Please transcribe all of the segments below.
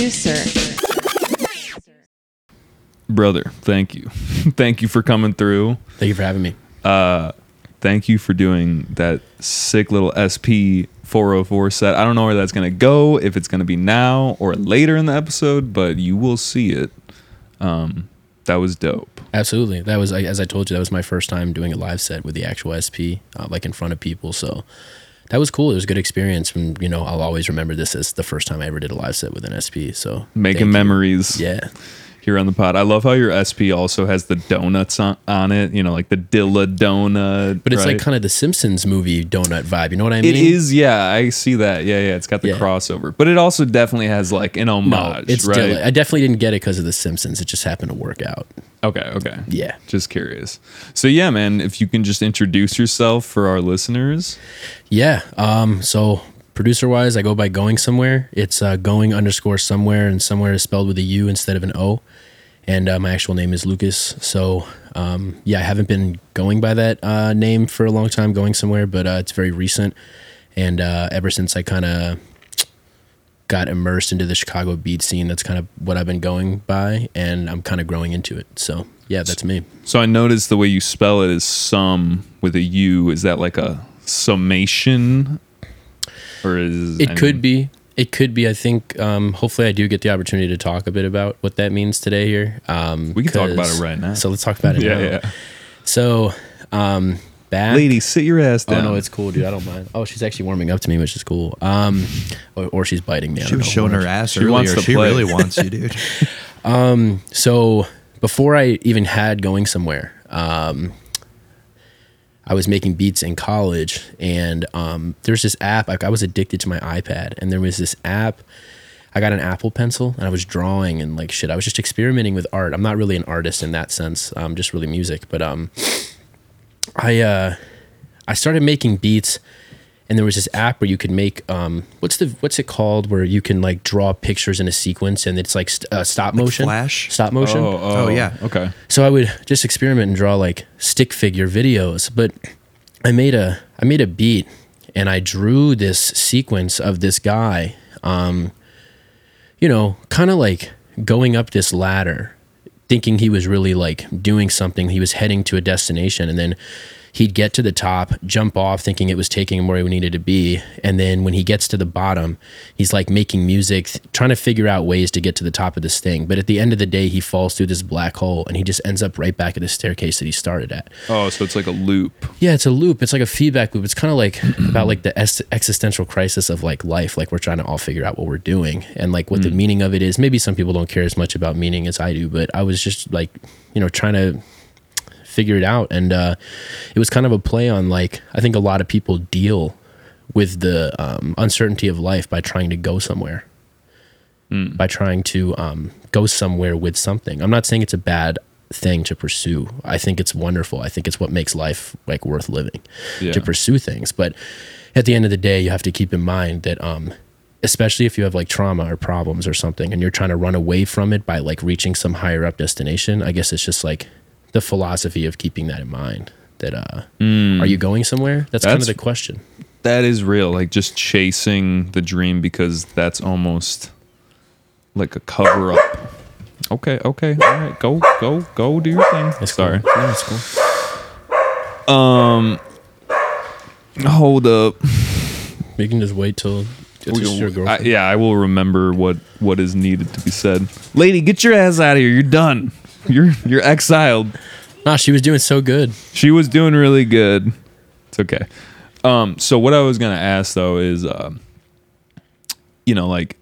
producer. brother thank you thank you for coming through Thank you for having me. uh thank you for doing that sick little sp 404 set i don't know where that's gonna go if it's gonna be now or later in the episode but you will see it um that was dope Absolutely. That was, as I told you, that was my first time doing a live set with the actual SP, uh, like in front of people. So that was cool. It was a good experience. And, you know, I'll always remember this as the first time I ever did a live set with an SP. So making memories Yeah. Here on the pod i love how your sp also has the donuts on, on it you know like the dilla donut But it's right? like kind of the Simpsons movie donut vibe. You know what I mean? It is, yeah. I see that. Yeah, yeah. It's got the Yeah. crossover, but it also definitely has like an No, homage, it's right? Dilla. I definitely didn't get it because of the Simpsons. It just happened to work out. okay, okay. Yeah. Just curious. So yeah, man. If you can just introduce yourself for our listeners. Yeah. Um. So producer wise, I go by going somewhere. It's uh, going underscore somewhere, and somewhere is spelled with a U instead of an O. And uh, my actual name is Lucas. So um, yeah, I haven't been going by that uh, name for a long time, going somewhere, but uh, it's very recent. And uh, ever since I kind of got immersed into the Chicago beat scene, that's kind of what I've been going by, and I'm kind of growing into it. So yeah, that's me. So I noticed the way you spell it is sum with a U. Is that like a summation, or is It I could mean- be. It could be. I think. Um, hopefully, I do get the opportunity to talk a bit about what that means today here. Um, We can talk about it right now. So let's talk about it Yeah, now. yeah. So, um, back. Lady, sit your ass down. Oh no, it's cool, dude. I don't mind. Oh, she's actually warming up to me, which is cool. Um, or, or she's biting me. I She was know. showing her ass She earlier. wants to she play. really wants you, dude. So before I even had going somewhere, um, I was making beats in college, and um, there's this app. Like I was addicted to my iPad, and there was this app. I got an Apple Pencil, and I was drawing and like shit. I was just experimenting with art. I'm not really an artist in that sense. I'm um, just really music. But um, I uh, I started making beats, and there was this app where you could make um, what's the what's it called where you can like draw pictures in a sequence, and it's like st- uh, stop motion, Flash? stop motion. Oh, oh, Oh, yeah. Okay. So I would just experiment and draw like stick figure videos, but I made a I made a beat and I drew this sequence of this guy um you know, kind of like going up this ladder thinking he was really like doing something. He was heading to a destination and then he'd get to the top, jump off thinking it was taking him where he needed to be, and then when he gets to the bottom, he's like making music, trying to figure out ways to get to the top of this thing. But at the end of the day, he falls through this black hole and he just ends up right back at the staircase that he started at. Oh, so it's like a loop. Yeah, it's a loop. It's like a feedback loop. It's kind of like about like the es- existential crisis of like life. Like we're trying to all figure out what we're doing and like what the mm. meaning of it is. Maybe some people don't care as much about meaning as I do, but I was just like, you know, trying to figure it out. And uh, it was kind of a play on like I think a lot of people deal with the um, uncertainty of life by trying to go somewhere, by trying to um, go somewhere with something. I'm not saying it's a bad thing to pursue. I think it's wonderful. I think it's what makes life like worth living Yeah. to pursue things. But at the end of the day, you have to keep in mind that um, especially if you have like trauma or problems or something and you're trying to run away from it by like reaching some higher up destination, I guess it's just like the philosophy of keeping that in mind. That uh, are you going somewhere? That's, kind of That's- the question. That is real. Like just chasing the dream because that's almost like a cover up. Okay, okay, all right, go, go, go, do your thing. It's Sorry. Cool. Yeah, it's cool. Hold up. You can just wait till it's We- just your I- yeah, I will remember what what is needed to be said. Lady, get your ass out of here. You're done. You're you're exiled. Nah, she was doing so good. She was doing really good. It's okay. Um, so what I was gonna ask though is, um, you know, like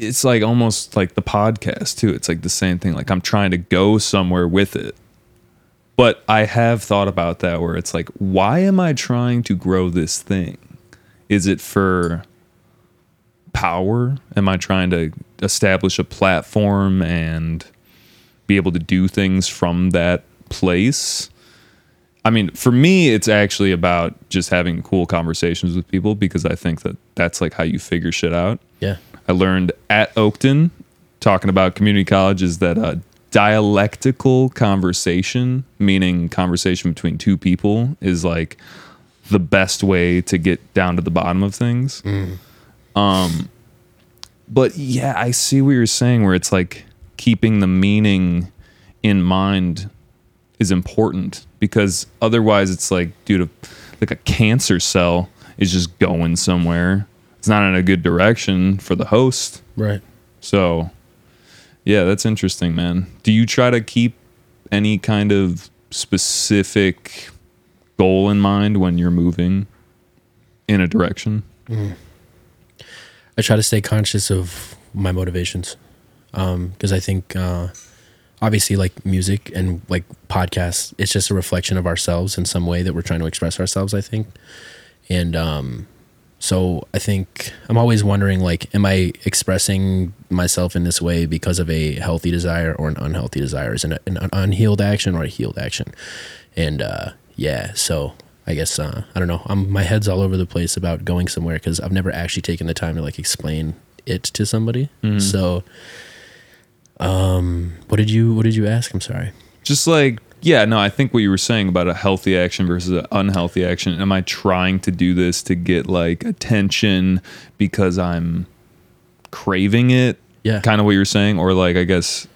it's like almost like the podcast too. It's like the same thing. Like I'm trying to go somewhere with it. But I have thought about that where it's like, why am I trying to grow this thing? Is it for power? Am I trying to establish a platform and be able to do things from that place? I mean, for me, it's actually about just having cool conversations with people because I think that that's like how you figure shit out. Yeah. I learned at Oakton, talking about community college, is that uh, dialectical conversation, meaning conversation between two people, is like the best way to get down to the bottom of things. Um, but yeah, I see what you're saying where it's like keeping the meaning in mind is important because otherwise it's like dude a- like a cancer cell is just going somewhere. It's not in a good direction for the host. Right. So, yeah, that's interesting, man. Do you try to keep any kind of specific goal in mind when you're moving in a direction? Mm. I try to stay conscious of my motivations because I think uh, obviously like music and like podcasts, it's just a reflection of ourselves in some way that we're trying to express ourselves. I think, and um, so I think I'm always wondering like, am I expressing myself in this way because of a healthy desire or an unhealthy desire? Is an, an unhealed action or a healed action? And uh, yeah, so I guess uh, I don't know. I'm my head's all over the place about going somewhere because I've never actually taken the time to like explain it to somebody. So, um, what did you what did you ask? I'm sorry. Just like, yeah, no, I think what you were saying about a healthy action versus an unhealthy action. Am I trying to do this to get like attention because I'm craving it? Yeah. Kind of what you're saying? Or like, I guess,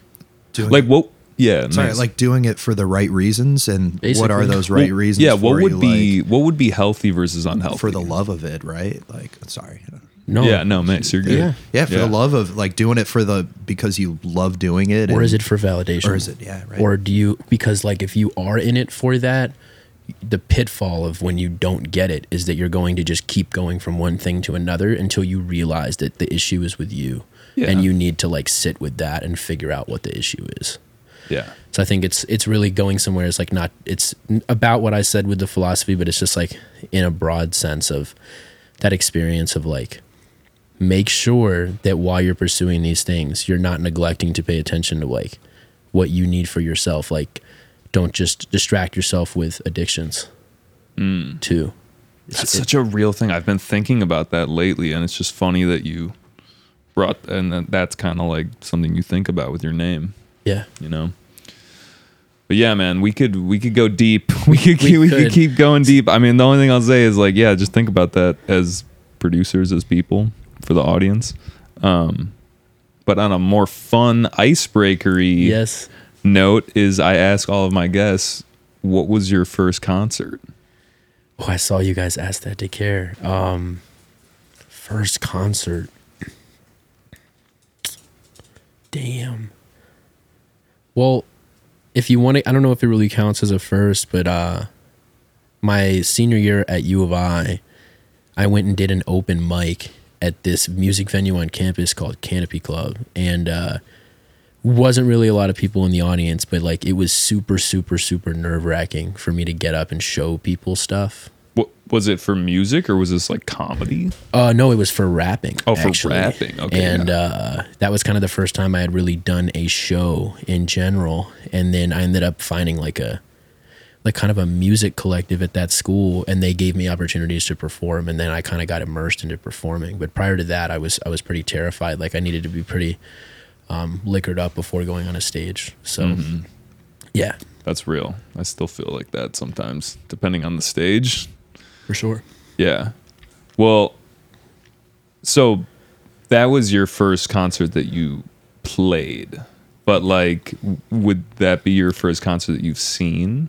Doing like it- what? Yeah. sorry, nice. like doing it for the right reasons, and what are those right Well, reasons? Yeah. What for would you, be, like, what would be healthy versus unhealthy? for the love of it, right? Like, sorry, No. Yeah, no, Max, you're good. Yeah. yeah, for Yeah. the love of like doing it for the because you love doing it, Or and- is it for validation? or is it yeah, right? Or do you because like if you are in it for that, the pitfall of when you don't get it is that you're going to just keep going from one thing to another until you realize that the issue is with you. Yeah. And you need to like sit with that and figure out what the issue is. Yeah. So I think it's it's really going somewhere. It's like not it's about what I said with the philosophy, but it's just like in a broad sense of that experience of like make sure that while you're pursuing these things, you're not neglecting to pay attention to like what you need for yourself. Like don't just distract yourself with addictions mm. too. That's such a real thing. I've been thinking about that lately, and it's just funny that you brought, and that- that's kind of like something you think about with your name, Yeah. you know. But yeah, man, we could we could go deep. We could We we, could could. keep going deep. I mean, the only thing I'll say is like, yeah, just think about that as producers, as people for the audience. Um, but on a more fun, icebreakery Yes. note, is I ask all of my guests, "What was your first concert?" Oh, I saw you guys ask that to care. Um, first concert. Damn. Well, if you want to, I don't know if it really counts as a first, but uh, my senior year at U of I, I went and did an open mic at this music venue on campus called Canopy Club, and uh, wasn't really a lot of people in the audience, but like it was super, super, super nerve wracking for me to get up and show people stuff. What was it for music or was this like comedy? Uh, no, it was for rapping. Oh, for actually. rapping. Okay, And yeah. uh, that was kind of the first time I had really done a show in general. And then I ended up finding like a, like kind of a music collective at that school, and they gave me opportunities to perform. And then I kind of got immersed into performing. But prior to that, I was I was pretty terrified. Like I needed to be pretty um, liquored up before going on a stage. So, Mm-hmm. yeah, That's real. I still feel like that sometimes, depending on the stage. For sure. Yeah. Well, so that was your first concert that you played, but like, would that be your first concert that you've seen?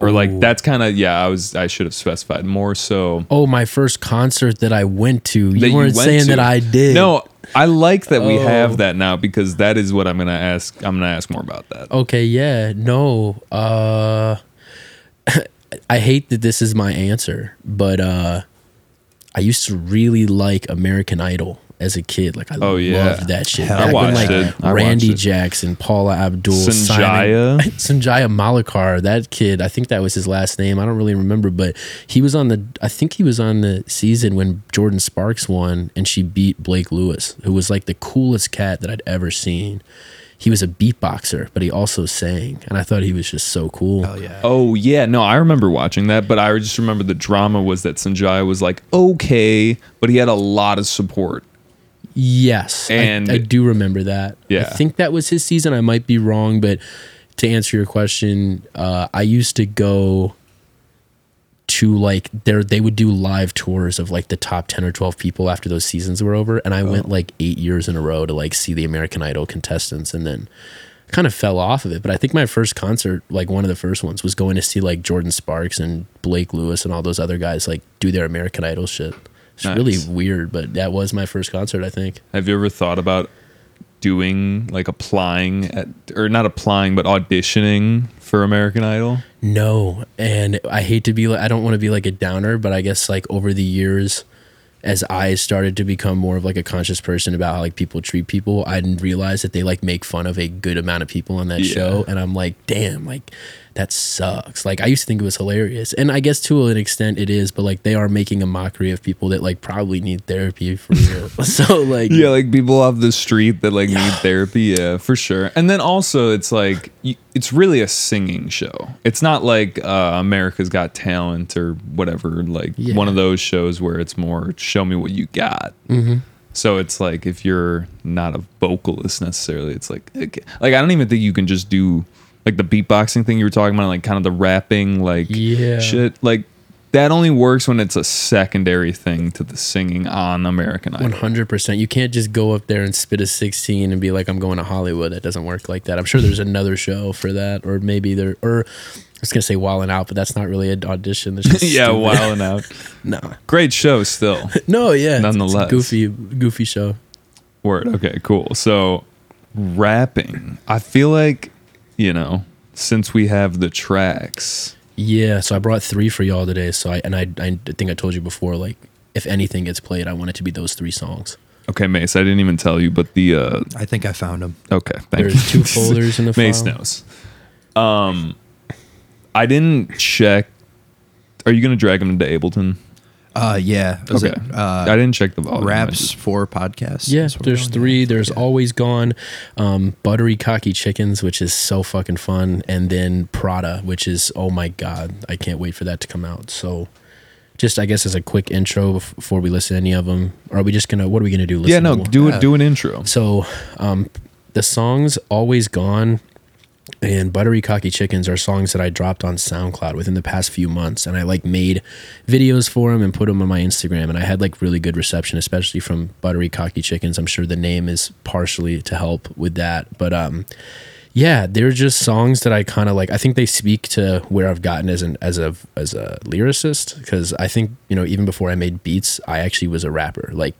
Or like Ooh. that's kind of yeah. I was I should have specified more so. Oh, my first concert that I went to. You weren't went saying to. that I did. No, I like that we Oh. have that now because that is what I'm gonna ask. I'm gonna ask more about that. Okay, yeah, no. Uh I hate that this is my answer, but uh I used to really like American Idol as a kid. Like I Oh, yeah. loved that shit. Hell Back I when, watched like it. I Randy watched it. Jackson, Paula Abdul, Sanjaya. Simon- Sanjaya Malakar, that kid, I think that was his last name. I don't really remember, but he was on the I think he was on the season when Jordin Sparks won and she beat Blake Lewis, who was like the coolest cat that I'd ever seen. He was a beatboxer, but he also sang, and I thought he was just so cool. Oh yeah. Oh yeah, no, I remember watching that, but I just remember the drama was that Sanjaya was like okay, but he had a lot of support. Yes, I- And- I, do remember that. Yeah. I think that was his season. I might be wrong, but to answer your question, uh, I used to go to like there they would do live tours of like the top 10 or 12 people after those seasons were over and I went oh. like 8 years in a row to like see the American Idol contestants and then kind of fell off of it but I think my first concert like one of the first ones was going to see like Jordin Sparks and Blake Lewis and all those other guys like do their American Idol shit. It's really weird but that was my first concert I think. Have you ever thought about doing like applying at or not applying but auditioning for American Idol? No, and I hate to be like I don't want to be like a downer, but I guess like over the years as I started to become more of like a conscious person about how like people treat people, I didn't realize that they like make fun of a good amount of people on that Yeah. show and I'm like, "Damn, like that sucks." Like I used to think it was hilarious. And I guess to an extent it is, but like they are making a mockery of people that like probably need therapy for real. so like Yeah, like people off the street that like need therapy. Yeah, for sure. And then also, it's like it's really a singing show. It's not like uh, America's Got Talent or whatever. Like Yeah. one of those shows where it's more show me what you got. Mm-hmm. So it's like if you're not a vocalist necessarily, it's like okay. like I don't even think you can just do like the beatboxing thing you were talking about, like kind of the rapping, like Yeah. shit, like. That only works when it's a secondary thing to the singing on American Idol. One hundred percent. You can't just go up there and spit a sixteen and be like, "I'm going to Hollywood." It doesn't work like that. I'm sure there's another show for that, or maybe there, or I was gonna say Wildin' Out, but that's not really an audition. Just yeah, wilding out. No, Great show still. no, yeah. it's- it's Nonetheless. goofy, goofy show. Word. Okay, cool. So rapping. I feel like, you know, since we have the tracks. Yeah. So I brought three for y'all today. So I and I, I think I told you before, like if anything gets played, I want it to be those three songs. Okay, Mace, I didn't even tell you, but the uh I think I found them. okay, thank There's you. two folders in the Mace file. knows. Um I didn't check Are you gonna drag them into Ableton? Uh, yeah. Was okay. it, uh, I didn't check the volume. I Raps for podcasts. Yeah, That's what we're there's three. with. There's Yeah. always gone, um, buttery cocky chickens, which is so fucking fun, and then Prada, which is oh my god, I can't wait for that to come out. So, just I guess as a quick intro before we listen to any of them, are we just gonna what are we gonna do? Yeah, no, to one? do it do an intro. So, um, the songs always gone and buttery cocky chickens are songs that I dropped on SoundCloud within the past few months, and I like made videos for them and put them on my Instagram, and I had like really good reception, especially from buttery cocky chickens. I'm sure the name is partially to help with that, but um, yeah, they're just songs that I kind of like. I think they speak to where I've gotten as an as a as a lyricist because I think you know even before I made beats, I actually was a rapper. Like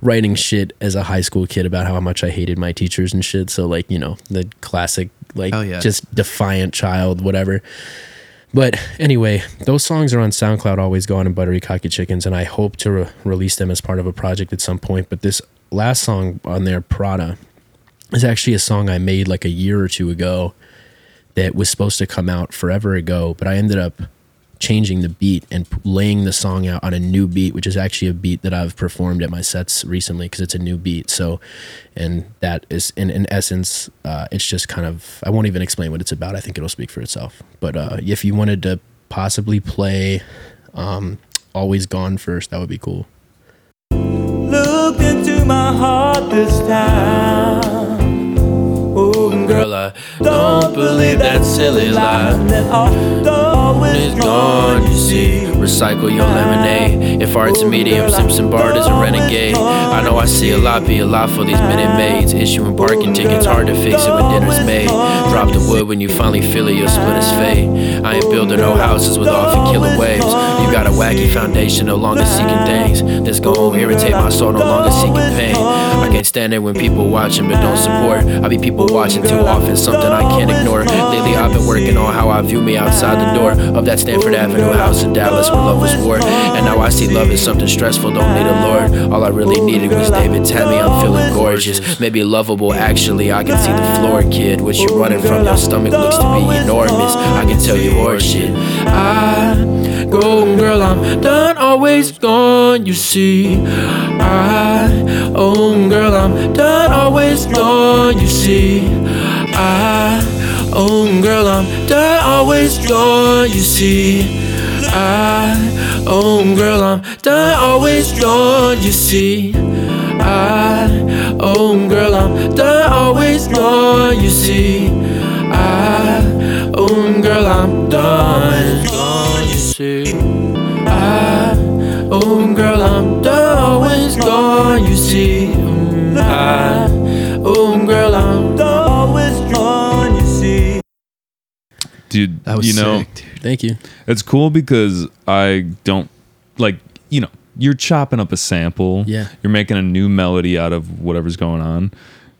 writing shit as a high school kid about how much I hated my teachers and shit. So like you know the classic like yeah. just defiant child whatever. But anyway, those songs are on SoundCloud, Always Gone and Buttery Cocky Chickens, and I hope to re- release them as part of a project at some point. But this last song on there, Prada, is actually a song I made like a year or two ago that was supposed to come out forever ago, but I ended up changing the beat and laying the song out on a new beat, which is actually a beat that I've performed at my sets recently because it's a new beat. So, and that is in, in essence, uh, it's just kind of, I won't even explain what it's about. I think it'll speak for itself. But uh, if you wanted to possibly play um, Always Gone first, that would be cool. Look into my heart this time. Girl, Girl, I don't believe that silly lie. that It's gone, you see. Recycle your lemonade. If art's a medium, Simpson Bart is a renegade. I know I see a lot, be a lot for these minute maids. Issuing parking tickets, hard to fix it when dinner's made. Drop the wood when you finally feel it, you'll split as fate. I ain't building no houses with often killer waves. You got a wacky foundation, no longer seeking things. That's gon' irritate my soul, no longer seeking pain. I can't stand it when people watching but don't support. I be people watching too often, something I can't ignore. Lately, I've been working on how I view me outside the door of that Stanford Avenue house in Dallas where love was war. And now I see love as something stressful, don't need a lord. All I really needed was David Tammy, I'm feeling gorgeous. Maybe lovable, actually, I can see the floor, kid. What you running from, your stomach looks to be enormous. I can tell you horseshit. I go, girl, I'm done, always gone, you see. I, oh, girl, I'm done, always gone, you see. I, oh, girl, I'm done, always gone, you see. I, oh, girl, I'm done, always gone, you see. I, oh, girl, I'm done, always gone, you see. I, oh, girl, I'm done, you see. girl, I'm always gone, you see. I, dude. That was you know, sick, dude. Thank you. it's cool because I don't like you know you're chopping up a sample. Yeah. you're making a new melody out of whatever's going on,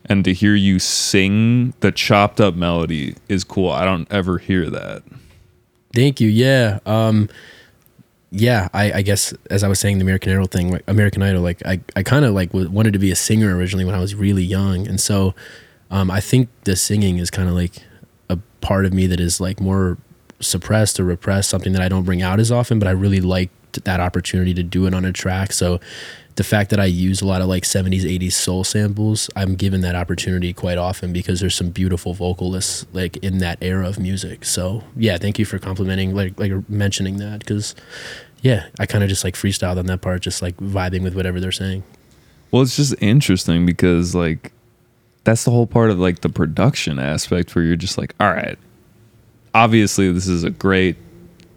and to hear you sing the chopped up melody is cool. I don't ever hear that. Thank you. Yeah. Um, yeah. I, I guess as I was saying, the American Idol thing, like American Idol, like I, I kind of like w- wanted to be a singer originally when I was really young, and so um, I think the singing is kind of like part of me that is like more suppressed or repressed, something that I don't bring out as often, but I really liked that opportunity to do it on a track. So the fact that I use a lot of like 70s, 80s soul samples, I'm given that opportunity quite often because there's some beautiful vocalists like in that era of music. So yeah, thank you for complimenting, like like mentioning that because yeah, I kind of just like freestyled on that part, just like vibing with whatever they're saying. Well, it's just interesting because like that's the whole part of like the production aspect where you're just like, all right, obviously this is a great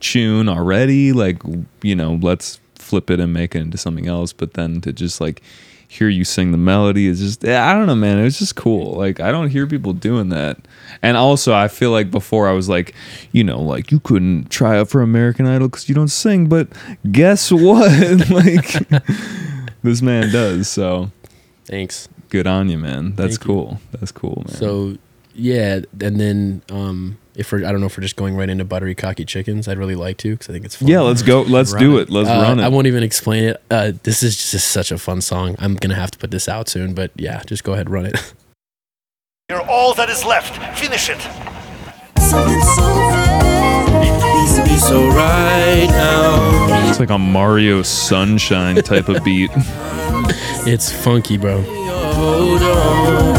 tune already. Like, you know, let's flip it and make it into something else. But then to just like hear you sing the melody is just, eh, I don't know, man. It was just cool. Like, I don't hear people doing that. And also, I feel like before I was like, you know, like you couldn't try out for American Idol because you don't sing. But guess what? like, this man does. So Thanks. Good on you, man. That's Thank you. cool. That's cool, man. So yeah, and then um, if we're I don't know if we're just going right into buttery cocky chickens, I'd really like to because I think it's fun. yeah, let's go. Let's do it. it. Let's Uh, run it. I won't even explain it. Uh, this is just such a fun song. I'm gonna have to put this out soon, but yeah, just go ahead, run it. You're all that is left. Finish it. Something so bad. so right now. it's like a Mario Sunshine type of beat. it's funky, bro. On.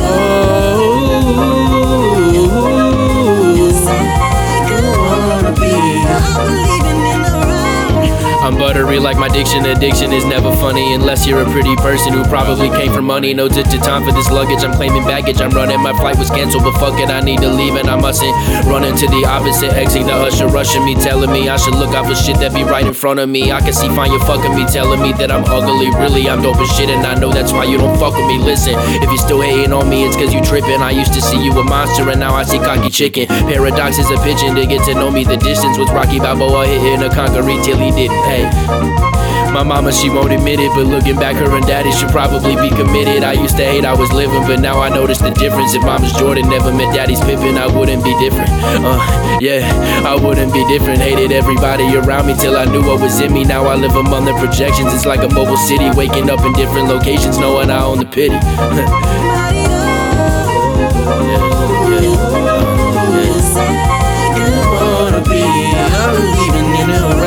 I'm buttery like my diction. Addiction is never funny unless you're a pretty person who probably came for money. No to time for this luggage. I'm claiming baggage. I'm running. My flight was canceled, but fuck it, I need to leave and I mustn't run into the opposite exit. The usher rushing me, telling me I should look out for shit that be right in front of me. I can see fine you fucking me, telling me that I'm ugly. Really, I'm dope as shit, and I know that's why you don't fuck with me. Listen, if you still hating on me, it's cause you tripping. I used to see you a monster, and now I see cocky chicken. Paradox is a pigeon to get to know me. The distance was Rocky Balboa hitting a concrete till he didn't. Hey. My mama, she won't admit it, but looking back, her and daddy should probably be committed. I used to hate I was living, but now I notice the difference. If mama's Jordan never met daddy's Pippin, I wouldn't be different. Uh, yeah, I wouldn't be different. Hated everybody around me till I knew what was in me. Now I live among the projections. It's like a mobile city, waking up in different locations, knowing I own the pity. Wanna be, I'm leaving in around.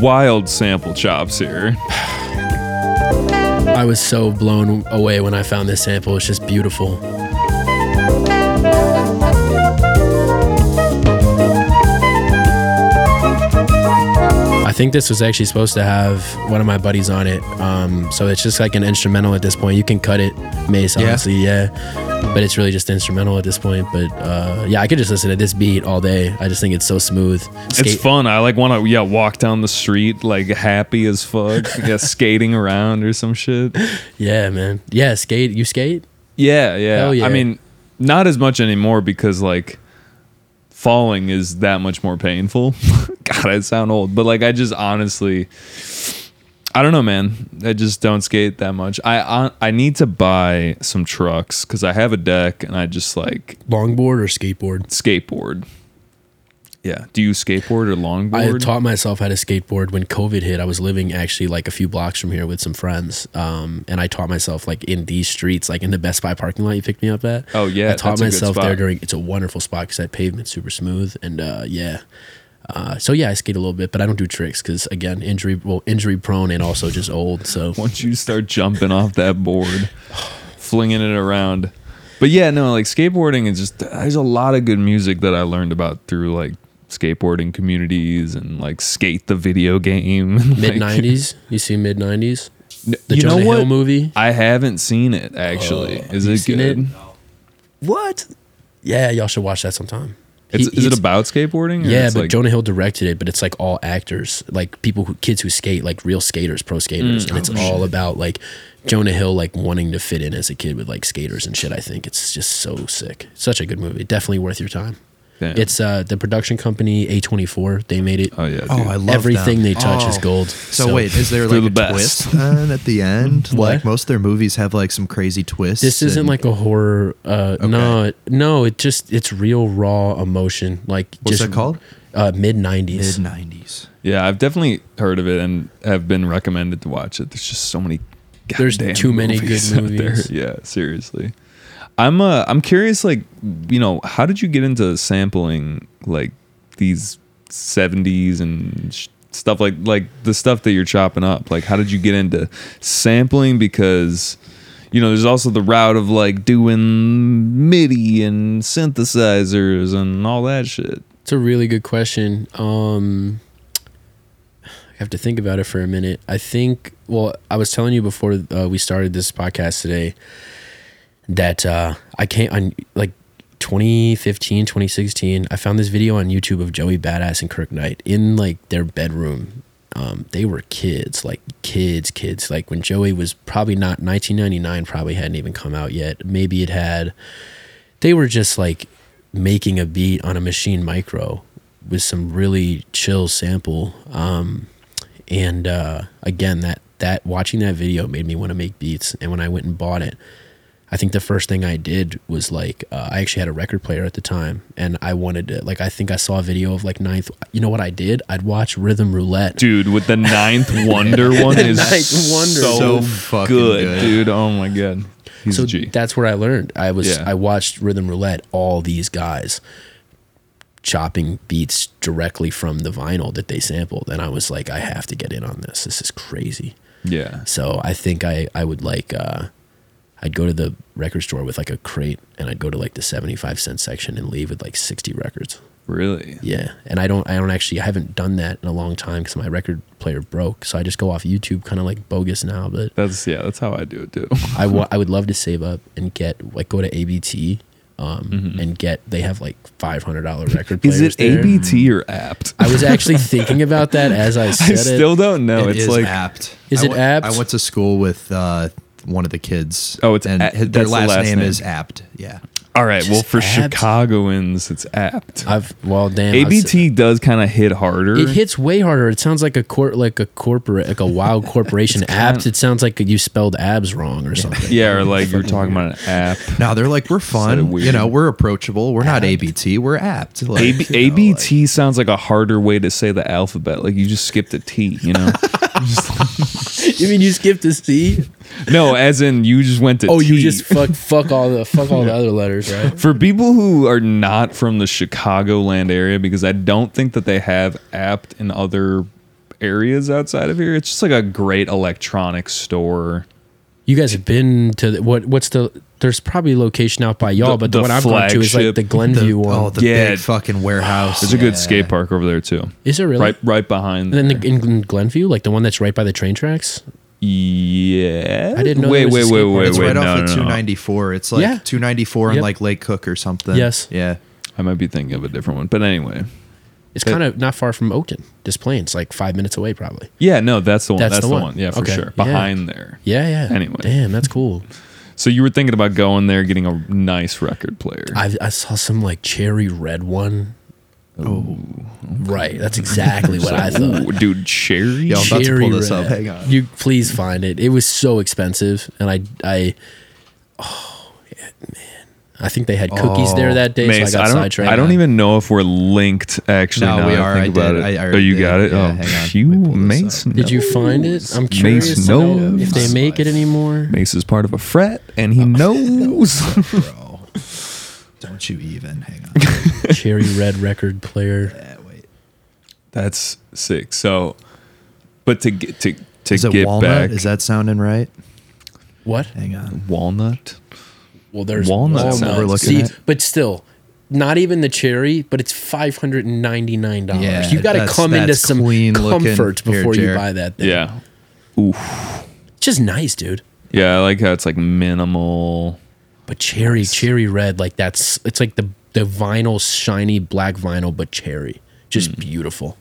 Wild sample chops here. I was so blown away when I found this sample. It's just beautiful. Think this was actually supposed to have one of my buddies on it. Um, so it's just like an instrumental at this point. You can cut it, Mace, honestly, yeah. But it's really just instrumental at this point. But uh, yeah, I could just listen to this beat all day. I just think it's so smooth. It's fun. I like want to yeah walk down the street like happy as fuck, yeah, skating around or some shit. Yeah, man. Yeah, skate. You skate? Yeah, yeah. Hell yeah. I mean, not as much anymore because like falling is that much more painful. God, I sound old, but like I just honestly, I don't know, man. I just don't skate that much. I I, I need to buy some trucks because I have a deck and I just like Longboard or skateboard? skateboard. Yeah. Do you skateboard or longboard? I taught myself how to skateboard when COVID hit. I was living actually like a few blocks from here with some friends, um, and I taught myself like in these streets, like in the Best Buy parking lot you picked me up at. Oh, yeah, I taught that's a good myself there during. It's a wonderful spot because that pavement's super smooth, and uh, yeah. Uh, so yeah, I skate a little bit, but I don't do tricks because again, injury well, injury prone and also just old. So Once you start jumping off that board, flinging it around. But yeah, no, like skateboarding is just there's a lot of good music that I learned about through like skateboarding communities and like skate the video game. mid '90s, you see mid '90s. The you Jonah know what? Hill movie. I haven't seen it actually. is it good? it? What? Yeah, y'all should watch that sometime. It's, He- is it about skateboarding? Yeah, but like, Jonah Hill directed it, but it's like all actors, like people who kids who skate, like real skaters, pro skaters, Mm. and Oh, it's all about like Jonah Hill like wanting to fit in as a kid with like skaters and shit. I think it's just so sick. Such a good movie. Definitely worth your time. Damn. It's uh the production company A24. They made it. oh yeah, Oh. I love Everything them. they touch is Oh. gold. So, wait, is there like the a best. twist then at the end? What? Like most of their movies have like some crazy twists. This isn't and- like a horror. Uh, No, it- no, it just it's real raw emotion. Like what's just that called? Uh, mid nineties. Mid nineties. yeah, I've definitely heard of it and have been recommended to watch it. There's just so many. There's too many good out there. movies. Yeah, seriously. I'm uh I'm curious like you know how did you get into sampling like these 70s and sh- stuff like like the stuff that you're chopping up like how did you get into sampling because you know there's also the route of like doing MIDI and synthesizers and all that shit It's a really good question. Um, I have to think about it for a minute. I think. Well, I was telling you before uh, we started this podcast today that uh, I can't on like 2015, 2016. I found this video on YouTube of Joey Badass and Kirk Knight in like their bedroom. Um, they were kids, like kids, kids. Like when Joey was probably not 1999, probably hadn't even come out yet. Maybe it had they were just like making a beat on a Maschine Mikro with some really chill sample um and uh again that that watching that video made me want to make beats and when i went and bought it i think the first thing i did was like uh, i actually had a record player at the time and i wanted to like i think i saw a video of like ninth you know what i did i'd watch rhythm roulette dude with the ninth wonder one is Ninth Wonder. so, So fucking good, good. dude oh my god he's so a G. that's where I learned. I was Yeah. I watched Rhythm Roulette. All these guys chopping beats directly from the vinyl that they sampled, and I was like, I have to get in on this. This is crazy. yeah So I think I I would like uh, I'd go to the record store with like a crate, and I'd go to like the seventy five cent section and leave with like sixty records. really Yeah, and I don't I don't actually I haven't done that in a long time because my record player broke. So I just go off YouTube, kind of like bogus now, but. that's yeah that's how i do it too I wa- I would love to save up and get like go to ABT um, and get they have like five hundred dollar record players. Mm-hmm. is it there. abt or apt I was actually thinking about that as I said I still it. don't know. It it's is like apt. Is I it went- apt? I went to school with uh, one of the kids. Oh, it's and a- his- that's their the last, last name, name. is apt. Yeah. all right. Well, for apt. Chicagoans, it's apt. I've well damn I was- ABT does kind of hit harder. It hits way harder. It sounds like a cor- like a corporate like a wild corporation. Abs. It sounds like you spelled abs wrong or something. yeah, or like you're talking about an app. Now they're like, we're fun. You know, we're approachable. We're not ABT. We're apt. Like, AB, you know, ABT sounds like a harder way to say the alphabet. Like you just skipped a T, you know? you mean you skipped a C? no, as in you just went to Oh, you just fuck fuck all the fuck all the other letters, right? For people who are not from the Chicagoland area, because I don't think that they have apt in other areas outside of here, it's just like a great electronics store. You guys have been to the, what? What's the? There's probably a location out by y'all, The- but the, the one I've gone to is like flagship. the Glenview the, one. oh, the Yeah. big fucking warehouse. There's a good Yeah. skate park over there too. is it really? Right right behind And then the, in Glenview, like the one that's right by the train tracks. Yeah. I didn't know Wait, there was a wait, skate wait, park. wait, It's wait. right no, off no, of no. 294. It's like Yeah. 294 Yep. and like Lake Cook or something. Yes. Yeah. I might be thinking of a different one, but anyway. It's kind of not far from Oakton. Des Plaines, like five minutes away, probably. Yeah, no, that's the one. That's That's, the the, one. one. Yeah, for Okay. sure. Yeah. Behind there. Yeah, yeah. Anyway. damn, that's cool. So you were thinking about going there, getting a nice record player. I I saw some like cherry red one. Oh, right. That's exactly what I thought. Ooh, dude, cherry. Yo, I'm about to pull this up. Hang on. You please find it. It was so expensive, and I I oh yeah, man, I think they had cookies there Oh, that day, Mace, so I I got don't, sidetracked. I don't even know if we're linked actually. No, now we that I are. think I about did. it. I- I oh, you did. got it. Yeah, oh, hang on. you Let me Mace. up. Did you find it? I'm Mace curious to know if they make it anymore. Mace is part of a frat, and he oh. knows. Bro. Don't you even. Hang on. Cherry Red record player. yeah, wait. That's sick. So, but to get to to Is it get walnut? back, Is that sounding right? What? Hang on. walnut? Well, there's Walnut walnuts. sounds We're looking See, at- but still, not even the cherry, but it's five hundred and ninety nine dollars. Yeah, you got to come into some clean comfort before you buy that thing. Yeah, it's just nice, dude. yeah. I like how it's like minimal. But cherry, cherry red, like that's it's like the the vinyl, shiny black vinyl, but cherry, just Mm. beautiful,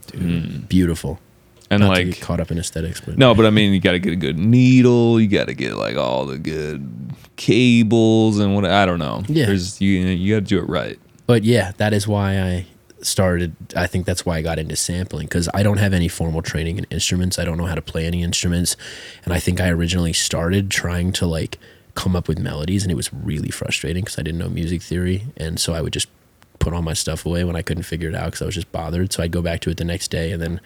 beautiful. And Not like caught up in aesthetics, but No, but I mean, you got to get a good needle. You got to get like all the good cables and what I don't know. Yeah. There's you. You got to do it right. But yeah, that is why I started. I think that's why I got into sampling because I don't have any formal training in instruments. I don't know how to play any instruments. And I think I originally started trying to like come up with melodies, and it was really frustrating because I didn't know music theory. And so I would just put all my stuff away when I couldn't figure it out because I was just bothered. So I'd go back to it the next day, and then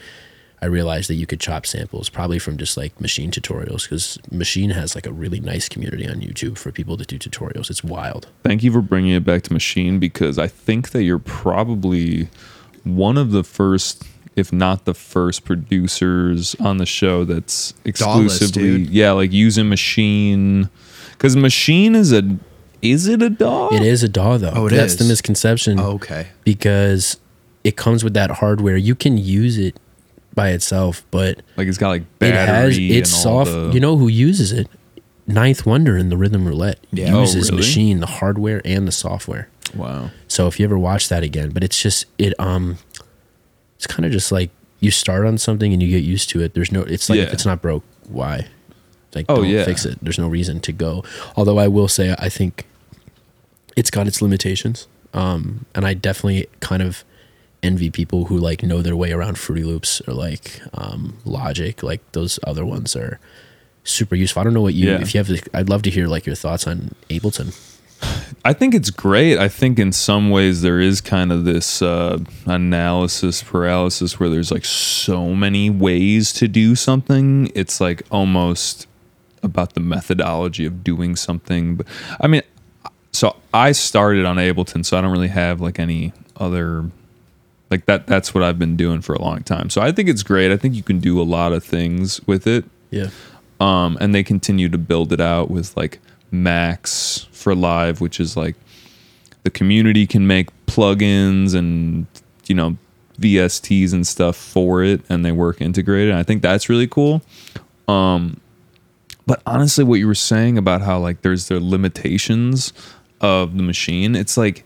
I realized that you could chop samples probably from just like Maschine tutorials because Maschine has like a really nice community on YouTube for people to do tutorials. It's wild. Thank you for bringing it back to Maschine because I think that you're probably one of the first, if not the first, producers on the show that's exclusively dude. yeah, like using Maschine. Because Maschine is a is it a DAW? It is a DAW though. Oh, it That's the misconception. Oh, okay. Because it comes with that hardware. You can use it by itself, but Like it's got like battery. it has it's soft. the- You know who uses it? Ninth Wonder in the Rhythm Roulette Yeah. Oh, uses really? Maschine, the hardware and the software. Wow. So if you ever watch that again, but it's just it um it's kind of just like you start on something and you get used to it. There's no it's like if it's not broke, why? Like Oh, don't yeah. fix it. There's no reason to go. Although I will say I think it's got its limitations. Um and I definitely kind of envy people who like know their way around Fruity Loops or like um Logic. Like those other ones are super useful. I don't know what you Yeah. if you have the, I'd love to hear like your thoughts on Ableton. I think it's great. I think in some ways there is kind of this uh, analysis paralysis where there's like so many ways to do something. It's like almost about the methodology of doing something. But I mean, so I started on Ableton, so I don't really have like any other like that. That's what I've been doing for a long time. So I think it's great. I think you can do a lot of things with it Yeah. um, and they continue to build it out with like Max for Live, which is like the community can make plugins and you know VSTs and stuff for it, and they work integrated. And I think that's really cool. Um, but honestly, what you were saying about how like there's the limitations of the Maschine, it's like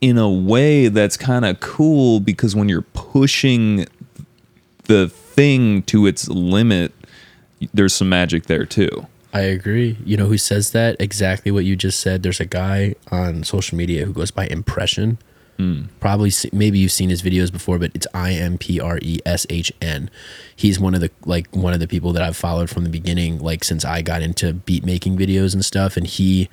in a way that's kind of cool because when you're pushing the thing to its limit, there's some magic there too. I agree. You know who says that? Exactly what you just said. There's a guy on social media who goes by Impreshn. Hmm. Probably, maybe you've seen his videos before, but it's I M P R E S H N. He's one of the like one of the people that I've followed from the beginning, like since I got into beat making videos and stuff. And he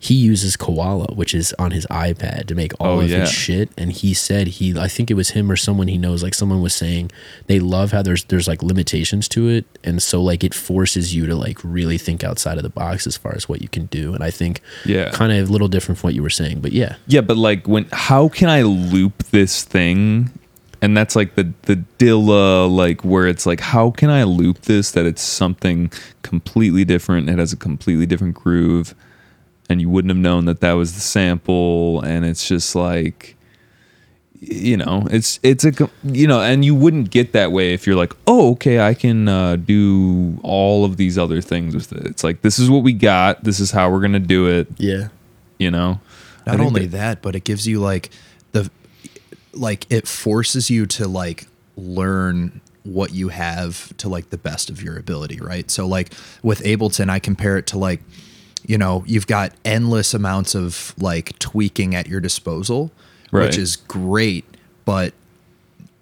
he uses Koala, which is on his iPad, to make all Oh, of yeah. his shit. And he said he, I think it was him or someone he knows, like someone was saying they love how there's there's like limitations to it, and so like it forces you to like really think outside of the box as far as what you can do. And I think Yeah. kind of a little different from what you were saying, but yeah, Yeah, but like when how can I loop this thing? And that's like the the Dilla like where it's like how can I loop this that it's something completely different, it has a completely different groove and you wouldn't have known that that was the sample and it's just like you know, it's it's a you know, and you wouldn't get that way if you're like, "Oh, okay, I can uh, do all of these other things with it." It's like this is what we got, this is how we're going to do it, yeah, you know. Not only that- that, but it gives you like the like it forces you to like learn what you have to like the best of your ability, right? So like with Ableton, I compare it to like you know, you've got endless amounts of like tweaking at your disposal, Right. which is great, but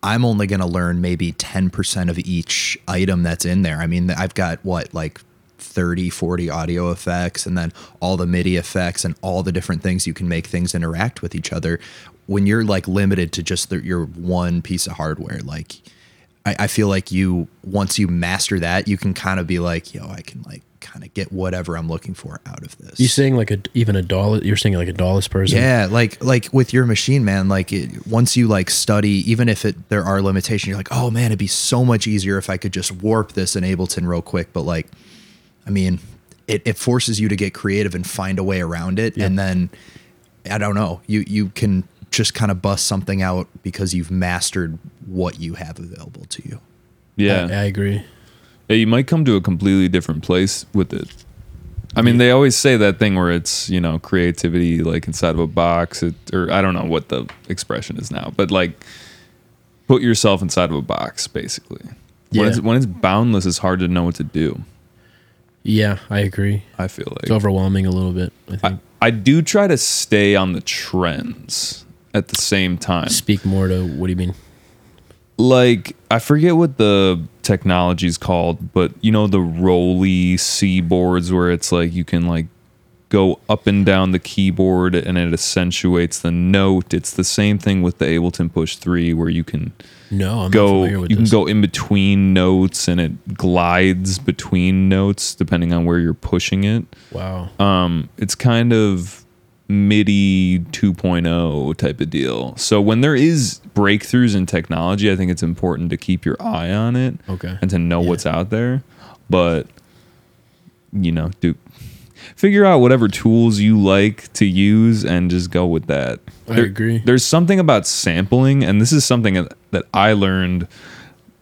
I'm only going to learn maybe 10% of each item that's in there. I mean, I've got what like 30, 40 audio effects and then all the MIDI effects and all the different things you can make things interact with each other. When you're like limited to just the, your one piece of hardware, like I, I feel like you once you master that, you can kind of be like, yo, I can like kind of get whatever I'm looking for out of this. You're saying like a even a dollar? You're saying like a Dallas person? Yeah, like like with your machine, man. Like it, once you like study, even if it there are limitations, you're like, oh man, it'd be so much easier if I could just warp this in Ableton real quick. But like, I mean, it, it forces you to get creative and find a way around it, and then I don't know, you you can just kind of bust something out because you've mastered what you have available to you. Yeah. I, I agree. You might come to a completely different place with it. I mean, they always say that thing where it's you know creativity like inside of a box, it, or I don't know what the expression is now, but like put yourself inside of a box, basically. When Yeah. it's when it's boundless, it's hard to know what to do. Yeah, I agree. I feel like It's overwhelming a little bit. I think. I, I do try to stay on the trends at the same time. Speak more to what do you mean? like I forget what the technology's called, but you know the ROLI Seaboards where it's like you can like go up and down the keyboard and it accentuates the note. It's the same thing with the Ableton Push 3 where you can No, I'm not go familiar with you this. can go in between notes and it glides between notes depending on where you're pushing it. Wow. Um, it's kind of MIDI 2.0 type of deal. So when there is breakthroughs in technology, I think it's important to keep your eye on it Okay. and to know Yeah. what's out there. But you know, do figure out whatever tools you like to use and just go with that. I agree. There's something about sampling, and this is something that I learned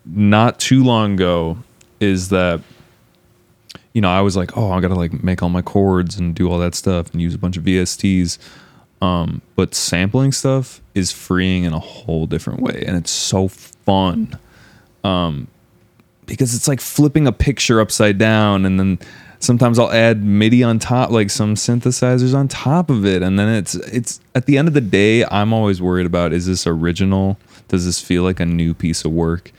not too long ago. Is that you know I was like, oh, I gotta like make all my chords and do all that stuff and use a bunch of VSTs. Um, but sampling stuff is freeing in a whole different way, and it's so fun. Because it's like flipping a picture upside down and then sometimes I'll add MIDI on top like some synthesizers on top of it and then it's it's at the end of the day I'm always worried about is this original? Does this feel like a new piece of work?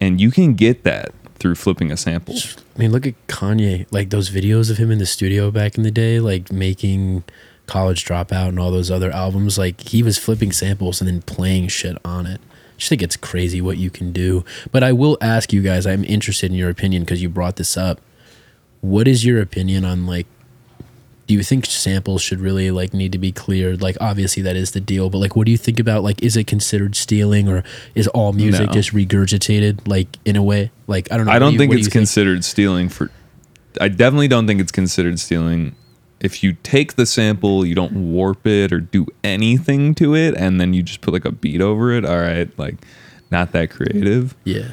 And you can get that through flipping a sample I mean, look at Kanye. Like those videos of him in the studio back in the day, like making College Dropout and all those other albums. Like he was flipping samples and then playing shit on it. I just think it's crazy what you can do. But I will ask you guys. I'm interested in your opinion because you brought this up. What is your opinion on like? Do you think samples should really like need to be cleared? Like obviously that is the deal, but like what do you think about like is it considered stealing or is all music No. just regurgitated like in a way? Like I don't know. I do don't you- think what do it's think? considered stealing for I definitely don't think it's considered stealing if you take the sample, you don't warp it or do anything to it and then you just put like a beat over it, all right, like not that creative. Yeah.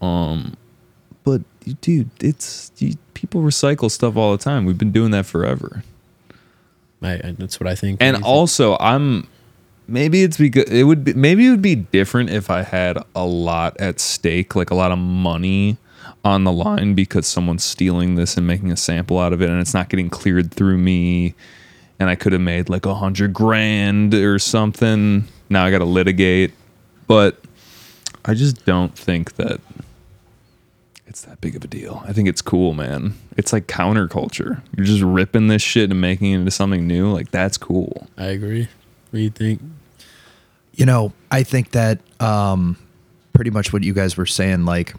Um but dude, it's you, people recycle stuff all the time. We've been doing that forever. I, I, that's what I think. And think? also, I'm maybe it's because it would be maybe it would be different if I had a lot at stake, like a lot of money on the line because someone's stealing this and making a sample out of it and it's not getting cleared through me and I could have made like a hundred grand or something. Now I gotta litigate. But I just don't think that it's that big of a deal. I think it's cool, man. It's like counterculture. You're just ripping this shit and making it into something new. Like that's cool. I agree. What do you think? You know, I think that um, pretty much what you guys were saying, like,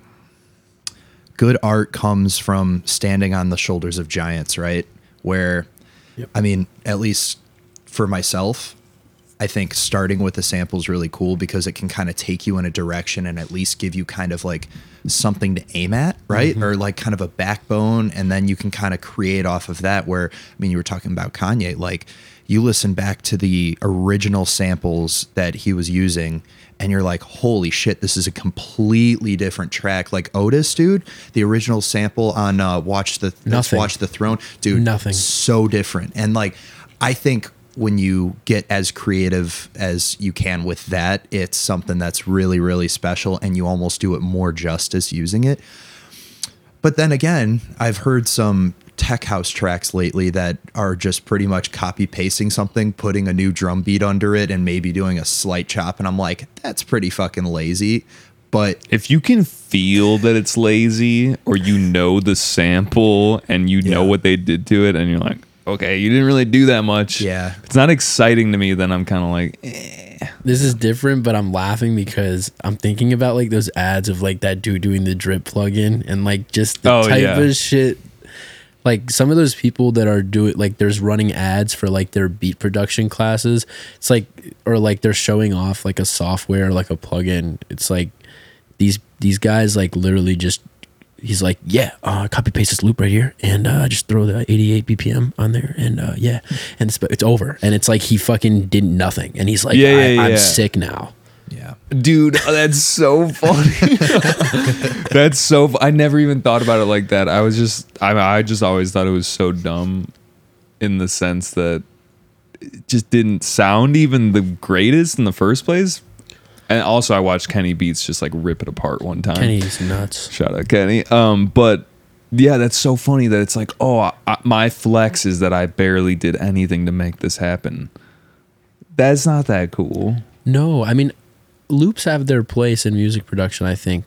good art comes from standing on the shoulders of giants, right? Where, Yep. I mean, at least for myself, I think starting with a sample is really cool because it can kind of take you in a direction and at least give you kind of like something to aim at, right? Or like kind of a backbone. And then you can kind of create off of that. Where, I mean, you were talking about Kanye, like you listen back to the original samples that he was using and you're like, holy shit, this is a completely different track. Like Otis, dude, the original sample on uh, Watch the Nothing. Watch the Throne, dude, Nothing. so different. And like, I think when you get as creative as you can with that, it's something that's really, really special, and you almost do it more justice using it. But then again, I've heard some tech house tracks lately that are just pretty much copy pasting something, putting a new drum beat under it, and maybe doing a slight chop. And I'm like, that's pretty fucking lazy. but if you can feel that it's lazy or you know the sample and you know what they did to it and you're like okay you didn't really do that much Yeah. it's not exciting to me then i'm kind of like eh. This is different, but I'm laughing because I'm thinking about like those ads of like that dude doing the drip plugin and like just the Oh, type yeah. of shit. Like some of those people that are doing like there's running ads for like their beat production classes. It's like or like they're showing off like a software like a plugin. It's like these these guys like literally just he's like yeah uh, copy paste this loop right here and uh, just throw the 88 bpm on there and uh, yeah. And it's, it's over. And it's like he fucking did nothing. And he's like Yeah, I, yeah, i'm yeah. sick now. Yeah. dude that's so funny. That's so fu- i never even thought about it like that. I was just I, I just always thought it was so dumb in the sense that it just didn't sound even the greatest in the first place and also i watched kenny beats just like rip it apart one time kenny's nuts Shout out Kenny. Um, but yeah, that's so funny that it's like, oh, I, I- my flex is that I barely did anything to make this happen. That's not that cool. no i mean loops have their place in music production i think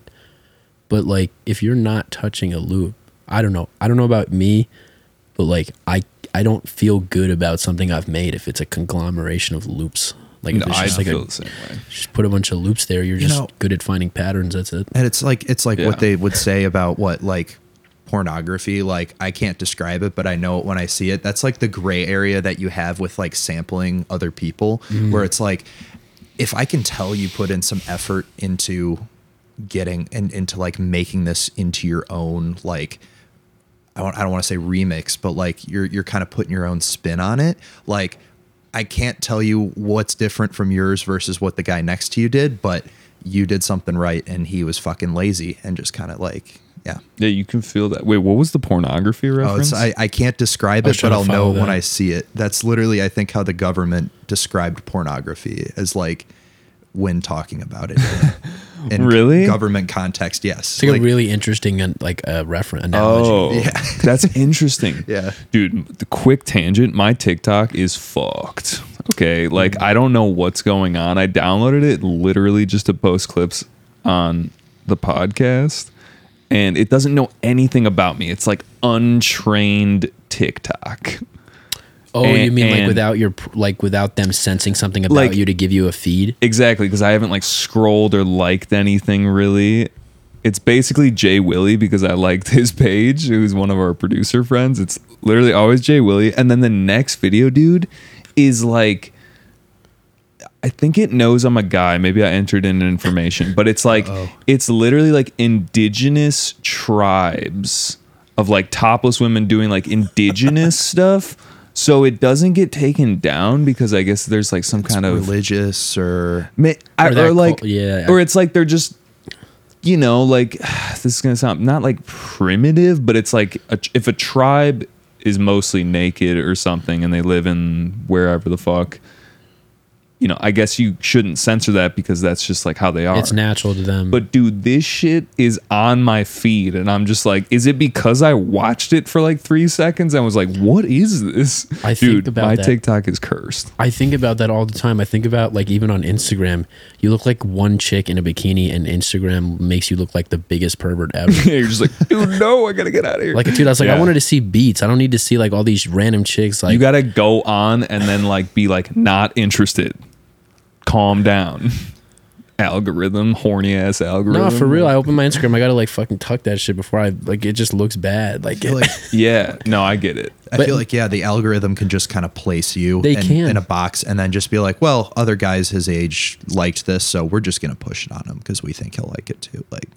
but like if you're not touching a loop i don't know i don't know about me but like i i don't feel good about something i've made if it's a conglomeration of loops like if No, it's I just like feel a the same way. just put a bunch of loops there you're just know- good at finding patterns that's it And it's like it's like Yeah. what they would say about what like pornography. Like I can't describe it, but I know it when I see it. That's like the gray area that you have with like sampling other people, mm-hmm. where it's like if I can tell you put in some effort into getting and into like making this into your own like I don't, I don't want to say remix, but like you're you're kind of putting your own spin on it. Like I can't tell you what's different from yours versus what the guy next to you did, but you did something right and he was fucking lazy and just kind of like yeah. Yeah, you can feel that. Wait, what was the pornography Oh, reference? it's, I, I can't describe it, but I'll know follow it when. I see it. That's literally, I think, how the government described pornography as like when talking about it. In Really? Government context, yes. It's like, Like, a really interesting and like a reference analogy. Oh, Yeah. that's interesting. Yeah. Dude, the quick tangent, my TikTok is fucked. Okay. Like, Mm. I don't know what's going on. I downloaded it literally just to post clips on the podcast, and it doesn't know anything about me. It's like untrained TikTok. Oh, you mean like without your like without them sensing something about Like- you to give you a feed? Exactly, because I haven't like scrolled or liked anything really. It's basically Jay Willie because I liked his page, who's one of our producer friends. It's literally always Jay Willie. And then the next video, dude, is like I think it knows I'm a guy. Maybe I entered in information, but it's like it's literally like indigenous tribes of like topless women doing like indigenous stuff. So it doesn't get taken down because I guess there's like some kind of religious or Ma- I- Or or, like cul- yeah. or it's like they're just you know like this is gonna sound not like primitive but it's like a, if a tribe is mostly naked or something and they live in wherever the fuck you know i guess you shouldn't censor that because that's just like how they are It's natural to them. but dude, this shit is on my feed, and I'm just like, is it because I watched it for like three seconds and was like, what is this? I think dude, about my that. TikTok is cursed. I think about that all the time. I think about like even on Instagram, you look like one chick in a bikini, and Instagram makes you look like the biggest pervert ever. You're just like, dude, no, I gotta get out of here. like a dude, I was like, Yeah. I wanted to see beats. I don't need to see like all these random chicks. Like you gotta go on and then like be like not interested. Calm down. Algorithm, horny ass algorithm. no, for real. I open my Instagram, I gotta like fucking tuck that shit before I like. It just looks bad. Like, I like Yeah, no, I get it. I But- feel like yeah, the algorithm can just kind of place you They in, can. in a box and then just be like, well, other guys his age liked this, so we're just gonna push it on him because we think he'll like it too. Like,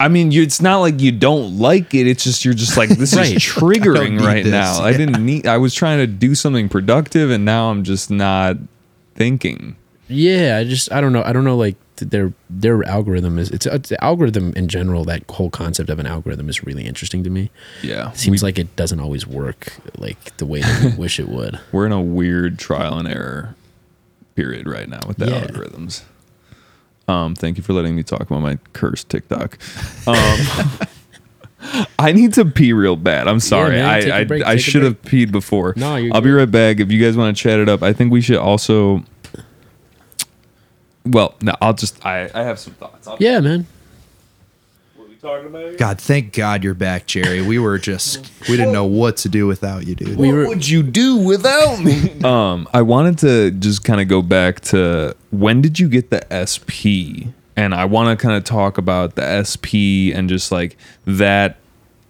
I mean, you, it's not like you don't like it. It's just you're just like this Right. is triggering need right this, now. I didn't need. I was trying to do something productive, and now I'm just not thinking. yeah, I just I don't know. I don't know. Like their their algorithm is it's, it's the algorithm in general. That whole concept of an algorithm is really interesting to me. Yeah, It seems like it doesn't always work like the way that we wish it would. we're in a weird trial and error period right now with the Yeah. algorithms. Um, thank you for letting me talk about my cursed TikTok. Um, I need to pee real bad. I'm sorry. man, take a I break, I, I should have peed before. No, you're I'll be right back. If you guys want to chat it up, I think we should also well, no, I'll just I I have some thoughts. I'll, Yeah, man. What are we talking about? Here? God, thank God you're back, Jerry. We were just we didn't know what to do without you, dude. We were would you do without me? Um, I wanted to just kind of go back to when did you get the SP? And I want to kind of talk about the SP and just like that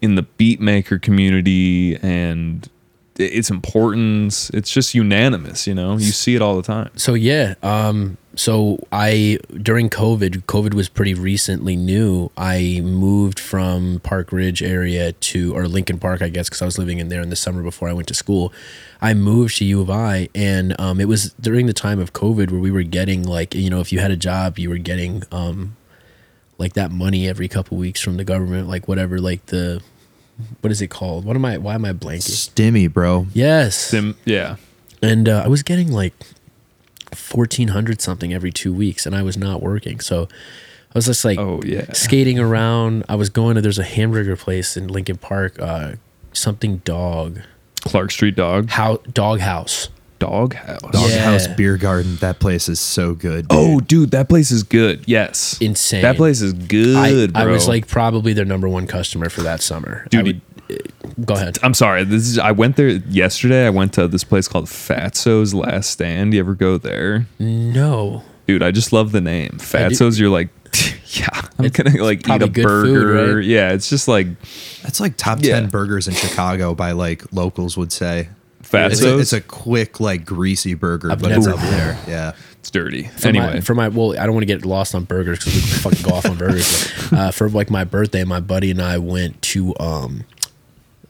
in the beatmaker community and its importance. It's just unanimous, you know. You see it all the time. So yeah, um, so I during COVID, COVID was pretty recently new. I moved from Park Ridge area to or Lincoln Park, I guess, because I was living in there in the summer before I went to school. I moved to U of I, and um, it was during the time of COVID where we were getting like you know if you had a job, you were getting um, like that money every couple weeks from the government, like whatever, like the what is it called? What am I? Why am I blanking? Stimmy, bro. Yes, Sim, yeah. and uh, I was getting like fourteen hundred something every two weeks, and I was not working. So I was just like, Oh, yeah. skating around. I was going to there's a hamburger place in Lincoln Park, uh, something dog Clark Street Dog. how dog house. Dog House. Doghouse Yeah. Beer Garden. That place is so good. dude. Oh, dude, that place is good. Yes. Insane. That place is good, I, I was like probably their number one customer for that summer. I Dude, would- go ahead. I'm sorry. This is I went there yesterday. I went to this place called Fatso's Last Stand. You ever go there? No, Dude, I just love the name. Fatso's you're like yeah, I'm It's gonna like eat probably a good food, burger. right? Yeah, it's just like That's like top Yeah. ten burgers in Chicago by like locals would say. It's Fatso's. a, it's a quick, like greasy burger, I've but it's never- up there. Yeah. It's dirty. for anyway, my, for my well, I don't want to get lost on burgers because we can fucking go off on burgers. But, uh, for like my birthday, my buddy and I went to um,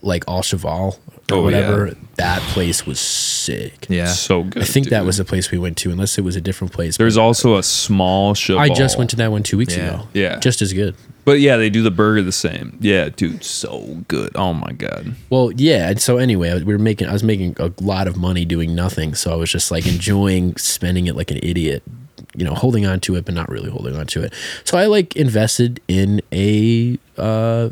like Au Cheval or Oh, whatever. yeah. That place was sick. Yeah. so good. I think that was the place we went to, unless it was a different place. There's but also a Small Cheval. I just went to that one two weeks Yeah. ago. Yeah. just as good. But yeah, they do the burger the same. Yeah, dude, so good. Oh my god. Well, yeah. And so anyway, we were making. I was making a lot of money doing nothing, so I was just like enjoying spending it like an idiot. You know, holding on to it, but not really holding on to it. So I like invested in a uh,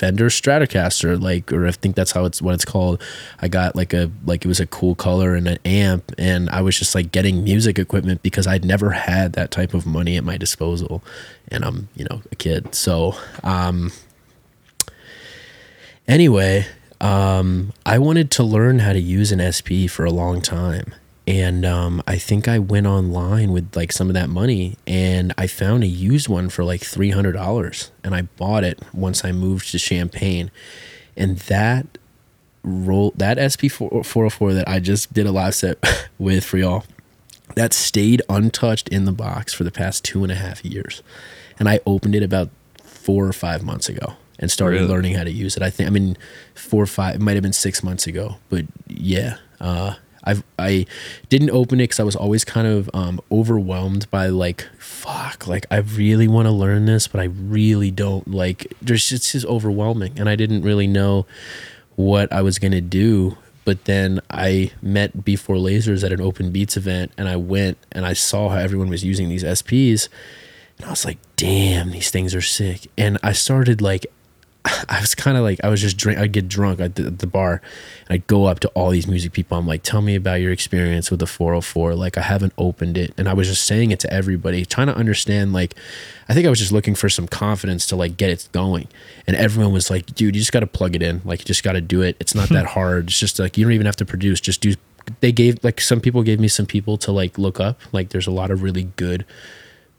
Fender Stratocaster, like, or I think that's how it's what it's called. I got like a like it was a cool color and an amp, and I was just like getting music equipment because I'd never had that type of money at my disposal, and I'm you know a kid, so um anyway, um, I wanted to learn how to use an SP for a long time. And um, I think I went online with like some of that money and I found a used one for like $300. And I bought it once I moved to Champaign. And that roll, that SP 404 that I just did a live set with for y'all, that stayed untouched in the box for the past two and a half years. And I opened it about four or five months ago and started Really? learning how to use it. I think I mean four or five it might have been six months ago. But yeah. Uh I've I didn't open it because I was always kind of um, overwhelmed by like fuck like I really want to learn this but I really don't like there's it's just overwhelming and I didn't really know what I was gonna do. But then I met Before Lasers at an Open Beats event, and I went and I saw how everyone was using these SPs, and I was like, "Damn, these things are sick." And I started like, I was kind of like, I was just drink. I'd get drunk at the, at the bar, and I'd go up to all these music people. I'm like, "Tell me about your experience with the 404." Like, I haven't opened it, and I was just saying it to everybody, trying to understand. Like, I think I was just looking for some confidence to like get it going, and everyone was like, "Dude, you just got to plug it in. Like, you just got to do it. It's not that hard. It's just like you don't even have to produce. Just do." They gave like some people gave me some people to like look up. Like, there's a lot of really good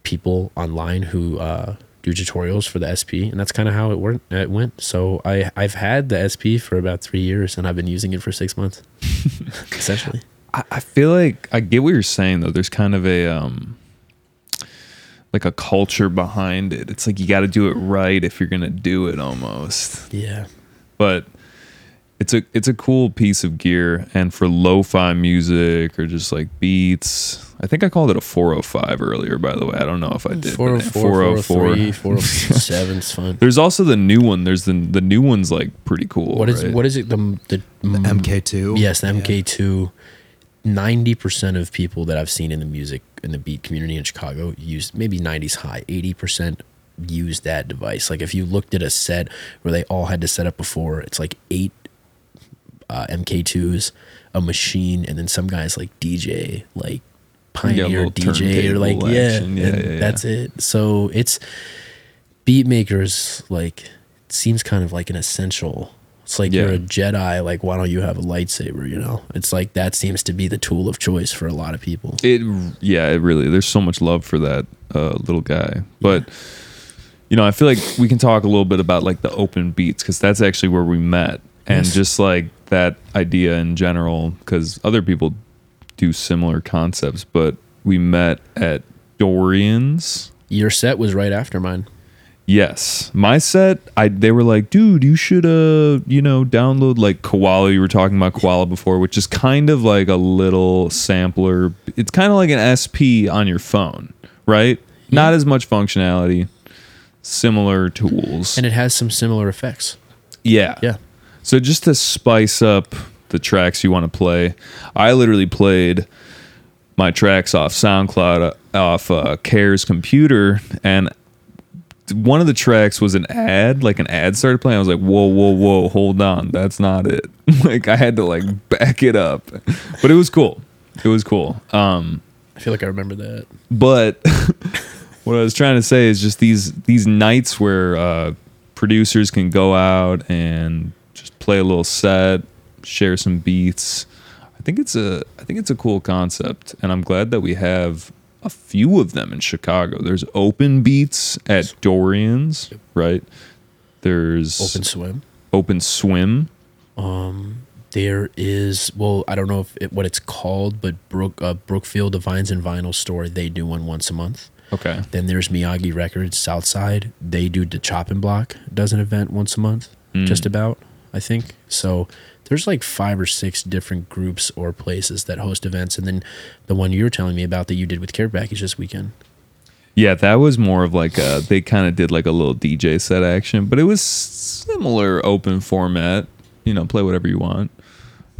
people online who uh, do tutorials for the SP, and that's kind of how it went. It went. So I I've had the SP for about three years, and I've been using it for six months, essentially. I, I feel like I get what you're saying though. There's kind of a um like a culture behind it. It's like you got to do it right if you're gonna do it almost. Yeah. But it's a it's a cool piece of gear, and for lo-fi music or just like beats. I think I called it a 405 earlier. By the way, I don't know if I did. but 404, 407 is fun. There's also the new one. There's the the new one's like pretty cool. What is right? what is it? The the, MK2. Mm, yes, the MK2. Ninety percent of people that I've seen in the music in the beat community in Chicago use maybe nineties high. Eighty percent use that device. Like if you looked at a set where they all had to set up before, it's like eight uh, MK2s, a machine, and then some guys like DJ like pioneer DJ or like yeah. Yeah, yeah. that's it. So it's beat makers like it seems kind of like an essential. It's like you're a Jedi. Like why don't you have a lightsaber? You know, it's like that seems to be the tool of choice for a lot of people. It yeah, it really. There's so much love for that uh, little guy, but you know, I feel like we can talk a little bit about like the open beats because that's actually where we met, and Yes. just like that idea in general. Because other people do similar concepts, but we met at Dorian's. Your set was right after mine. Yes, my set. I they were like, dude, you should uh, you know, download like Koala. You were talking about Koala before, which is kind of like a little sampler. It's kind of like an SP on your phone, right? Not as much functionality, similar tools. and it has some similar effects. yeah, Yeah. So just to spice up the tracks you want to play, I literally played my tracks off SoundCloud off uh, Care's computer, and one of the tracks was an ad. Like an ad started playing. I was like, "Whoa, whoa, whoa! Hold on, that's not it." like I had to like back it up, but it was cool. It was cool. Um, I feel like I remember that. but what I was trying to say is just these these nights where uh, producers can go out and play a little set, share some beats. I think it's a I think it's a cool concept, and I'm glad that we have a few of them in Chicago. There's open beats at Dorian's, right? There's Open swim. open swim. There is well, I don't know if it, what it's called, but Brook uh, Brookfield Divines and Vinyl Store they do one once a month. Okay. Then there's Miyagi Records Southside. They do the Chopping Block does an event once a month, just about I think. So there's like five or six different groups or places that host events, and then the one you were telling me about that you did with Care Package this weekend. Yeah, that was more of like a, they kind of did like a little DJ set action, but it was similar open format. You know, play whatever you want.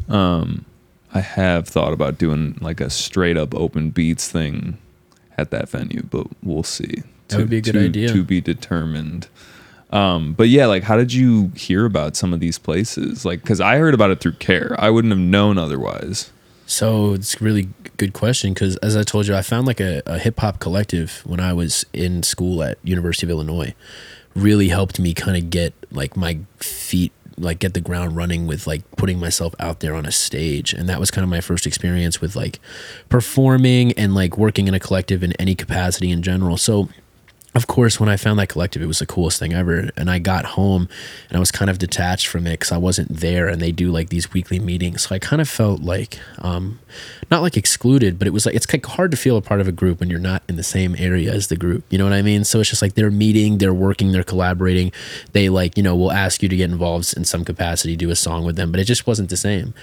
Um, I have thought about doing like a straight up open beats thing at that venue, but we'll see. That would be a good to, idea. to be determined. Um, but yeah, like, how did you hear about some of these places? Like, because I heard about it through Care, I wouldn't have known otherwise. So it's really good question because, as I told you, I found like a, a hip hop collective when I was in school at University of Illinois. Really helped me kind of get like my feet, like get the ground running with like putting myself out there on a stage, and that was kind of my first experience with like performing and like working in a collective in any capacity in general. So of course, when I found that collective, it was the coolest thing ever. And I got home and I was kind of detached from it because I wasn't there. And they do like these weekly meetings. So I kind of felt like, um, not like excluded, but it was like, it's like hard to feel a part of a group when you're not in the same area as the group. You know what I mean? So it's just like they're meeting, they're working, they're collaborating. They like, you know, will ask you to get involved in some capacity, do a song with them, but it just wasn't the same.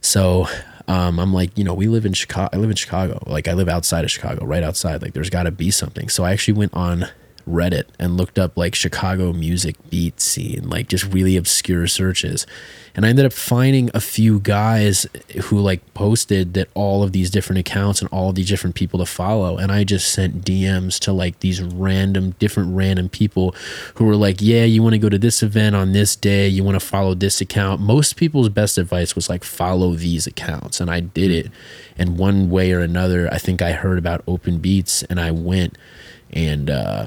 So um, I'm like, you know, we live in Chicago. I live in Chicago. Like I live outside of Chicago, right outside. Like there's got to be something. So I actually went on Reddit and looked up like Chicago music beat scene, like just really obscure searches. And I ended up finding a few guys who like posted that all of these different accounts and all of these different people to follow. And I just sent DMs to like these random, different random people who were like, yeah, you want to go to this event on this day. You want to follow this account. Most people's best advice was like, follow these accounts. And I did it. And one way or another, I think I heard about Open Beats and I went and, uh,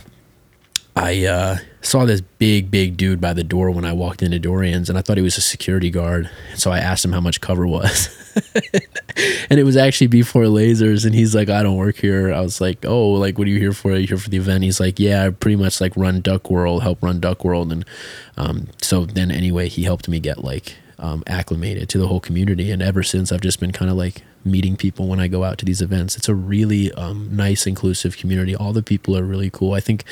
I uh, saw this big, big dude by the door when I walked into Dorian's, and I thought he was a security guard. So I asked him how much cover was, and it was actually before lasers. And he's like, "I don't work here." I was like, "Oh, like what are you here for? Are you here for the event?" He's like, "Yeah, I pretty much like run Duck World, help run Duck World." And um, so then anyway, he helped me get like um, acclimated to the whole community, and ever since I've just been kind of like meeting people when I go out to these events. It's a really um, nice, inclusive community. All the people are really cool. I think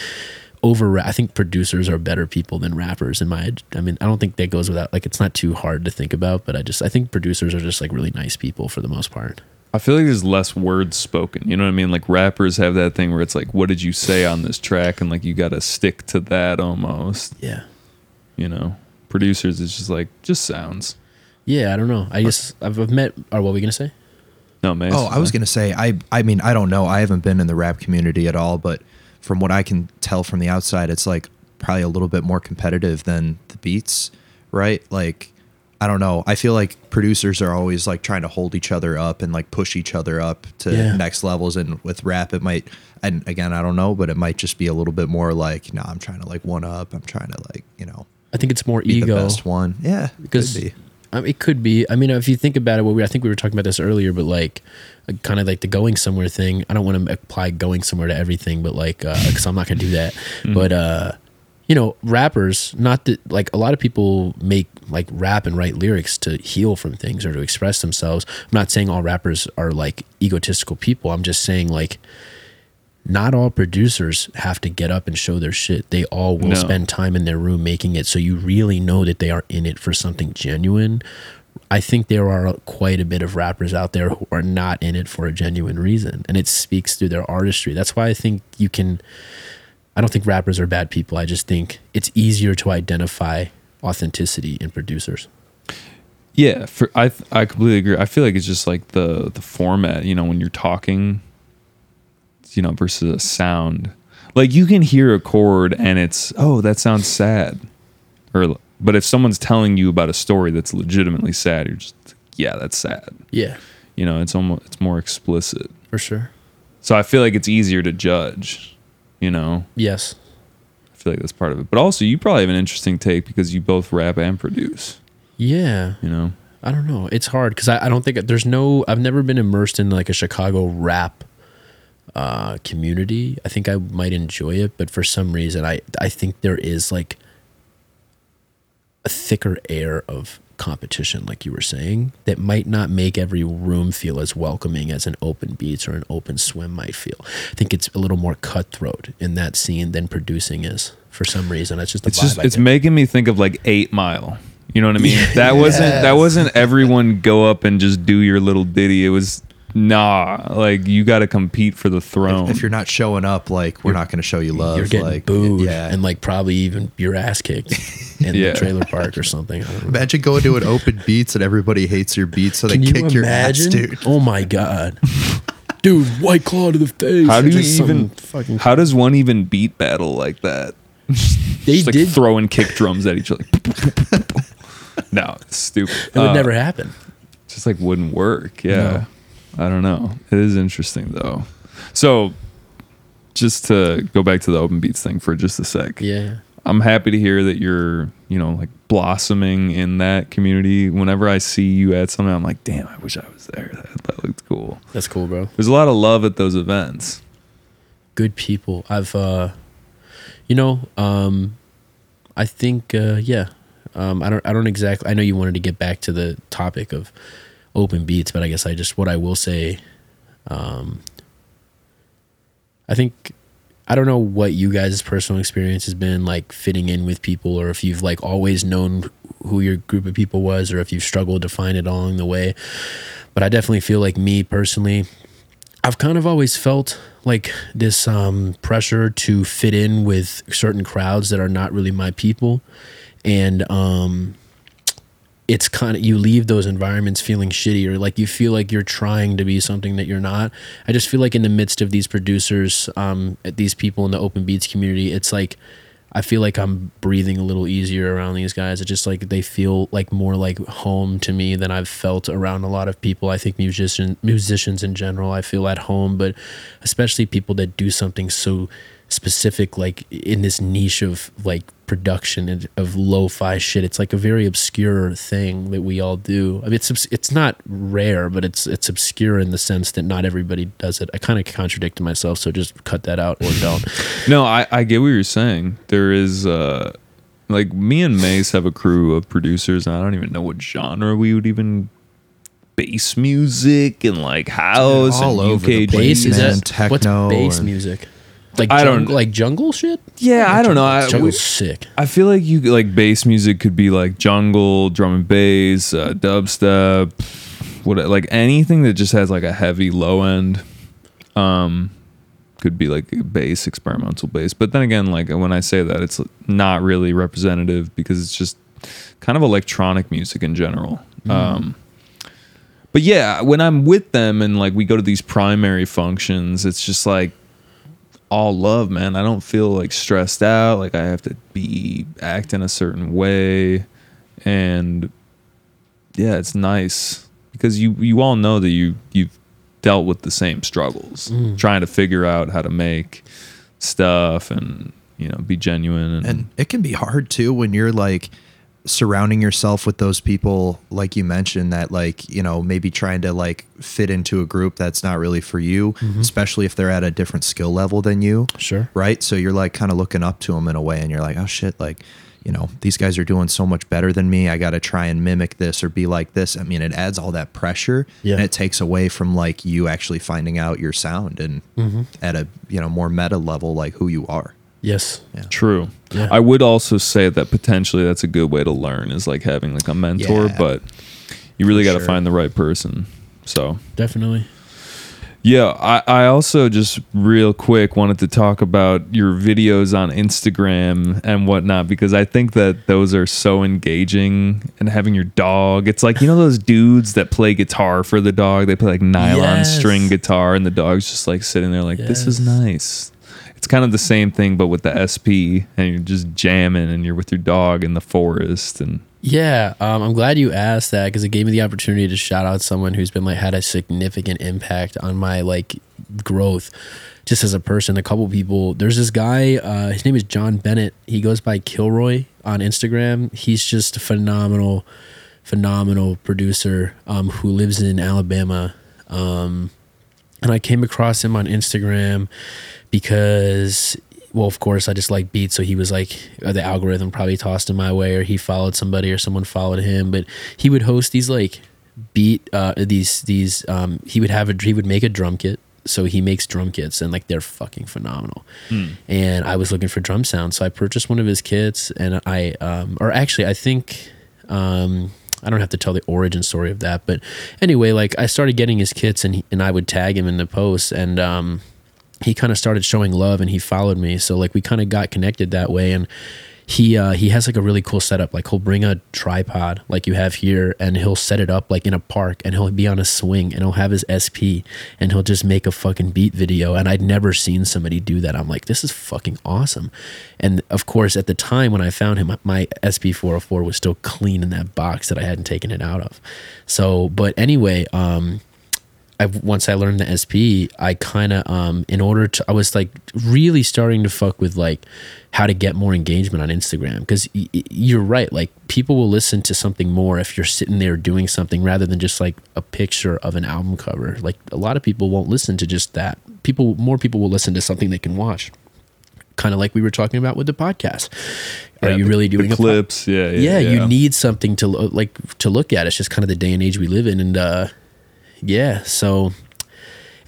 over I think producers are better people than rappers in my I mean I don't think that goes without like it's not too hard to think about but I just I think producers are just like really nice people for the most part. I feel like there's less words spoken. You know what I mean? Like rappers have that thing where it's like, what did you say on this track? And like you got to stick to that almost. Yeah. You know, producers is just like just sounds. Yeah, I don't know. I just I've, I've met or what were we going to say? No man. Oh, I was gonna say I I mean I don't know. I haven't been in the rap community at all, but from what I can tell from the outside, it's like probably a little bit more competitive than the beats, right? Like I don't know. I feel like producers are always like trying to hold each other up and like push each other up to Yeah. next levels. And with rap, it might, and again, I don't know, but it might just be a little bit more like, no, I'm trying to like one up. I'm trying to like, you know, I think it's more ego. the best one. Yeah, because be. It could be. I mean, if you think about it, what we I think we were talking about this earlier, but like, uh, kind of like the going somewhere thing. I don't want to apply going somewhere to everything, but like, uh, because I'm not gonna do that. Mm-hmm. But uh, you know, rappers, not that like a lot of people make like rap and write lyrics to heal from things or to express themselves. I'm not saying all rappers are like egotistical people. I'm just saying like. Not all producers have to get up and show their shit. They all will No. spend time in their room making it so you really know that they are in it for something genuine. I think there are quite a bit of rappers out there who are not in it for a genuine reason, and it speaks through their artistry. That's why I think you can. I don't think rappers are bad people. I just think it's easier to identify authenticity in producers. Yeah, for I I completely agree. I feel like it's just like the the format, you know, when you're talking, you know, versus a sound. Like you can hear a chord and it's oh that sounds sad, or but if someone's telling you about a story that's legitimately sad, you're just yeah that's sad. Yeah, You know, it's almost it's more explicit. for sure. So I feel like it's easier to judge. You know, Yes. I feel like that's part of it. But also, you probably have an interesting take because you both rap and produce. Yeah. You know, I don't know. It's hard because I, I don't think there's no. I've never been immersed in like a Chicago rap uh, community. I think I might enjoy it, but for some reason, I I think there is like a thicker air of competition, like you were saying, that might not make every room feel as welcoming as an open beats or an open swim might feel. I think it's a little more cutthroat in that scene than producing is. For some reason, it's just a it's vibe just I it's making me think of like Eight Mile. You know what I mean? That wasn't that wasn't everyone go up and just do your little ditty. It was nah, like you got to compete for the throne. If you're not showing up, like we're not going to show you love. you're getting like, booed Yeah, and like probably even your ass kicked in Yeah. the trailer park or something. I don't know. imagine going to an open beats and everybody hates your beats, so they Can you kick your ass, dude. Oh my god, dude! White claw to the face. how do you even fucking? how does one even beat battle like that? they Just like did. throwing kick drums at each other. no, it's stupid. it would Uh, never happen. just like wouldn't work. Yeah. I don't know. It is interesting though. So just to go back to the open beats thing for just a sec. Yeah. I'm happy to hear that you're, you know, like blossoming in that community. Whenever I see you at something, I'm like, damn, I wish I was there. That, that looked cool. That's cool, bro. There's a lot of love at those events. Good people. I've, uh, you know, um, I think, uh, yeah. Um, I don't, I don't exactly. I know you wanted to get back to the topic of open beats, but I guess I just what I will say. Um, I think I don't know what you guys' personal experience has been like fitting in with people, or if you've like always known who your group of people was, or if you've struggled to find it along the way. But I definitely feel like me personally, I've kind of always felt like this um, pressure to fit in with certain crowds that are not really my people, and um, it's kind of you leave those environments feeling shitty or like you feel like you're trying to be something that you're not. I just feel like in the midst of these producers, um, these people in the open beats community, it's like I feel like I'm breathing a little easier around these guys. It's just like they feel like more like home to me than I've felt around a lot of people. I think musician musicians in general, I feel at home, but especially people that do something so specific like in this niche of like production and of lo-fi shit it's like a very obscure thing that we all do. I mean, it's it's not rare but it's it's obscure in the sense that not everybody does it. I kind of contradicted myself so just cut that out or don't. No, I, I get what you're saying. There is uh like me and Mace have a crew of producers and I don't even know what genre we would even bass music and like house all and over UK the place, bass is man, that techno what's bass and- music like I don't- jungle, like jungle shit Yeah, I don't know. I, jungle's sick I feel like you like bass music could be like jungle, drum and bass, uh, dubstep, what like anything that just has like a heavy low end. Um, could be like a bass, experimental bass. But then again, like when I say that, it's not really representative because it's just kind of electronic music in general. Um, but yeah, when I'm with them and like we go to these primary functions, it's just like all love, man. I don't feel like stressed out, like I have to be acting a certain way. And yeah, it's nice because you you all know that you you've dealt with the same struggles, mm. trying to figure out how to make stuff and you know be genuine and, and it can be hard too when you're like surrounding yourself with those people like you mentioned that like you know maybe trying to like fit into a group that's not really for you especially if they're at a different skill level than you Sure. right so you're like kind of looking up to them in a way and you're like oh shit like you know these guys are doing so much better than me i got to try and mimic this or be like this i mean it adds all that pressure Yeah. and it takes away from like you actually finding out your sound and Mm-hmm. at a you know more meta level like who you are Yes. True. Yeah. I would also say that potentially that's a good way to learn is like having like a mentor, Yeah. but you really got to sure. find the right person. So Definitely. yeah, I, I also just real quick wanted to talk about your videos on Instagram and whatnot because I think that those are so engaging and having your dog. It's like you know those dudes that play guitar for the dog. They play like nylon Yes. string guitar and the dog's just like sitting there like this is nice. It's kind of the same thing but with the SP and you're just jamming and you're with your dog in the forest and Yeah, um, I'm glad you asked that because it gave me the opportunity to shout out someone who's been like had a significant impact on my like growth, just as a person. A couple people. There's this guy. Uh, his name is John Bennett. He goes by Kilroy on Instagram. He's just a phenomenal, phenomenal producer um, who lives in Alabama. Um, and I came across him on Instagram because well of course I just like beats so he was like the algorithm probably tossed him my way or he followed somebody or someone followed him. But he would host these like beat uh these these um he would have a he would make a drum kit so he makes drum kits and like they're fucking phenomenal. And I was looking for drum sounds so I purchased one of his kits and I um or actually I think um I don't have to tell the origin story of that, but anyway, like I started getting his kits and he, and I would tag him in the posts and um he kind of started showing love and he followed me. So like we kind of got connected that way and he uh he has like a really cool setup. Like he'll bring a tripod like you have here and he'll set it up like in a park and he'll be on a swing and he'll have his SP and he'll just make a fucking beat video and I'd never seen somebody do that. I'm like this is fucking awesome. And of course at the time when I found him my SP404 was still clean in that box that I hadn't taken it out of. So but anyway, um I once I learned the SP, I kind of um in order to I was like really starting to fuck with like how to get more engagement on Instagram because y- you're right like people will listen to something more if you're sitting there doing something rather than just like a picture of an album cover. Like a lot of people won't listen to just that. People more people will listen to something they can watch. Kind of like we were talking about with the podcast. Are Yeah, you the- really the doing po- clips? Yeah, yeah, yeah, yeah. you need something to lo- like to look at. It's just kind of the day and age we live in, and uh, yeah. So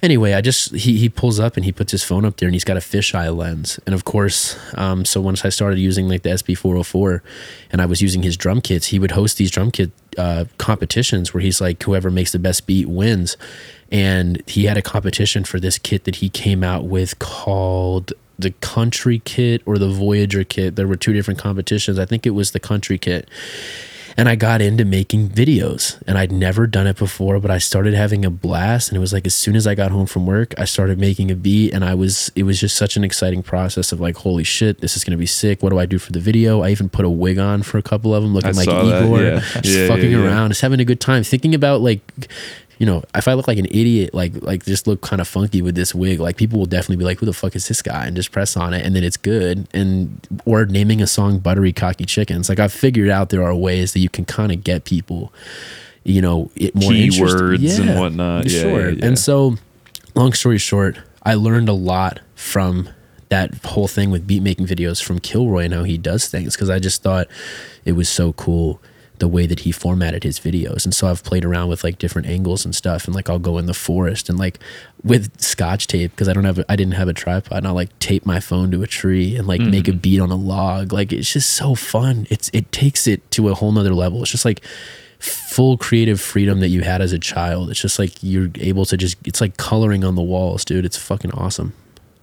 anyway, I just he he pulls up and he puts his phone up there, and he's got a fisheye lens, and of course, um, so once I started using like the SP four hundred four, and I was using his drum kits, he would host these drum kit uh, competitions where he's like whoever makes the best beat wins, and he had a competition for this kit that he came out with called the country kit or the voyager kit. There were two different competitions. I think it was the country kit and I got into making videos and I'd never done it before, but I started having a blast. And it was like, as soon as I got home from work, I started making a beat and I was, it was just such an exciting process of like, holy shit, this is going to be sick. What do I do for the video? I even put a wig on for a couple of them, looking I like that, Igor, yeah. just yeah, fucking yeah. around, just having a good time, thinking about like, you know, if I look like an idiot, like like just look kind of funky with this wig, like people will definitely be like, "Who the fuck is this guy?" and just press on it, and then it's good. And or naming a song "Buttery Cocky Chickens," like I've figured out there are ways that you can kind of get people, you know, it more Keywords and whatnot. Yeah, sure. yeah, yeah. And so, long story short, I learned a lot from that whole thing with beat making videos from Kilroy and how he does things because I just thought it was so cool the way that he formatted his videos. And so I've played around with like different angles and stuff and like I'll go in the forest and like with scotch tape because I don't have I didn't have a tripod and I'll like tape my phone to a tree and like make a mm-hmm. beat on a log. Like it's just so fun. It's it takes it to a whole nother level. It's just like full creative freedom that you had as a child. It's just like you're able to just it's like coloring on the walls, dude. It's fucking awesome.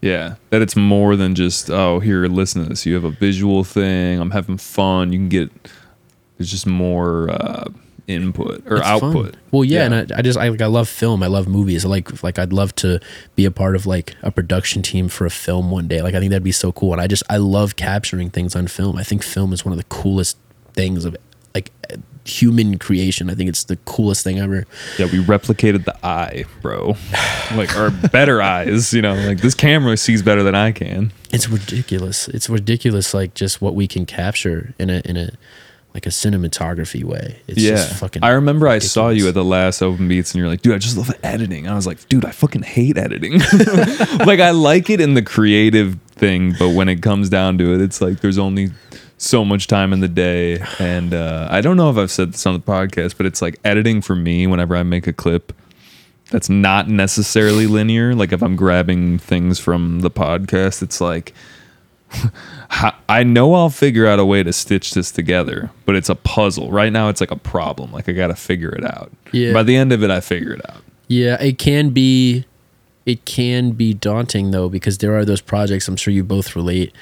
Yeah, that it's more than just oh here, listen to this. You have a visual thing. I'm having fun. You can get there's just more uh, input or It's fun. output. Well, yeah, and I, I just I like I love film. I love movies. I like like I'd love to be a part of like a production team for a film one day. Like I think that'd be so cool. And I just I love capturing things on film. I think film is one of the coolest things of like human creation. I think it's the coolest thing ever. Yeah, we replicated the eye, bro. Like our better eyes, you know. Like this camera sees better than I can. It's ridiculous. It's ridiculous, like just what we can capture in a in a like a cinematography way. It's yeah, just fucking. I remember I saw you at the last Open Beats, and you're like, "Dude, I just love editing." I was like, "Dude, I fucking hate editing." like, I like it in the creative thing, but when it comes down to it, it's like there's only so much time in the day, and uh, I don't know if I've said this on the podcast, but it's like editing for me. Whenever I make a clip, that's not necessarily linear. Like if I'm grabbing things from the podcast, it's like I know I'll figure out a way to stitch this together, but it's a puzzle. Right now, it's like a problem. Like I got to figure it out. Yeah. By the end of it, I figure it out. Yeah, it can be it can be daunting though because there are those projects I'm sure you both relate.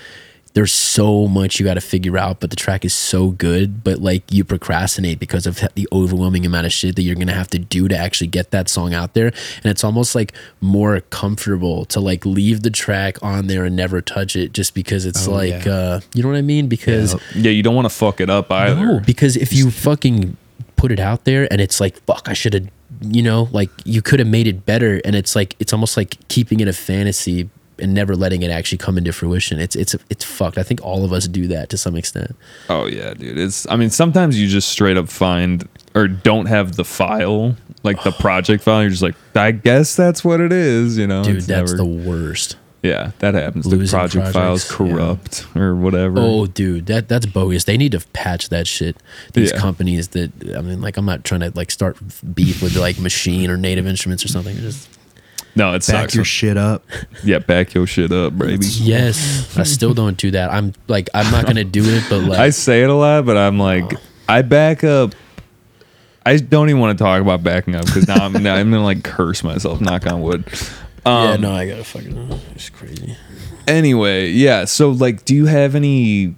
There's so much you got to figure out, but the track is so good, but like you procrastinate because of the overwhelming amount of shit that you're going to have to do to actually get that song out there. And it's almost like more comfortable to like leave the track on there and never touch it just because it's Oh, like yeah. uh you know what I mean? Because Yeah, you don't want to fuck it up either. no, because if you fucking put it out there and it's like, fuck, I should have, you know, like you could have made it better. And it's like, it's almost like keeping it a fantasy and never letting it actually come into fruition. It's, it's, it's fucked. I think all of us do that to some extent. Oh yeah, dude. It's I mean sometimes you just straight up find or don't have the file, like the project file. You're just like, I guess that's what it is, you know. Dude, It's that's never- the worst. yeah, that happens. The Losing project files projects, yeah. corrupt or whatever. Oh, dude, that that's bogus. They need to patch that shit. These Yeah. companies that I mean, like, I'm not trying to like start beef with like Maschine or Native Instruments or something. Just no, it Back sucks. your shit up. yeah, back your shit up, baby. yes, I still don't do that. I'm like, I'm not gonna do it, but like, I say it a lot, but I'm like, I back up. I don't even want to talk about backing up because now I'm, now I'm gonna like curse myself. Knock on wood. yeah, Um, no, I gotta fucking. It's crazy. Anyway, yeah. So, like, do you have any?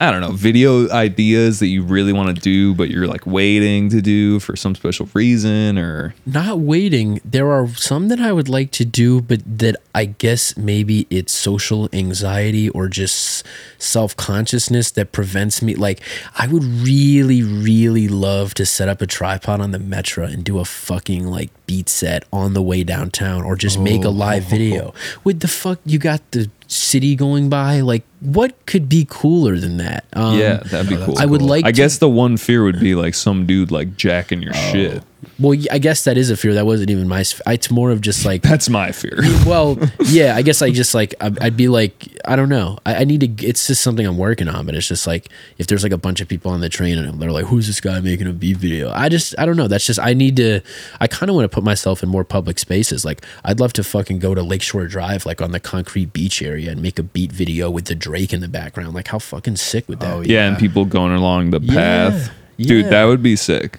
I don't know, video ideas that you really want to do, but you're like waiting to do for some special reason, or not waiting. There are some that I would like to do, but that I guess maybe it's social anxiety or just self consciousness that prevents me. Like, I would really, really love to set up a tripod on the Metra and do a fucking like beat set on the way downtown or just make a live video. With the fuck, you got the city going by. Like, what could be cooler than that? Um, yeah, that'd be cool. I would like I to- guess the one fear would be like some dude like jacking your shit. Well, I guess that is a fear. That wasn't even my. It's more of just like That's my fear. well, yeah, I guess I just like I'd I'd be like I don't know. I, I need to. It's just something I'm working on, but it's just like if there's like a bunch of people on the train and they're like, "Who's this guy making a beat video?" I just I don't know. That's just I need to. I kind of want to put myself in more public spaces. Like I'd love to fucking go to Lakeshore Drive, like on the concrete beach area, and make a beat video with the Drake in the background. Like how fucking sick would that Oh, be? yeah, and people going along the Yeah, path. Dude, yeah. that would be sick.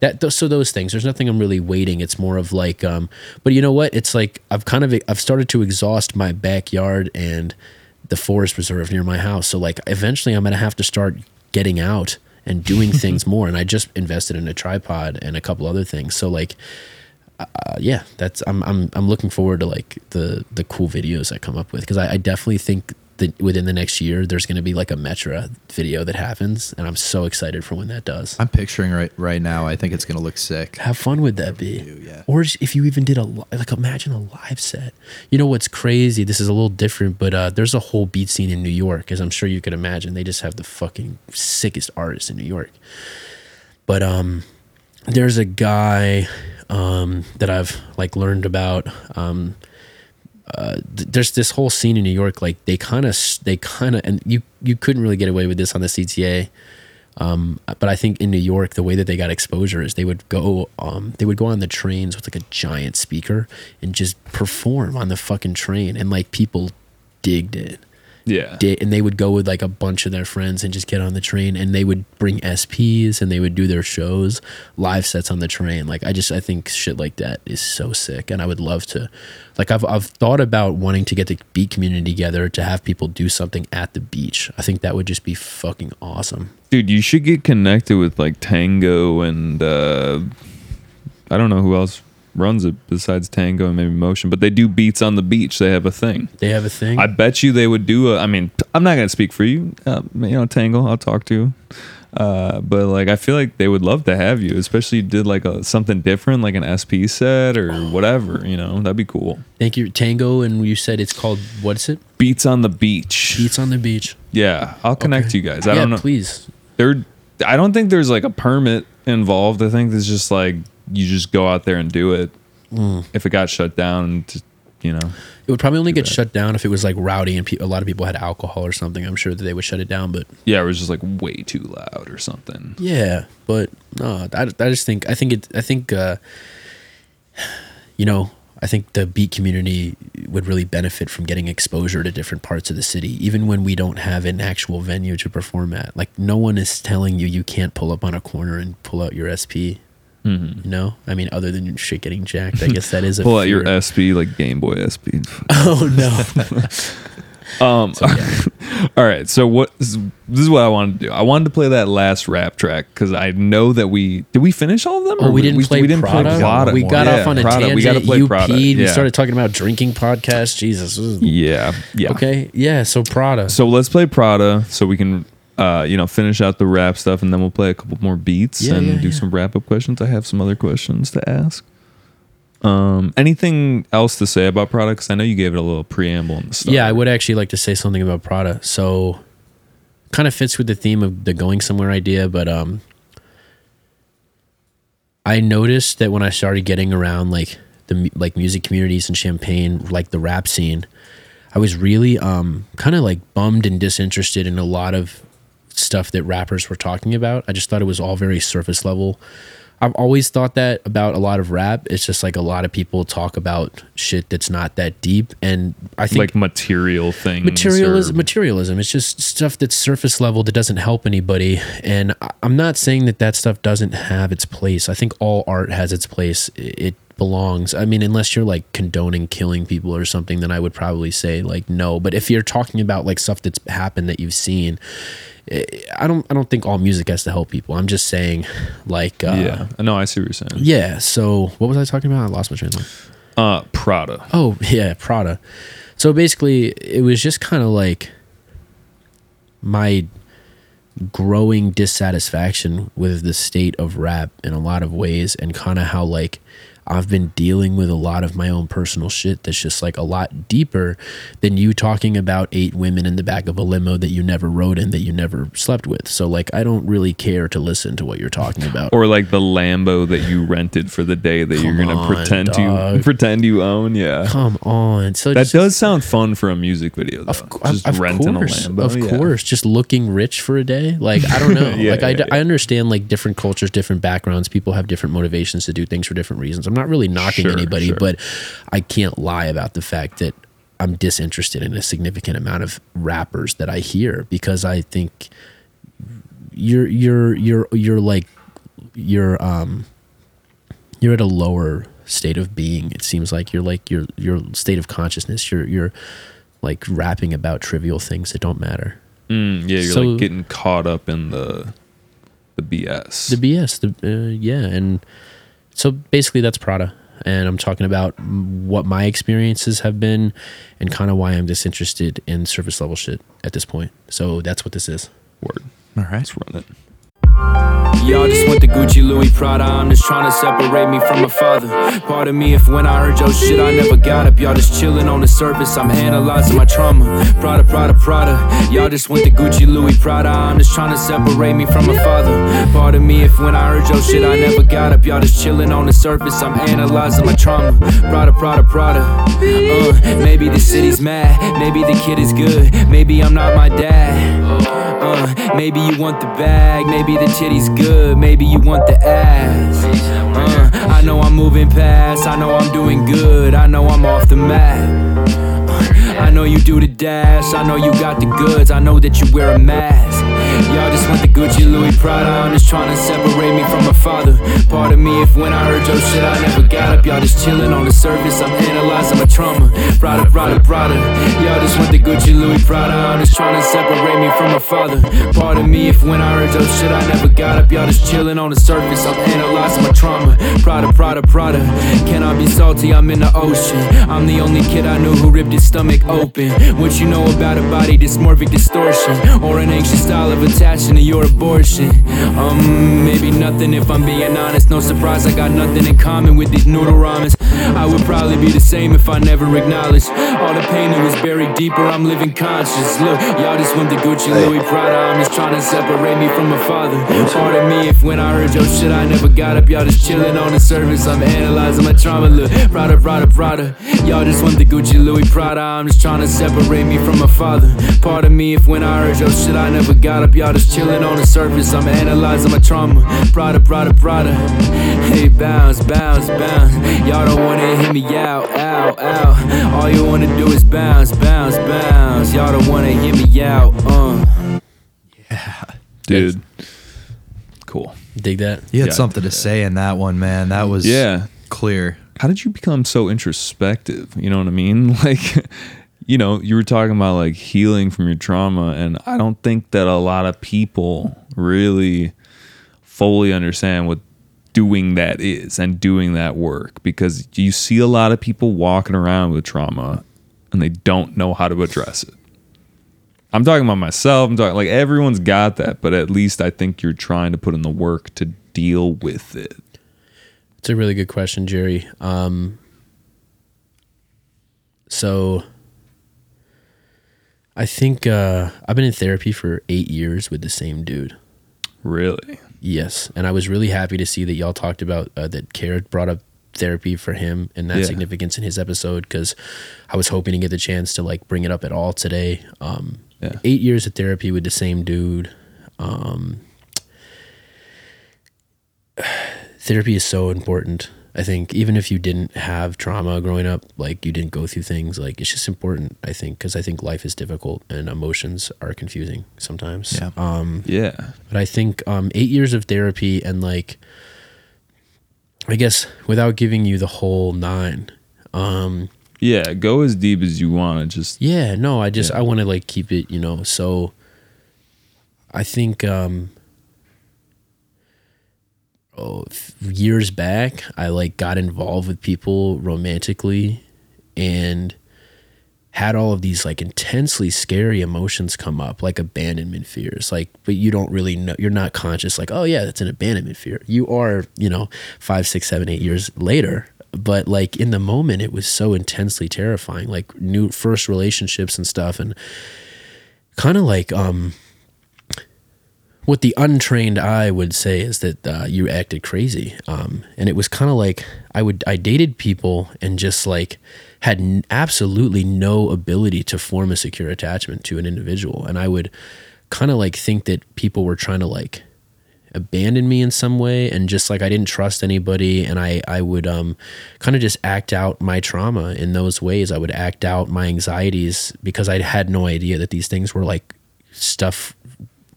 that th- so those things there's nothing i'm really waiting it's more of like um but you know what it's like i've kind of i've started to exhaust my backyard and the forest reserve near my house so like eventually i'm gonna have to start getting out and doing things more and i just invested in a tripod and a couple other things so like uh, yeah that's i'm i'm i'm looking forward to like the the cool videos i come up with because I, I definitely think that within the next year there's going to be like a metra video that happens and i'm so excited for when that does I'm picturing right right now. I think it's gonna look sick. how fun would that be? yeah. Or if you even did a like, imagine a live set. You know what's crazy? This is a little different, but uh, there's a whole beat scene in New York, as I'm sure you could imagine. They just have the fucking sickest artists in New York. But um, there's a guy um that I've like learned about. Um, uh, th- there's this whole scene in New York. Like they kind of, they kind of, and you you couldn't really get away with this on the CTA. Um, but I think in New York, the way that they got exposure is they would go, um, they would go on the trains with like a giant speaker and just perform on the fucking train, and like people digged it. Yeah. Di- and they would go with like a bunch of their friends and just get on the train, and they would bring SPs and they would do their shows, live sets on the train. Like I just, I think shit like that is so sick, and I would love to, like I've I've thought about wanting to get the beat community together to have people do something at the beach. I think that would just be fucking awesome. Dude, you should get connected with like Tango and uh I don't know who else. Runs it besides Tango and maybe Motion, but they do beats on the beach. They have a thing. They have a thing. I bet you they would do a. I mean, I'm not gonna speak for you. Uh, you know, tango I'll talk to. You uh, but like, I feel like they would love to have you, especially you did like a something different, like an SP set or whatever. You know, that'd be cool. Thank you, Tango. And you said it's called what is it? Beats on the beach. Beats on the beach. Yeah, I'll connect you guys. I yeah, don't know. please. There, I don't think there's like a permit involved. I think it's just like you just go out there and do it. Mm. If it got shut down, just, you know. It would probably only get shut down if it was like rowdy and pe- a lot of people had alcohol or something. I'm sure that they would shut it down, but Yeah, it was just like way too loud or something. yeah, but no, I, I just think I think it I think uh, you know I think the beat community would really benefit from getting exposure to different parts of the city, even when we don't have an actual venue to perform at. Like no one is telling you you can't pull up on a corner and pull out your SP. Mm-hmm. You know, I mean, other than shit getting jacked, I guess that is a Pull out your. SP, like Game Boy SP. Oh no. Um, all right. So what? This is what I wanted to do. I wanted to play that last rap track because I know that we did. We finish all of them? Oh, Or we play. We didn't play Prada. We got Yeah, off on a Prada. tangent. We got to play you Prada. peed. We Yeah. started talking about drinking podcasts. Jesus. Yeah. Yeah. Okay. Yeah. So Prada. So let's play Prada so we can, uh, you know, finish out the rap stuff and then we'll play a couple more beats Yeah, and yeah, do yeah. some wrap up questions. I have some other questions to ask. Um, anything else to say about Prada? Because I know you gave it a little preamble the start. yeah, I would actually like to say something about Prada. So, kind of fits with the theme of the going somewhere idea, but um, I noticed that when I started getting around like the like music communities in Champaign, like the rap scene, I was really um kind of like bummed and disinterested in a lot of stuff that rappers were talking about. I just thought it was all very surface level. I've always thought that about a lot of rap. It's just like a lot of people talk about shit that's not that deep, and I think like material things. materialism or- materialism it's just stuff that's surface level that doesn't help anybody and i'm not saying that that stuff doesn't have its place i think all art has its place it belongs i mean unless you're like condoning killing people or something then i would probably say like no but if you're talking about like stuff that's happened that you've seen I- don't i don't think all music has to help people i'm just saying like uh, yeah. No, I see what you're saying. yeah so what was i talking about i lost my train of thought Uh, Prada. Oh yeah, Prada. So basically, it was just kind of like my growing dissatisfaction with the state of rap in a lot of ways, and kind of how like I've been dealing with a lot of my own personal shit that's just like a lot deeper than you talking about eight women in the back of a limo that you never rode in that you never slept with. So like I don't really care to listen to what you're talking about. Or like the Lambo that you rented for the day that you're gonna on, pretend dog. to pretend you own. Yeah. Come on. So That just- does sound fun for a music video, though. Of, Just of renting course, a Lambo. of yeah. course, just looking rich for a day. Like I don't know. Yeah, like I, yeah, I yeah. understand like different cultures, different backgrounds. People have different motivations to do things for different reasons. I'm not really knocking Sure, anybody, sure. but I can't lie about the fact that I'm disinterested in a significant amount of rappers that I hear because I think you're you're you're you're like you're um you're at a lower state of being. It seems like you're like your your state of consciousness. You're you're like rapping about trivial things that don't matter. Mm, yeah, you're So- like getting caught up in the the BS. The BS, the uh, yeah, and so basically that's Prada, and I'm talking about what my experiences have been, and kind of why I'm disinterested in surface level shit at this point. So that's what this is. Word. All right. Let's run it. Y'all just went to Gucci, Louis, Prada. I'm just trying to separate me from my father. Pardon me if when I heard your shit, I never got up. Y'all just chilling on the surface. I'm analyzing my trauma. Prada, Prada, Prada. Y'all just went to Gucci, Louis, Prada. I'm just trying to separate me from my father. Pardon me if when I heard your shit, I never got up. Y'all just chilling on the surface. I'm analyzing my trauma. Prada, Prada, Prada. Uh, maybe the city's mad. Maybe the kid is good. Maybe I'm not my dad. Uh, maybe you want the bag, maybe the titty's good, maybe you want the ass. Uh, I know I'm moving past, I know I'm doing good, I know I'm off the map. I know you do the dash, I know you got the goods, I know that you wear a mask. Y'all just want the Gucci Louis Prada. I'm just trying to separate me from my father. Pardon me if when I heard your shit, I never got up. Y'all just chilling on the surface. I'm analyzing my trauma. Prada, Prada, Prada. Y'all just want the Gucci Louis Prada. I'm just trying to separate me from my father. Pardon me if when I heard your shit, I never got up. Y'all just chilling on the surface. I'm analyzing my trauma. Prada, Prada, Prada. Can I be salty? I'm in the ocean. I'm the only kid I knew who ripped his stomach open. What you know about a body dysmorphic distortion? Or an anxious style of attachment to your abortion? Um, maybe nothing if I'm being honest. No surprise, I got nothing in common with these noodle ramens. I would probably be the same if I never acknowledged all the pain that was buried deeper. I'm living conscious. Look, y'all just want the Gucci Louis Prada. I'm just trying to separate me from my father. Pardon me if when I heard your shit, I never got up. Y'all just chilling on the surface. I'm analyzing my trauma. Look, Prada, Prada, Prada. Y'all just want the Gucci Louis Prada. I'm just trying to separate me from my father. Part of me if when I heard your shit, I never got up. Y'all just chilling on the surface. I'm analyzing my trauma. Prada, Prada, Prada. Hey, bounce, bounce, bounce. Y'all don't wanna hit me out, out, out. All you wanna do is bounce, bounce, bounce. Y'all don't wanna hit me out, uh. dude. Cool. Dig that? You had Yeah. something to say in that one, man. That was Yeah. clear. How did you become so introspective? You know what I mean? Like, you know, you were talking about like healing from your trauma, and I don't think that a lot of people really fully understand what doing that is and doing that work because you see a lot of people walking around with trauma and they don't know how to address it. I'm talking about myself. I'm talking like everyone's got that, but at least I think you're trying to put in the work to deal with it. It's a really good question, Jerry. Um, so I think uh, I've been in therapy for eight years with the same dude. Really? Yes, and I was really happy to see that y'all talked about uh, that. Carrot brought up therapy for him and that Yeah. significance in his episode because I was hoping to get the chance to like bring it up at all today. Um, Yeah. Eight years of therapy with the same dude. Um, therapy is so important. I think even if you didn't have trauma growing up, like you didn't go through things, like it's just important. I think because I think life is difficult and emotions are confusing sometimes. Yeah. Um, Yeah. but I think um, eight years of therapy and like, I guess without giving you the whole nine, um, Yeah, go as deep as you want. Just yeah, no, I just Yeah. I want to like keep it, you know. So I think um oh, years back, I like got involved with people romantically and had all of these like intensely scary emotions come up, like abandonment fears. Like, but you don't really know, you're not conscious, like, oh yeah, that's an abandonment fear. You are, you know, five, six, seven, eight years later. But like in the moment, it was so intensely terrifying, like new first relationships and stuff. And kind of like, um, what the untrained eye would say is that uh, you acted crazy. Um, and it was kind of like i would i dated people and just like had n- absolutely no ability to form a secure attachment to an individual. And i would kind of like think that people were trying to like abandon me in some way and just like I didn't trust anybody. And I I would um kind of just act out my trauma in those ways. I would act out my anxieties because I had no idea that these things were like stuff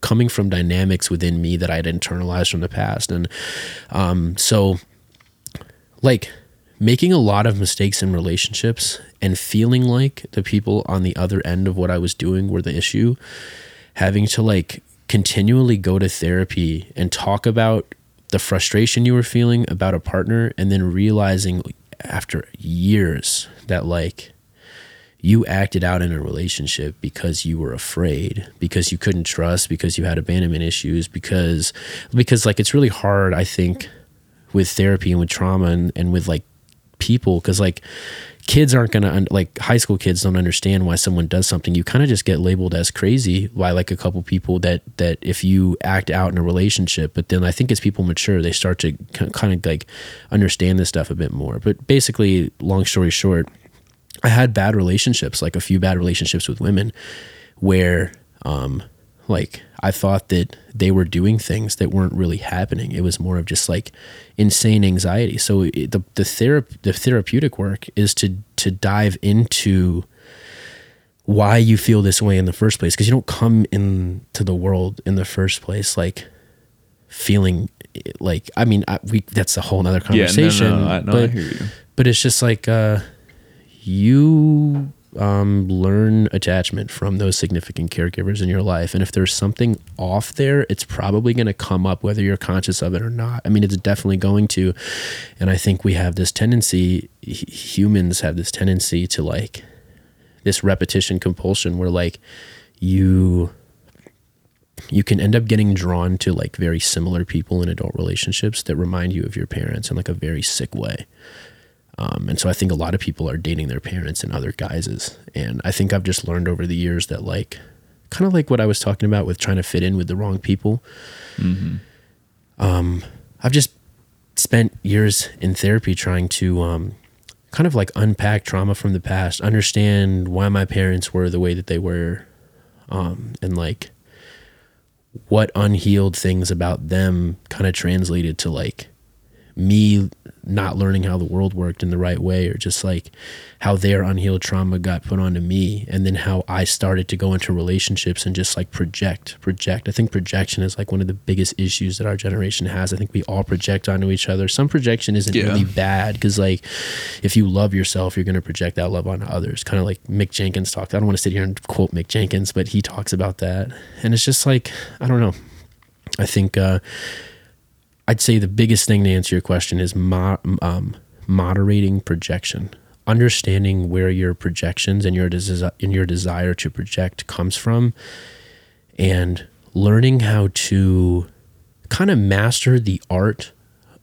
coming from dynamics within me that I had internalized from the past. And um so like making a lot of mistakes in relationships and feeling like the people on the other end of what I was doing were the issue having to like continually go to therapy and talk about the frustration you were feeling about a partner and then realizing after years that like you acted out in a relationship because you were afraid because you couldn't trust because you had abandonment issues because because like it's really hard i think with therapy and with trauma and, and with like people because like kids aren't gonna like high school kids don't understand why someone does something. You kind of just get labeled as crazy by like a couple people that that if you act out in a relationship but then i think as people mature they start to kind of like understand this stuff a bit more. But basically long story short I had bad relationships, like a few bad relationships with women where um like I thought that they were doing things that weren't really happening. It was more of just like insane anxiety. So it, the the therap- the therapeutic work is to to dive into why you feel this way in the first place because you don't come into the world in the first place like feeling like I mean I, we that's a whole nother Yeah, no, conversation. no, no, I, no, but, I hear you. but it's just like uh, you um, learn attachment from those significant caregivers in your life, and if there's something off there, it's probably going to come up whether you're conscious of it or not. I mean, it's definitely going to, and I think we have this tendency. Humans have this tendency to like this repetition compulsion where like you you can end up getting drawn to like very similar people in adult relationships that remind you of your parents in like a very sick way. Um, and so I think a lot of people are dating their parents in other guises. And I think I've just learned over the years that like kind of like what I was talking about with trying to fit in with the wrong people. Um, I've just spent years in therapy trying to um, kind of like unpack trauma from the past, understand why my parents were the way that they were, um, and like what unhealed things about them kind of translated to like me not learning how the world worked in the right way or just like how their unhealed trauma got put onto me and then how I started to go into relationships and just like project project. I think projection is like one of the biggest issues that our generation has. I think we all project onto each other. Some projection isn't Yeah. really bad because like if you love yourself you're going to project that love onto others. Kind of like Mick Jenkins talked I don't want to sit here and quote Mick Jenkins but he talks about that. And it's just like I don't know. I think uh I'd say the biggest thing to answer your question is mo- um, moderating projection, understanding where your projections and your desi- and your desire to project comes from, and learning how to kind of master the art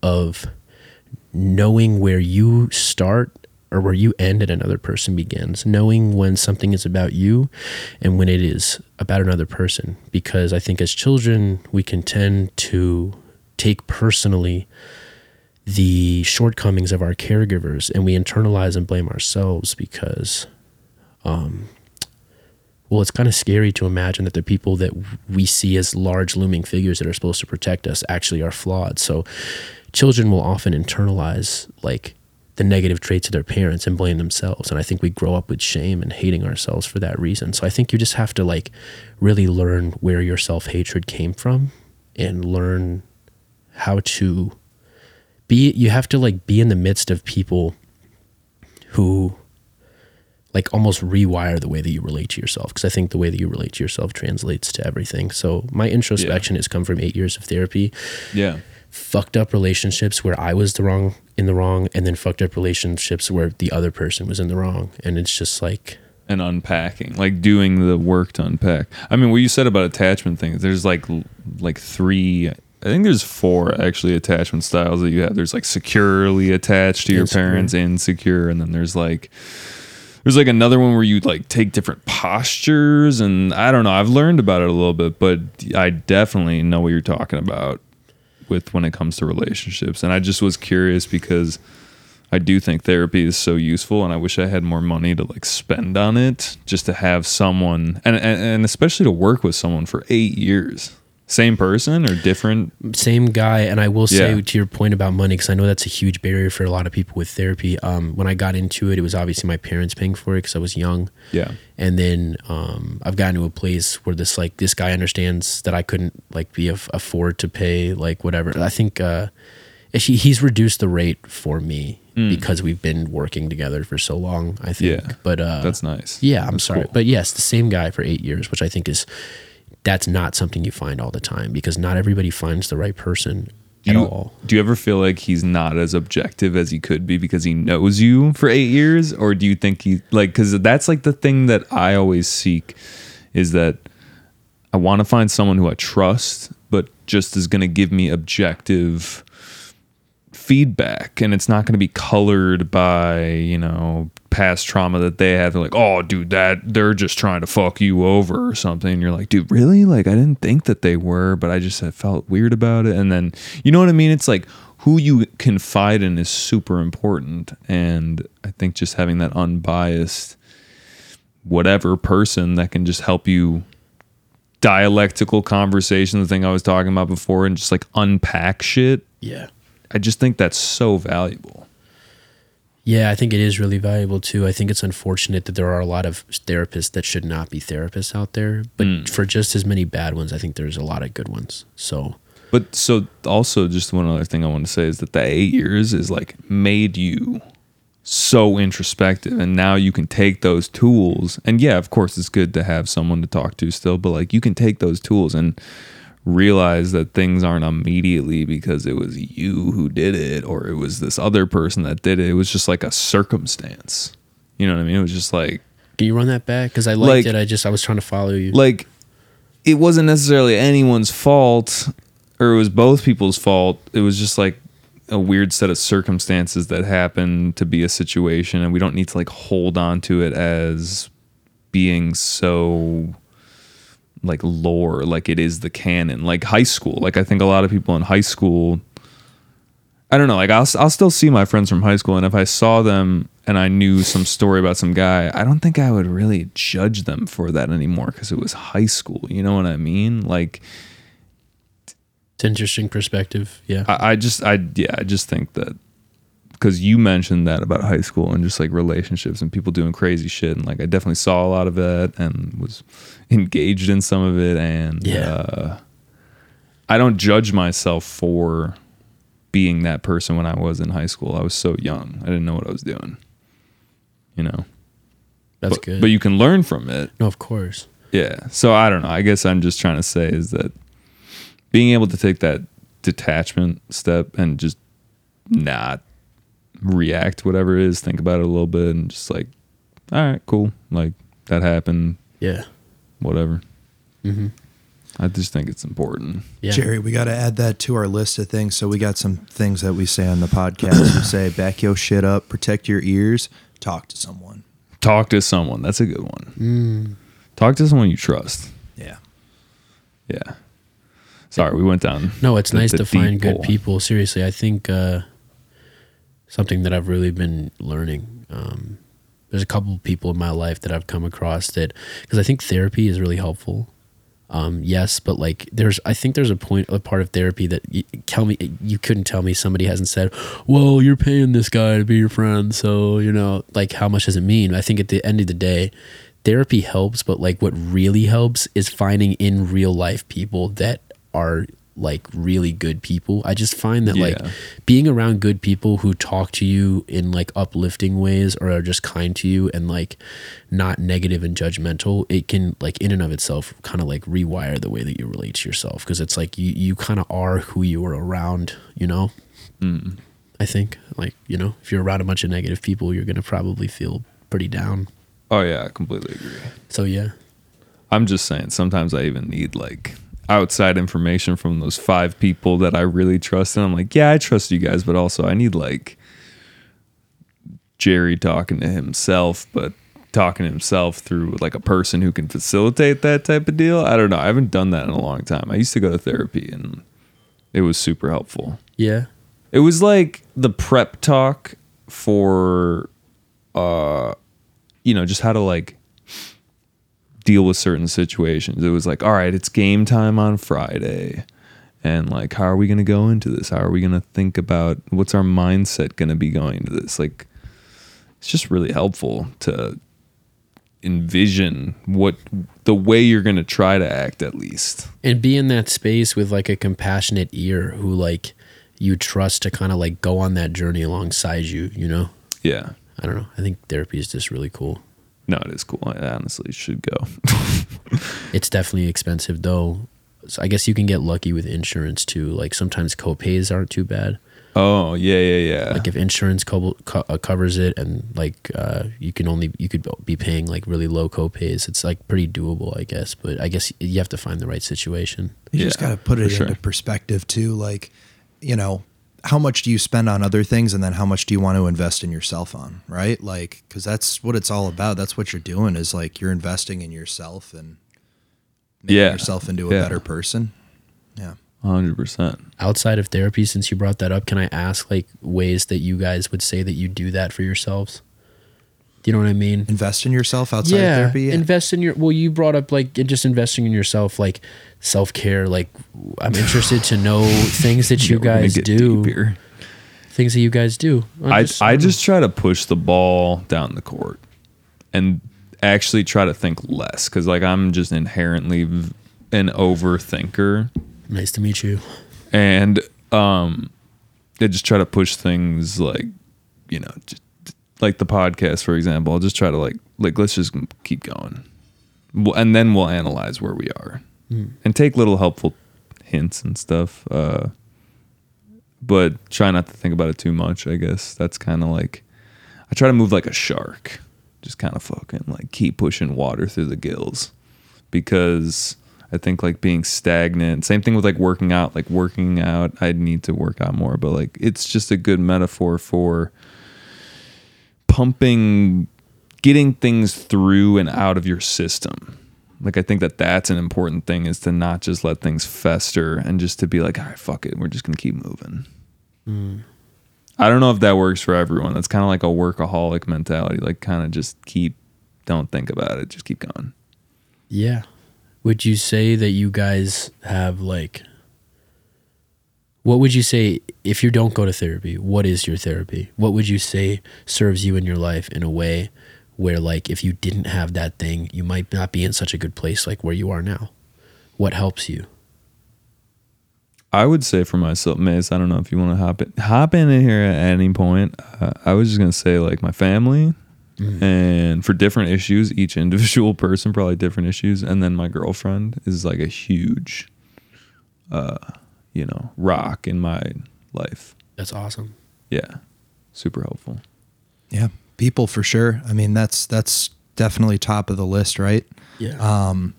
of knowing where you start or where you end and another person begins, knowing when something is about you and when it is about another person. Because I think as children, we can tend to take personally the shortcomings of our caregivers and we internalize and blame ourselves because um well it's kind of scary to imagine that the people that we see as large looming figures that are supposed to protect us actually are flawed. So children will often internalize like the negative traits of their parents and blame themselves. And i think we grow up with shame and hating ourselves for that reason. So i think you just have to like really learn where your self-hatred came from and learn how to be you have to like be in the midst of people who like almost rewire the way that you relate to yourself because i think the way that you relate to yourself translates to everything so my introspection has come from eight years of therapy Yeah. fucked up relationships where i was the wrong in the wrong and then fucked up relationships where the other person was in the wrong and it's just like and unpacking, like doing the work to unpack. I mean, what you said about attachment things, there's like like three. I think there's four actually attachment styles that you have. There's like securely attached to your Insecure. parents, insecure, and then there's like there's like another one where you like take different postures, and I don't know. I've learned about it a little bit, but I definitely know what you're talking about with when it comes to relationships. And I just was curious because I do think therapy is so useful, and I wish I had more money to like spend on it just to have someone, and and, and especially to work with someone for eight years, same person or different. same guy and i will say Yeah. to your point about money because i know that's a huge barrier for a lot of people with therapy um, when i got into it it was obviously my parents paying for it because i was young Yeah, and then um, i've gotten to a place where this like this guy understands that i couldn't like be aff- afford to pay like whatever i think uh he, he's reduced the rate for me because we've been working together for so long i think. Yeah. but uh that's nice. yeah i'm That's sorry cool. but yes the same guy for eight years which i think is that's not something you find all the time because not everybody finds the right person Do at you, all. do you ever feel like he's not as objective as he could be because he knows you for eight years, or do you think he like because that's like the thing that I always seek is that I want to find someone who I trust, but just is going to give me objective feedback. And it's not going to be colored by you know past trauma that they have they're like oh dude that they're just trying to fuck you over or something. And you're like dude really? Like i didn't think that they were but i just had felt weird about it. And then you know what i mean? It's like who you confide in is super important. And i think just having that unbiased whatever person that can just help you dialectical conversation the thing i was talking about before and just like unpack shit yeah. I just think that's so valuable. Yeah, I think it is really valuable too. I think it's unfortunate that there are a lot of therapists that should not be therapists out there, but Mm. for just as many bad ones, I think there's a lot of good ones. So, But so also just one other thing I want to say is that the eight years is like made you so introspective and now you can take those tools and yeah of course it's good to have someone to talk to still but like you can take those tools and realize that things aren't immediately because it was you who did it or it was this other person that did it it was just like a circumstance you know what i mean it was just like can you run that back? Because I liked Like- it. I just I was trying to follow you. like it wasn't necessarily anyone's fault or it was both people's fault it was just like a weird set of circumstances that happened to be a situation and we don't need to like hold on to it as being so like lore like it is the canon like high school like i think a lot of people in high school i don't know like I'll, I'll still see my friends from high school and if i saw them and i knew some story about some guy i don't think i would really judge them for that anymore because it was high school you know what i mean like it's interesting perspective. Yeah. I, I just I yeah, I just think that because you mentioned that about high school and just like relationships and people doing crazy shit and like I definitely saw a lot of that and was engaged in some of it and Yeah. uh, I don't judge myself for being that person when I was in high school. I was so young. I didn't know what I was doing. You know. That's but, good. But you can learn from it. no, of course. Yeah. So I don't know. I guess I'm just trying to say is that being able to take that detachment step and just not react whatever it is, think about it a little bit and just like, all right, cool. Like that happened, Yeah. whatever. I just think it's important. Yeah. Jerry, we got to add that to our list of things. So we got some things that we say on the podcast. we say, back your shit up, protect your ears, talk to someone. Talk to someone. That's a good one. Talk to someone you trust. Yeah. Yeah. Sorry, we went down. No, it's the- nice the to find good hole. people. Seriously, I think uh, something that I've really been learning. Um, there's a couple of people in my life that I've come across that because I think therapy is really helpful. Um, yes, but like there's, I think there's a point, a part of therapy that you, tell me you couldn't tell me somebody hasn't said, "Well, you're paying this guy to be your friend, so you know, like how much does it mean?" I think at the end of the day, therapy helps, but like what really helps is finding in real life people that are like really good people. I just find that like being around good people who talk to you in like uplifting ways or are just kind to you and like not negative and judgmental, it can like in and of itself kind of like rewire the way that you relate to yourself because it's like you you kind of are who you are around, you know? Mm. I think like, you know, if you're around a bunch of negative people, you're going to probably feel pretty down. Oh yeah, I completely agree. So yeah. I'm just saying sometimes I even need like outside information from those five people that I really trust. And I'm like, yeah, I trust you guys, but also I need like Jerry talking to himself, but talking to himself through like a person who can facilitate that type of deal. I don't know. I haven't done that in a long time. I used to go to therapy and it was super helpful. Yeah. It was like the prep talk for uh you know, just how to like deal with certain situations. It was like, all right, it's game time on Friday. And like, how are we going to go into this? How are we going to think about what's our mindset going to be going into this? Like, it's just really helpful to envision what the way you're going to try to act, at least. and be in that space with like a compassionate ear who like you trust to kind of like go on that journey alongside you you know Yeah. i don't know i think therapy is just really cool No, it is cool. I honestly should go. it's definitely expensive though so i guess you can get lucky with insurance too like sometimes copays aren't too bad oh, yeah, yeah, yeah. like if insurance co- co- uh, covers it and like uh, you can only you could be paying like really low copays it's like pretty doable i guess but i guess you have to find the right situation You just got to put it into sure. perspective too. Like, you know, how much do you spend on other things, and then how much do you want to invest in yourself on, right? Like, because that's what it's all about. That's what you're doing is like you're investing in yourself and making Yeah. yourself into a Yeah. better person. Yeah. 100%. outside of therapy since you brought that up can i ask like ways that you guys would say that you do that for yourselves do you know what i mean Invest in yourself outside of therapy. Yeah. invest in your well you brought up like just investing in yourself like self-care like i'm interested to know things that you Yeah, we're gonna guys do deep here. things that you guys do. I'm I just- I don't just try to push the ball down the court and actually try to think less because like I'm just inherently v- an overthinker nice to meet you. and um I just try to push things like you know just like the podcast for example I'll just try to like like let's just keep going Well, and then we'll analyze where we are and take little helpful hints and stuff uh but try not to think about it too much I guess that's kind of like I try to move like a shark just kind of fucking like keep pushing water through the gills because I think like being stagnant. Same thing with like working out. Like working out, I need to work out more, but like it's just a good metaphor for pumping, getting things through and out of your system. Like I think that that's an important thing is to not just let things fester and just to be like, all right, fuck it, we're just gonna keep moving. Mm. I don't know if that works for everyone. That's kind of like a workaholic mentality. Like kind of just keep, don't think about it, just keep going. Yeah. Would you say that you guys have like what would you say if you don't go to therapy? What is your therapy? What would you say serves you in your life in a way where like if you didn't have that thing, you might not be in such a good place like where you are now? What helps you? I would say for myself, Mace. I don't know if you want to hop in, hop in here at any point. Uh, I was just gonna say like my family, and for different issues, each individual person probably different issues, and then my girlfriend is like a huge, uh, you know, rock in my life. That's awesome. Yeah, super helpful. Yeah, people for sure. I mean, that's that's definitely top of the list, right? Yeah. Um,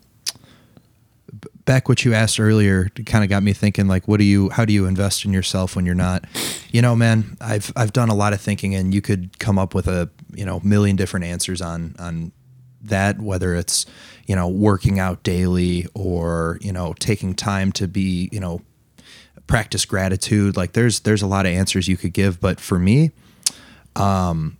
back what you asked earlier kind of got me thinking like what do you how do you invest in yourself when you're not you know man i've i've done a lot of thinking and you could come up with a you know million different answers on on that whether it's you know working out daily or you know taking time to be you know practice gratitude like there's there's a lot of answers you could give but for me um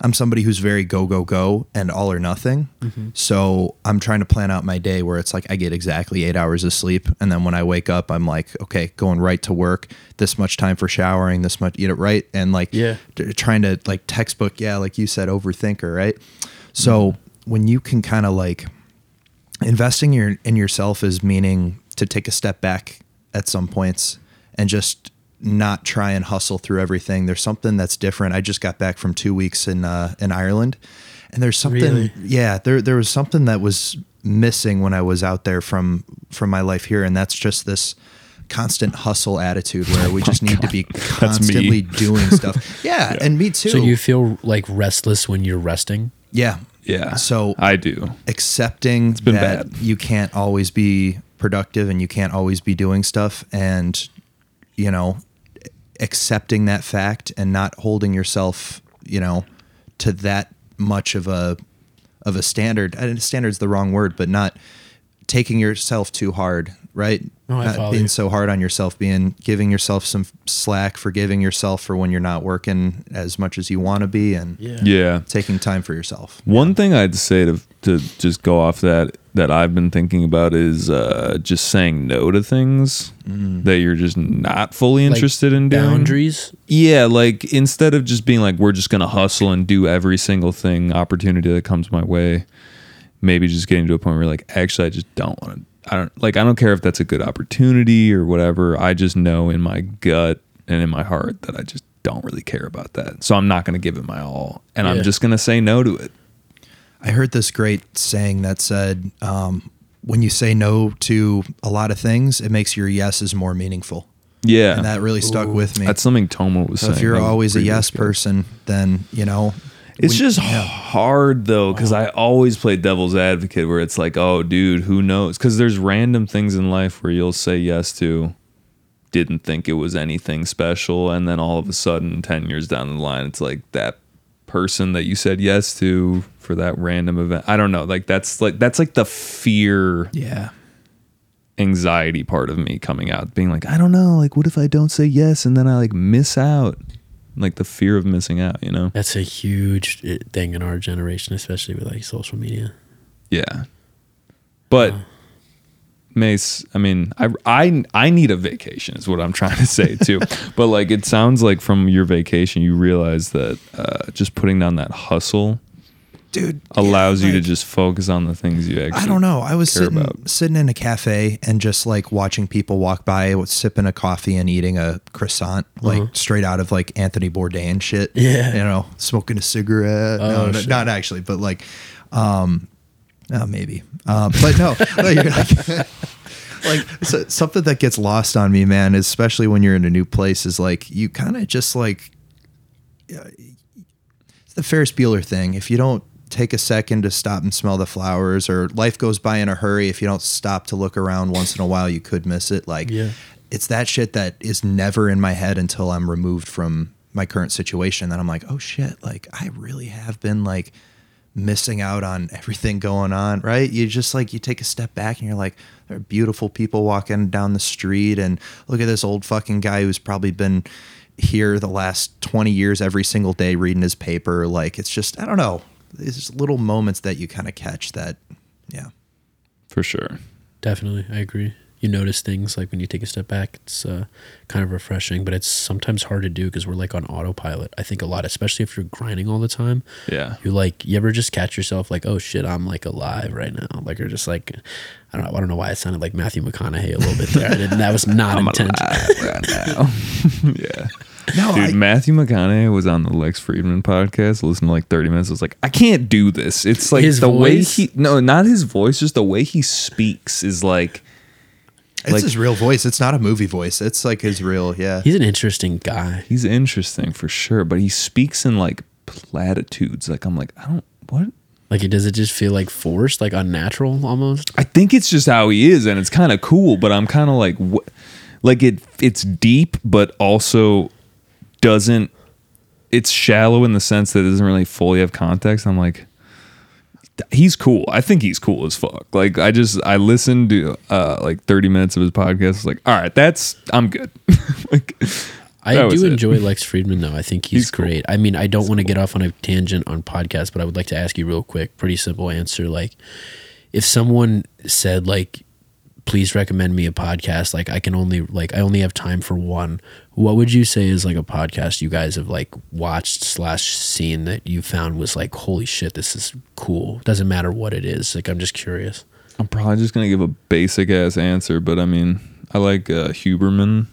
I'm somebody who's very go go go and all or nothing. So I'm trying to plan out my day where it's like I get exactly eight hours of sleep, and then when I wake up, I'm like, okay, going right to work. This much time for showering. This much, you know, right? And like, Yeah. t- trying to like textbook, yeah, like you said, overthinker, right? So when you can kind of like investing your in yourself is meaning to take a step back at some points and just not try and hustle through everything. There's something that's different. I just got back from two weeks in uh, in Ireland, and there's something. Really? Yeah, there there was something that was missing when I was out there from from my life here, and that's just this constant hustle attitude where we just need to be constantly doing stuff. Yeah, and me too. so you feel like restless when you're resting? yeah, Yeah. So I do. accepting been that bad. you can't always be productive and you can't always be doing stuff and you know accepting that fact and not holding yourself you know to that much of a of a standard and standard's the wrong word but not taking yourself too hard right No, I not being you. so hard on yourself being giving yourself some slack forgiving yourself for when you're not working as much as you want to be and Yeah. yeah. taking time for yourself One thing I'd say to to just go off that that I've been thinking about is uh, just saying no to things that you're just not fully Like interested in doing. boundaries. Yeah, like instead of just being like we're just gonna hustle and do every single thing opportunity that comes my way, maybe just getting to a point where like actually I just don't want to. I don't like. I don't care if that's a good opportunity or whatever. I just know in my gut and in my heart that I just don't really care about that. So I'm not gonna give it my all, and Yeah. I'm just gonna say no to it. I heard this great saying that said, um, when you say no to a lot of things, it makes your yeses more meaningful. Yeah, And that really stuck with me. That's something Tomo was so saying. if you're always a yes guy. person, then, you know, It's when- just hard though, because I always play devil's advocate where it's like, oh, dude, who knows? Because there's random things in life where you'll say yes to, didn't think it was anything special, and then all of a sudden, 10 years down the line, it's like that person that you said yes to for that random event. I don't know. Like, that's like, that's like the fear, yeah. anxiety part of me coming out, being like, I don't know. Like, what if I don't say yes and then I like miss out? Like the fear of missing out, you know? That's a huge uh, thing in our generation, especially with like social media. Yeah. But Mace, I mean, I, I I need a vacation is what I'm trying to say too. but like, it sounds like from your vacation, you realize that uh, just putting down that hustle dude allows yeah, you to just focus on the things you actually. I don't know. I was sitting about. sitting in a cafe and just like watching people walk by, with sipping a coffee and eating a croissant, like straight out of like Anthony Bourdain shit. Yeah. you know, smoking a cigarette. no, Oh, no, shit. not actually, but like, um, uh, maybe. Um, but no, like, like, so, something that gets lost on me, man, especially when you're in a new place, is like you kind of just like it's the Ferris Bueller thing. If you don't take a second to stop and smell the flowers, or life goes by in a hurry, if you don't stop to look around once in a while, you could miss it. Like, Yeah. it's that shit that is never in my head until I'm removed from my current situation. Then I'm like, oh shit, like I really have been like missing out on everything going on, right? You just like you take a step back and you're like, there are beautiful people walking down the street, and look at this old fucking guy who's probably been here the last 20 years every single day reading his paper. Like it's just, I don't know, these little moments that you kind of catch that, yeah. for sure. Definitely, I agree. You notice things like when you take a step back, it's uh, kind of refreshing, but it's sometimes hard to do because we're like on autopilot. I think a lot, especially if you're grinding all the time. Yeah. You like, you ever just catch yourself like, oh shit, I'm like alive right now. Like you're just like, I don't know. I don't know why it sounded like Matthew McConaughey a little bit there. I didn't, that was not intentional. right yeah. No, Dude, I, Matthew McConaughey was on the Lex Fridman podcast. Listened to like 30 minutes. I was like, I can't do this. It's like His the way he, no, not his voice, just the way he speaks is like, it's like- his real voice. It's not a movie voice. It's like his real, yeah. He's an interesting guy. he's interesting for sure, but he speaks in like platitudes. Like, I'm like, I don't, what? Like, does it just feel like forced, like unnatural almost? I think it's just how he is, and it's kind of cool. But I'm kind of like, what? Like it, it's deep, but also doesn't. It's shallow in the sense that it doesn't really fully have context. I'm like, he's cool. I think he's cool as fuck. Like I just I listened to uh like 30 minutes of his podcast. I was like, all right, that's I'm good. like I do enjoy Lex Fridman though. I think he's, He's cool. great. I mean, I don't want to get off on a tangent on podcast, but I would like to ask you real quick, pretty simple answer. Like, if someone said like, please recommend me a podcast, like I can only like I only have time for one. What would you say is like a podcast you guys have like watched slash seen that you found was like, holy shit, this is cool. Doesn't matter what it is. Like I'm just curious. I'm probably just gonna give a basic ass answer, but I mean, I like uh, Huberman,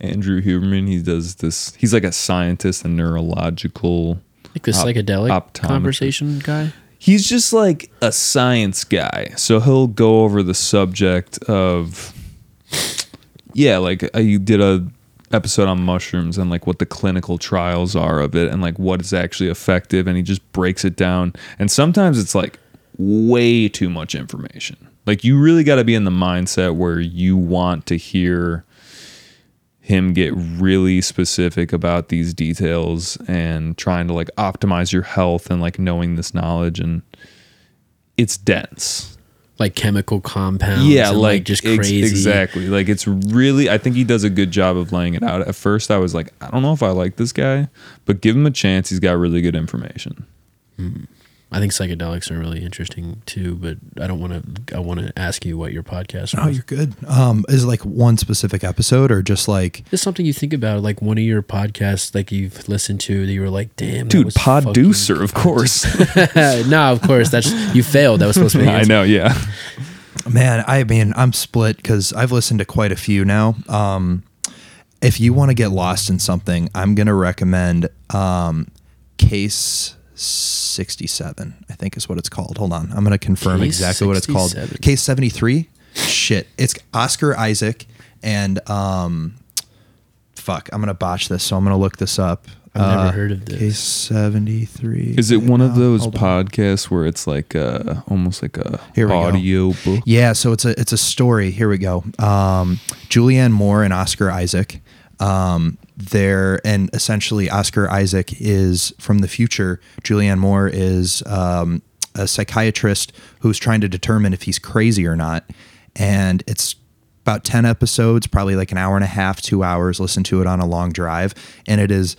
Andrew Huberman. He does this. He's like a scientist and neurological. Like the Op- psychedelic optometry. conversation guy. He's just like a science guy, so he'll go over the subject of, yeah, like you did a episode on mushrooms and like what the clinical trials are of it and like what is actually effective, and he just breaks it down. And sometimes it's like way too much information. Like you really got to be in the mindset where you want to hear him get really specific about these details and trying to like optimize your health and like knowing this knowledge and it's dense. Like chemical compounds. yeah, and, like, just ex- crazy. exactly. Like it's really I think he does a good job of laying it out. At first I was like, I don't know if I like this guy, but give him a chance. He's got really good information. Hmm. I think psychedelics are really interesting too, but I don't want to. I want to ask you what your podcast Oh, was. you're good. Um, is it like one specific episode or just like Just something you think about, like one of your podcasts, like you've listened to, that you were like, "Damn, Dude, was Poducer, of course. no, of course, that's you failed. That was supposed to be. the I know, yeah. Man, I mean, I'm split because I've listened to quite a few now. Um, if you want to get lost in something, I'm gonna recommend um, Case 67. I think is what it's called. Hold on, I'm gonna confirm Case exactly what it's called. 67. Case 73. Shit, it's Oscar Isaac and um, fuck. I'm gonna botch this, so I'm gonna look this up. I've never Uh, heard of this. Case 73. Is it one of those hold on. podcasts where it's like uh almost like a Here we go. audio book? Yeah, so it's a it's a story. Here we go. Um, Julianne Moore and Oscar Isaac. Um, they're and essentially Oscar Isaac is from the future. Julianne Moore is um, a psychiatrist who's trying to determine if he's crazy or not. And it's about ten episodes, probably like an hour and a half, two hours. Listen to it on a long drive, and it is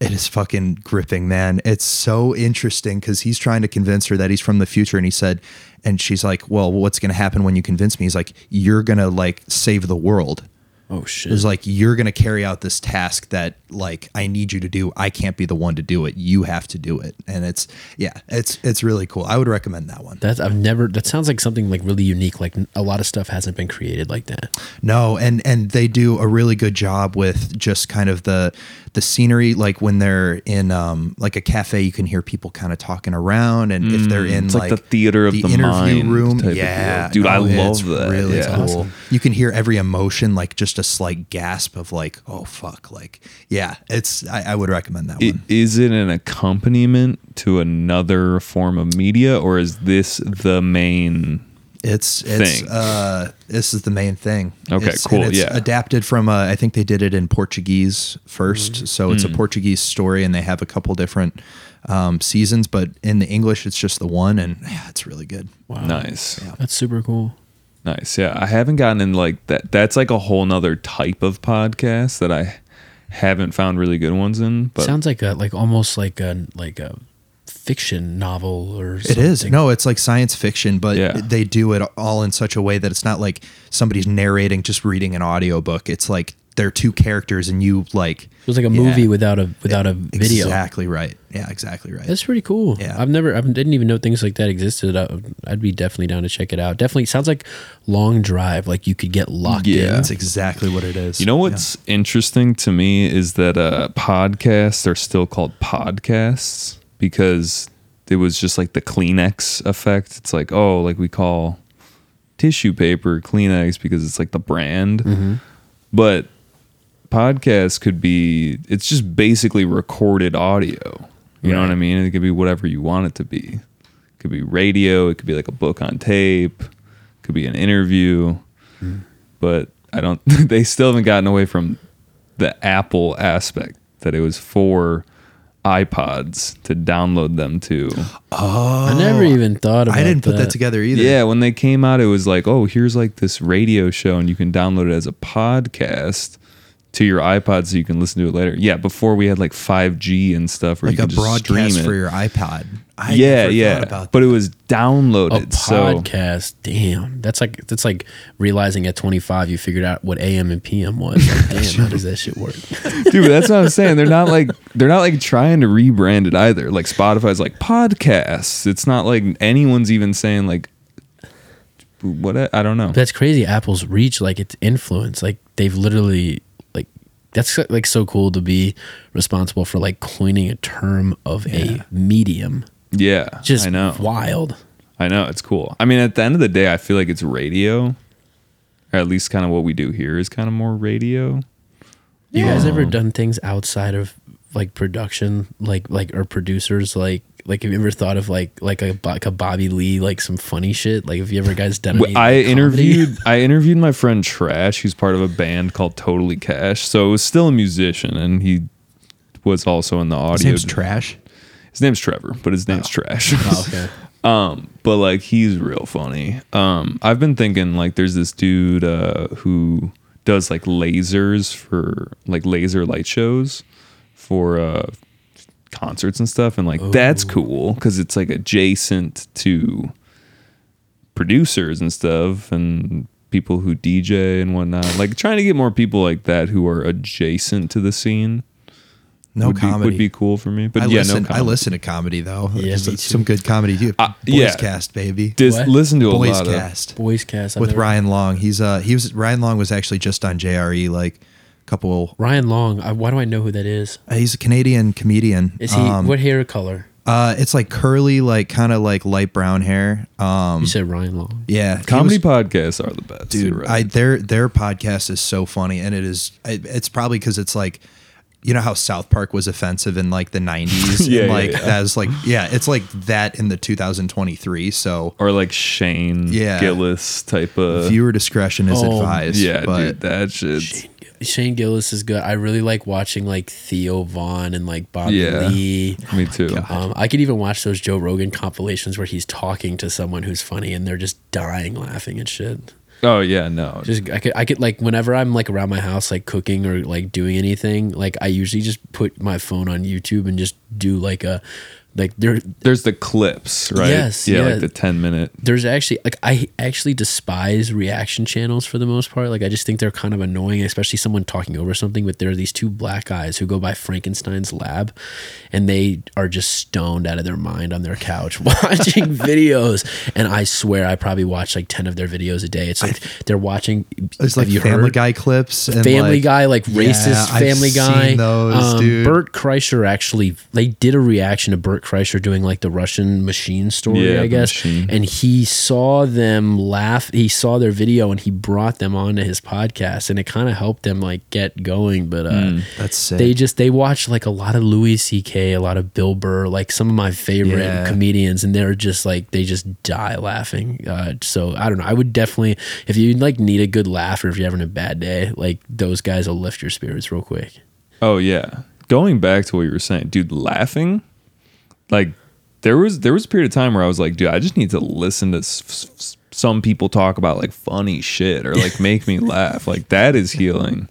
It is fucking gripping, man. It's so interesting because he's trying to convince her that he's from the future, and he said, and she's like, "Well, what's going to happen when you convince me?" He's like, "You're gonna like save the world." Oh shit. It was like you're gonna carry out this task that like I need you to do. I can't be the one to do it. You have to do it. And it's yeah, it's it's really cool. I would recommend that one. That's I've never. That sounds like something like really unique. Like a lot of stuff hasn't been created like that. No, and and they do a really good job with just kind of the the scenery. Like when they're in um like a cafe, you can hear people kind of talking around, and if they're in Mm, it's like the theater of the interview mind room, type yeah. Dude, I love that. Really Yeah. cool. You can hear every emotion, like just a slight gasp of like, oh fuck, like yeah, it's. I, I would recommend that I- one. Is it an accompaniment to another form of media, or is this the main? It's it's thing. uh this is the main thing. Okay, It's- cool, it's yeah. adapted from uh, I think they did it in Portuguese first, so it's a Portuguese story, and they have a couple different um, seasons. But in the English, it's just the one, and yeah, it's really good. Wow. Nice, That's super cool. nice. Yeah, I haven't gotten in like that. That's like a whole nother type of podcast that I haven't found really good ones in. But Sounds like a like almost like a like a fiction novel or It something. is no, it's like science fiction, but Yeah. they do it all in such a way that it's not like somebody's narrating, just reading an audiobook. It's like they're two characters, and you like It was like a Yeah. movie without a without a video. Exactly right. Yeah, exactly right. That's pretty cool. Yeah. I've never, I didn't even know things like that existed. I, I'd be definitely down to check it out. Definitely sounds like long drive. Like you could get locked Yeah. in. That's exactly what it is. You know what's interesting to me is that uh, podcasts are still called podcasts because it was just like the Kleenex effect. It's like, oh, like we call tissue paper Kleenex because it's like the brand. Mm-hmm. But podcasts could be, it's just basically recorded audio. You know what I mean? It could be whatever you want it to be. It could be radio, it could be like a book on tape, it could be an interview mm-hmm. but I don't. They still haven't gotten away from the Apple aspect that it was for iPods to download them to. Oh, I never even thought about I didn't put that together either. Yeah, when they came out, it was like, oh, here's like this radio show, and you can download it as a podcast to your iPod so you can listen to it later. Yeah, before we had like 5G and stuff where like you a could just stream broadcast it. for your iPod. I yeah, never yeah, about but that. it was downloaded. A so podcast, damn. That's like that's like realizing at 25 you figured out what AM and PM was. Like, damn, how does that shit work? dude that's what i'm saying they're not like they're not like trying to rebrand it either like spotify's like podcasts it's not like anyone's even saying like what i don't know That's crazy. Apple's reach, like its influence, like they've literally like that's like so cool to be responsible for like coining a term of a medium. yeah Just i know. wild. i know it's cool. I mean at the end of the day i feel like it's radio. Or at least kind of what we do here is kind of more radio. You guys um, ever done things outside of like production, like like or producers, like like have you ever thought of like like a like a Bobby Lee, like some funny shit? Like have you ever guys done? Any, Well, I like, interviewed I interviewed my friend Trash, who's part of a band called Totally Cash. So it was still a musician, and he was also in the audio. His name's Trash. His name's Trevor, but his name's Trash. Oh, okay. um, but like he's real funny. Um, I've been thinking like there's this dude uh, who does like lasers for like laser light shows for uh, concerts and stuff, and like that's cool because it's like adjacent to producers and stuff and people who DJ and whatnot. Like trying to get more people like that who are adjacent to the scene. No would comedy. Be, would be cool for me. But I yeah, listen. no I comedy. listen to comedy though. Yeah, Just me some good comedy. too. Uh, Boys yeah. Cast, baby. Dis- What? listen to a Boys lot of Cast Boys Cast I've with never- Ryan Long. He's uh he was Ryan Long was actually just on JRE like a couple. Ryan Long. I, why do I know who that is? uh, He's a Canadian comedian. Is he Um, what hair color? Uh, it's like curly, like kind of like light brown hair. Um, You said Ryan Long. yeah, comedy was- podcasts are the best, dude. Right. I their their podcast is so funny, and it is. It, it's probably because it's like. You know how South Park was offensive in like the 90s? Yeah, and yeah, like yeah. that's like yeah, it's like that in the 2023. So or like Shane Yeah. Gillis type of viewer discretion is Oh, advised. yeah, but dude. That shit. Shane Gillis is good. I really like watching like Theo Von and like Bobby Yeah. Lee. Me too. Um, I could even watch those Joe Rogan compilations where he's talking to someone who's funny and they're just dying laughing and shit. Oh yeah, no. Just I could I could like whenever I'm like around my house like cooking or like doing anything, like I usually just put my phone on YouTube and just do like a like there There's the clips, right? Yes, Yeah, yeah. like the ten minute. there's actually like I actually despise reaction channels for the most part. Like I just think they're kind of annoying, especially someone talking over something. But there are these two black guys who go by Frankenstein's lab, and they are just stoned out of their mind on their couch watching videos. And I swear I probably watch like ten of their videos a day. It's like they're watching. It's like you Family heard? Guy clips and Family like- Guy, like Yeah, racist I've Family Guy. seen those, um, dude. Bert Kreischer actually, they did a reaction to Bert Kreischer doing like the Russian machine story, Yeah, I guess. machine. And he saw them laugh. He saw their video and he brought them onto his podcast, and it kind of helped them like get going. But uh, Hmm. That's sick. they just they watch like a lot of Louis C.K., a lot of Bill Burr, like some of my favorite Yeah. comedians, and they're just like they just die laughing. Uh, so I don't know. I would definitely if you like need a good laugh or if you're having a bad day, like those guys will lift your spirits real quick. Oh yeah. Going back to what you were saying, dude, laughing. Like there was there was a period of time where I was like, dude, I just need to listen to s- s- some people talk about like funny shit or like make me laugh. Like that is healing.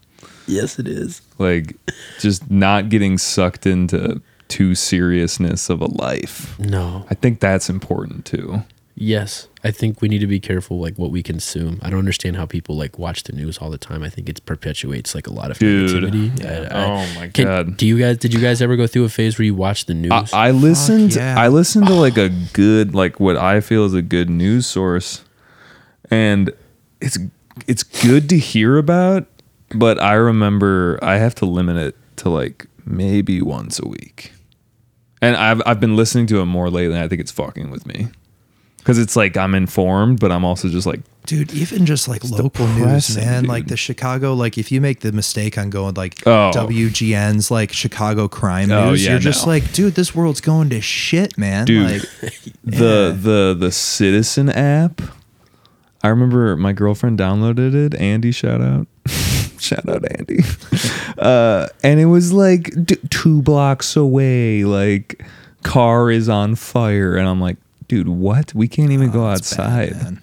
Yes, it is. Like just not getting sucked into too seriousness of a life. No. I think that's important too. Yes, I think we need to be careful like what we consume. I don't understand how people like watch the news all the time. I think it perpetuates like a lot of Dude. negativity. I- I- Oh my can- God. Do you guys? Did you guys ever go through a phase where you watched the news? I, I listened. yeah. I listened to like a good, like what I feel is a good news source, and it's it's good to hear about. But I remember I have to limit it to like maybe once a week, and I've I've been listening to it more lately. and I think it's fucking with me because it's like I'm informed, but I'm also just like Dude, even just like local news, depressing, man. dude. Like the Chicago, like if you make the mistake on going like Oh. WGN's like Chicago crime Oh, news, yeah, you're just no. like, dude, this world's going to shit, man. Dude. Like, the the the Citizen app. I remember my girlfriend downloaded it. Andy, shout out, shout out, Andy. Uh, and it was like d- two blocks away. Like car is on fire, and I'm like, dude, what? We can't even go oh, it's bad, outside.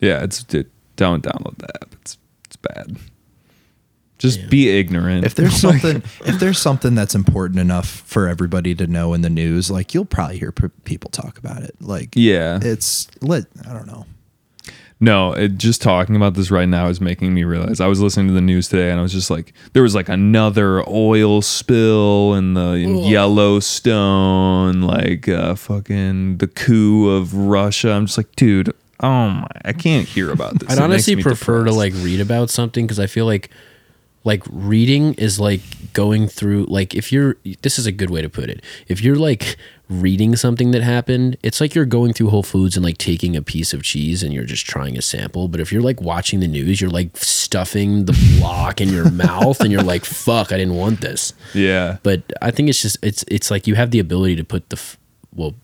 yeah, it's dude, don't download the app. It's it's bad. Just be ignorant. If there's something, if there's something that's important enough for everybody to know in the news, like you'll probably hear p- people talk about it. Like, Yeah. it's lit. I don't know. No, it, just talking about this right now is making me realize. I was listening to the news today, and I was just like, there was like another oil spill in the in Yellowstone, like uh, fucking the coup of Russia. I'm just like, dude, oh my, I can't hear about this. I'd It honestly makes me prefer to depressed. like read about something because I feel like like reading is like going through like if you're this is a good way to put it if you're like reading something that happened it's like you're going through whole foods and like taking a piece of cheese and you're just trying a sample but if you're like watching the news you're like stuffing the block in your mouth and you're like fuck i didn't want this. Yeah, but I think it's just it's it's like you have the ability to put the f- well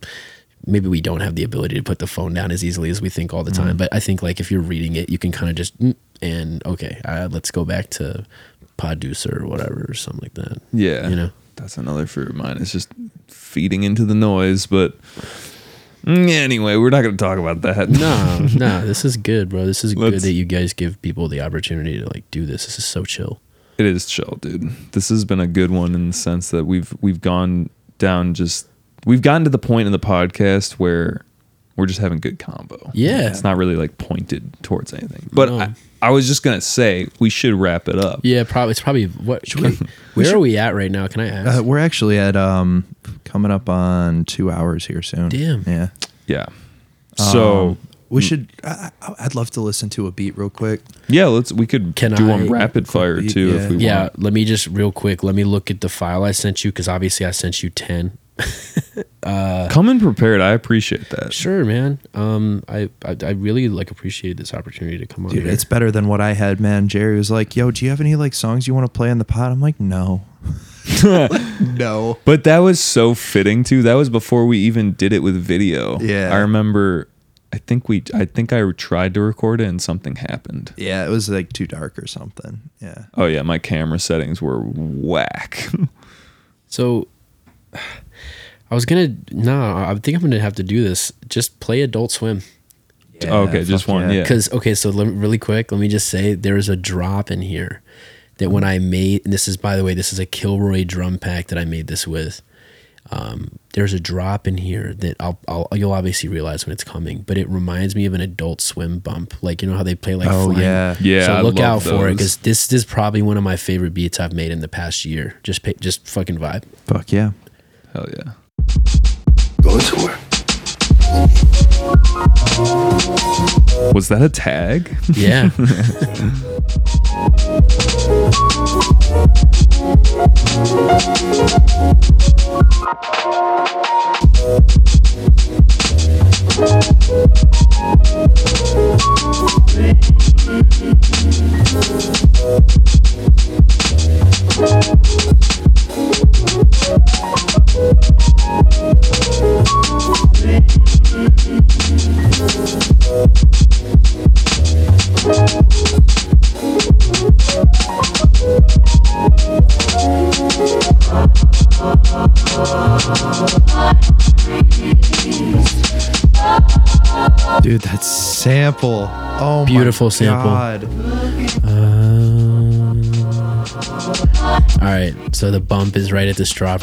maybe we don't have the ability to put the phone down as easily as we think all the time but I think like if you're reading it you can kind of just mm, and okay uh, let's go back to Poducer or whatever or something like that yeah. you know that's another fear of mine. It's just feeding into the noise, but. Mm, Anyway, we're not going to talk about that. no no this is good bro this is good Let's- that you guys give people the opportunity to like do this this is so chill It is chill, dude. This has been a good one in the sense that we've we've gone down just we've gotten to the point in the podcast where we're just having good combo. Yeah. It's not really like pointed towards anything. But No. I, I was just gonna say we should wrap it up. yeah probably it's probably what where are we at right now can I ask Uh, we're actually at um coming up on two hours here soon. Damn. Yeah. Yeah. So Um, we should. I, I- I'd love to listen to a beat real quick. yeah, let's we could Can do I- them rapid fire too Yeah. if we yeah want. let me just real quick let me look at the file I sent you because obviously I sent you 10 Come in prepared. I appreciate that. Sure, man. Um, I, I I really like appreciated this opportunity to come on. Dude, here. it's better than what I had, man. Jerry was like, "Yo, do you have any like songs you want to play in the pod?" I'm like, "No, no." But that was so fitting too. That was before we even did it with video. Yeah. I remember I think we I think I tried to record it and something happened. Yeah, it was like too dark or something. Yeah. Oh yeah, my camera settings were whack. so. I was gonna no. I think I'm gonna have to do this. Just play Adult Swim. Yeah, okay, just one. yeah. Yeah. Because okay, so let, really quick, let me just say there's a drop in here that when I made, and this is by the way, this is a Kilroy drum pack that I made this with. Um, there's a drop in here that I'll, I'll you'll obviously realize when it's coming, but it reminds me of an Adult Swim bump, like you know how they play like Oh, Flying- yeah. Yeah, So I look out love for it because this, this is probably one of my favorite beats I've made in the past year. Just pay, just fucking vibe. Fuck yeah. Hell yeah. Going somewhere. Was that a tag? Yeah. Dude, that sample. Oh Beautiful sample. God. Um, all right, so the bump is right at this drop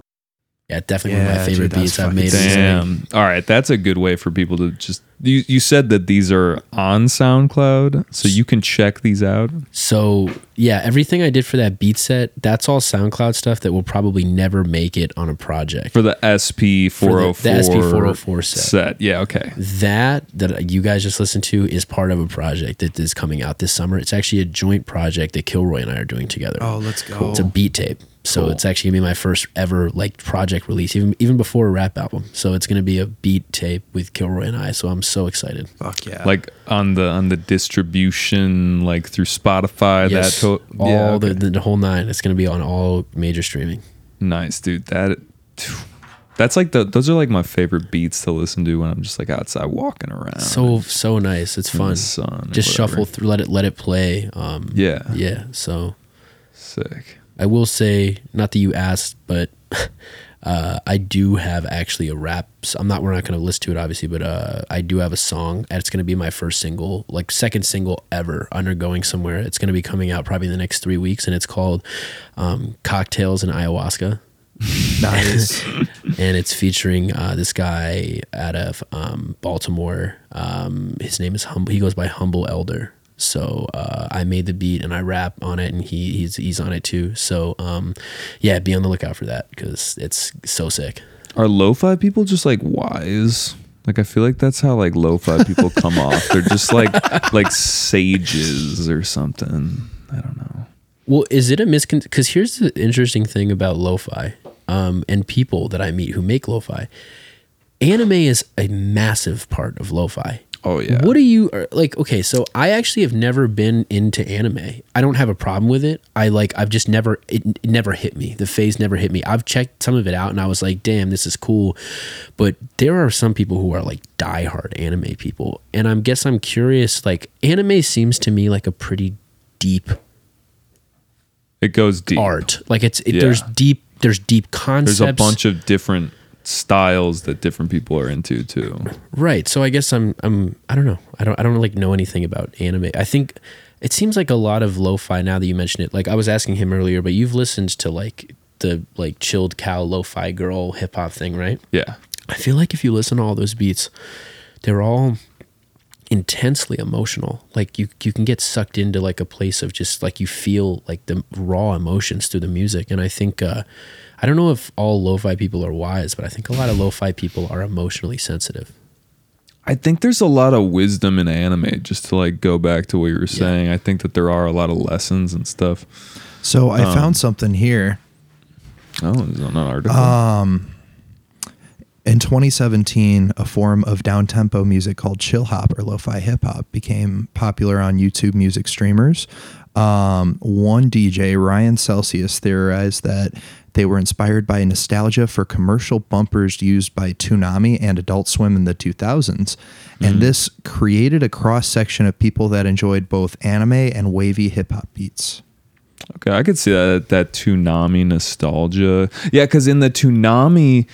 right here. Yeah, definitely one of my favorite dude, beats I've made. sick. Damn. All right, that's a good way for people to just. You, you said that these are on SoundCloud, so you can check these out. So yeah, everything I did for that beat set, that's all SoundCloud stuff that will probably never make it on a project. For the SP four hundred four, the SP404 set. set. Yeah, okay. that that you guys just listened to is part of a project that is coming out this summer. It's actually a joint project that Kilroy and I are doing together. Oh, let's go. It's a beat tape. So Cool. it's actually gonna be my first ever like project release, even even before a rap album. So it's gonna be a beat tape with Kilroy and I. So I'm so excited. Fuck yeah. Like on the on the distribution, like through Spotify. Yes, That to- all yeah, the, okay. the the whole nine. It's gonna be on all major streaming. nice, dude. That that's like the those are like my favorite beats to listen to when I'm just like outside walking around. So so nice. It's fun. sun Just whatever. shuffle through. Let it let it play. Um, Yeah, yeah. So sick. I will say, not that you asked, but uh, I do have actually a rap. I'm not. We're not going to listen to it, obviously, but uh, I do have a song. and It's going to be my first single, like second single ever, undergoing somewhere. It's going to be coming out probably in the next three weeks, and it's called um, "Cocktails and Ayahuasca." nice. and it's featuring uh, this guy out of um, Baltimore. Um, his name is Humble. He goes by Humble Elder. So uh, I made the beat and I rap on it, and he he's he's on it too. So um, yeah, be on the lookout for that because it's so sick. Are lo-fi people just like wise? Like I feel like that's how like lo-fi people come off. They're just like like sages or something. I don't know. Well, is it a miscon? Because here's the interesting thing about lo-fi um, and people that I meet who make lo-fi. Anime is a massive part of lo-fi. Oh yeah. What do you er, like? Okay, so I actually have never been into anime. I don't have a problem with it. I like. I've just never. It, it never hit me. The phase never hit me. I've checked some of it out, and I was like, "Damn, this is cool." But there are some people who are like diehard anime people, and I guess I'm curious. Like, anime seems to me like a pretty deep It goes deep. art. Like it's it, Yeah. there's deep. There's deep concepts. There's a bunch of different styles that different people are into too. Right. So I guess I'm I'm I don't know. I don't I don't like know anything about anime. I think it seems like a lot of lo-fi now that you mention it. Like I was asking him earlier, but you've listened to like the like ChilledCow lo-fi girl hip hop thing, right? Yeah. I feel like if you listen to all those beats, they're all intensely emotional. Like you you can get sucked into like a place of just like you feel like the raw emotions through the music. And I think uh I don't know if all lo-fi people are wise, but I think a lot of lo-fi people are emotionally sensitive. I think there's a lot of wisdom in anime. Just to like go back to what you were saying, I think that there are a lot of lessons and stuff. So I Um, found something here. Oh, is that an article? In 2017, a form of down-tempo music called chill hop or lo-fi hip hop became popular on YouTube music streamers. Um, one DJ, Ryan Celsius, theorized that they were inspired by nostalgia for commercial bumpers used by Toonami and Adult Swim in the 2000s, and this created a cross section of people that enjoyed both anime and wavy hip hop beats. Okay, I could see that that Toonami nostalgia. Yeah, because in the Toonami,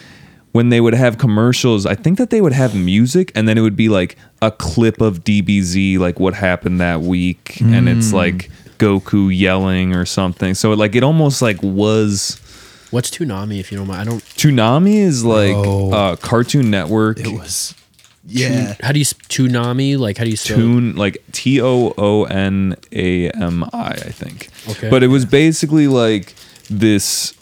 when they would have commercials, I think that they would have music, and then it would be like a clip of DBZ, like what happened that week, and it's like Goku yelling or something. So like it almost like was What's Toonami if you don't mind? I don't Toonami is like Bro. uh, Cartoon Network. It was, yeah. how do you s- Toonami? Like how do you spell? Toon like T O O N A M I, I think. Okay. But it was basically like this.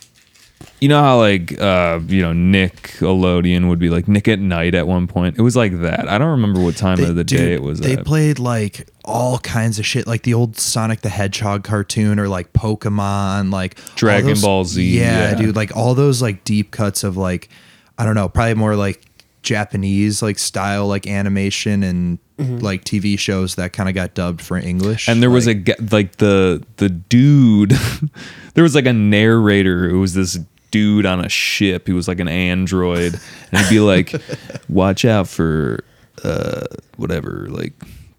You know how like uh you know Nick Nickelodeon would be like Nick at Nite at one point. It was like that. I don't remember what time of the dude, day it was. They at. played like all kinds of shit, like the old Sonic the Hedgehog cartoon, or like Pokemon, like Dragon those- Ball Z, Yeah, yeah. dude, like all those like deep cuts of like I don't know, probably more like Japanese like style, like animation and like TV shows that kind of got dubbed for English. Mm-hmm. and there was a like, ge- like the the dude there was like a narrator who was this dude on a ship he was like an android. And he'd be like watch out for uh whatever like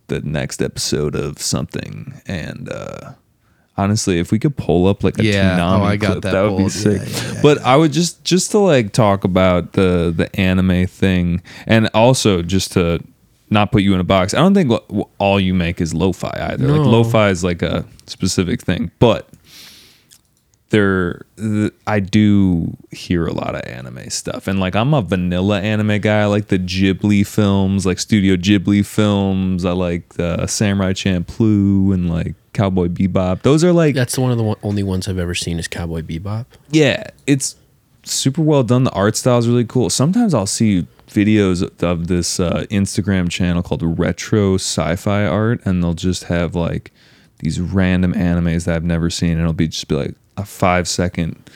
the next episode of something. And uh honestly if we could pull up like a Yeah. Toonami Oh, I got clip, that that would be sick. Yeah, yeah, but i would just just to like talk about the the anime thing. And also just to not put you in a box i don't think lo- all you make is lo-fi either. Like No. lo-fi is like a specific thing. But there th- i do hear a lot of anime stuff and like i'm a vanilla anime guy i like the ghibli films like studio ghibli films i like the samurai champloo and like cowboy bebop those are like That's one of the one, only ones I've ever seen is Cowboy Bebop. yeah, it's super well done. The art style is really cool. Sometimes I'll see videos of this uh, Instagram channel called Retro Sci-Fi Art, and they'll just have like these random animes that I've never seen, and it'll be just be like a five second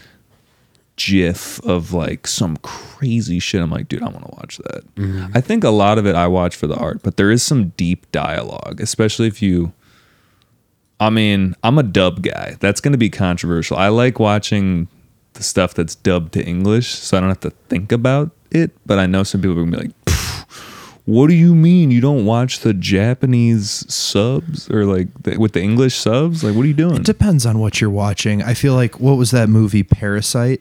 gif of like some crazy shit. I'm like, dude, I want to watch that. Mm-hmm. I think a lot of it I watch for the art, but there is some deep dialogue, especially if you. I mean, I'm a dub guy. That's going to be controversial. I like watching the stuff that's dubbed to English, so I don't have to think about it. But I know some people are going to be like, "Pff, "What do you mean you don't watch the Japanese subs or like the, with the English subs? Like, what are you doing?" it depends on what you're watching. I feel like what was that movie Parasite?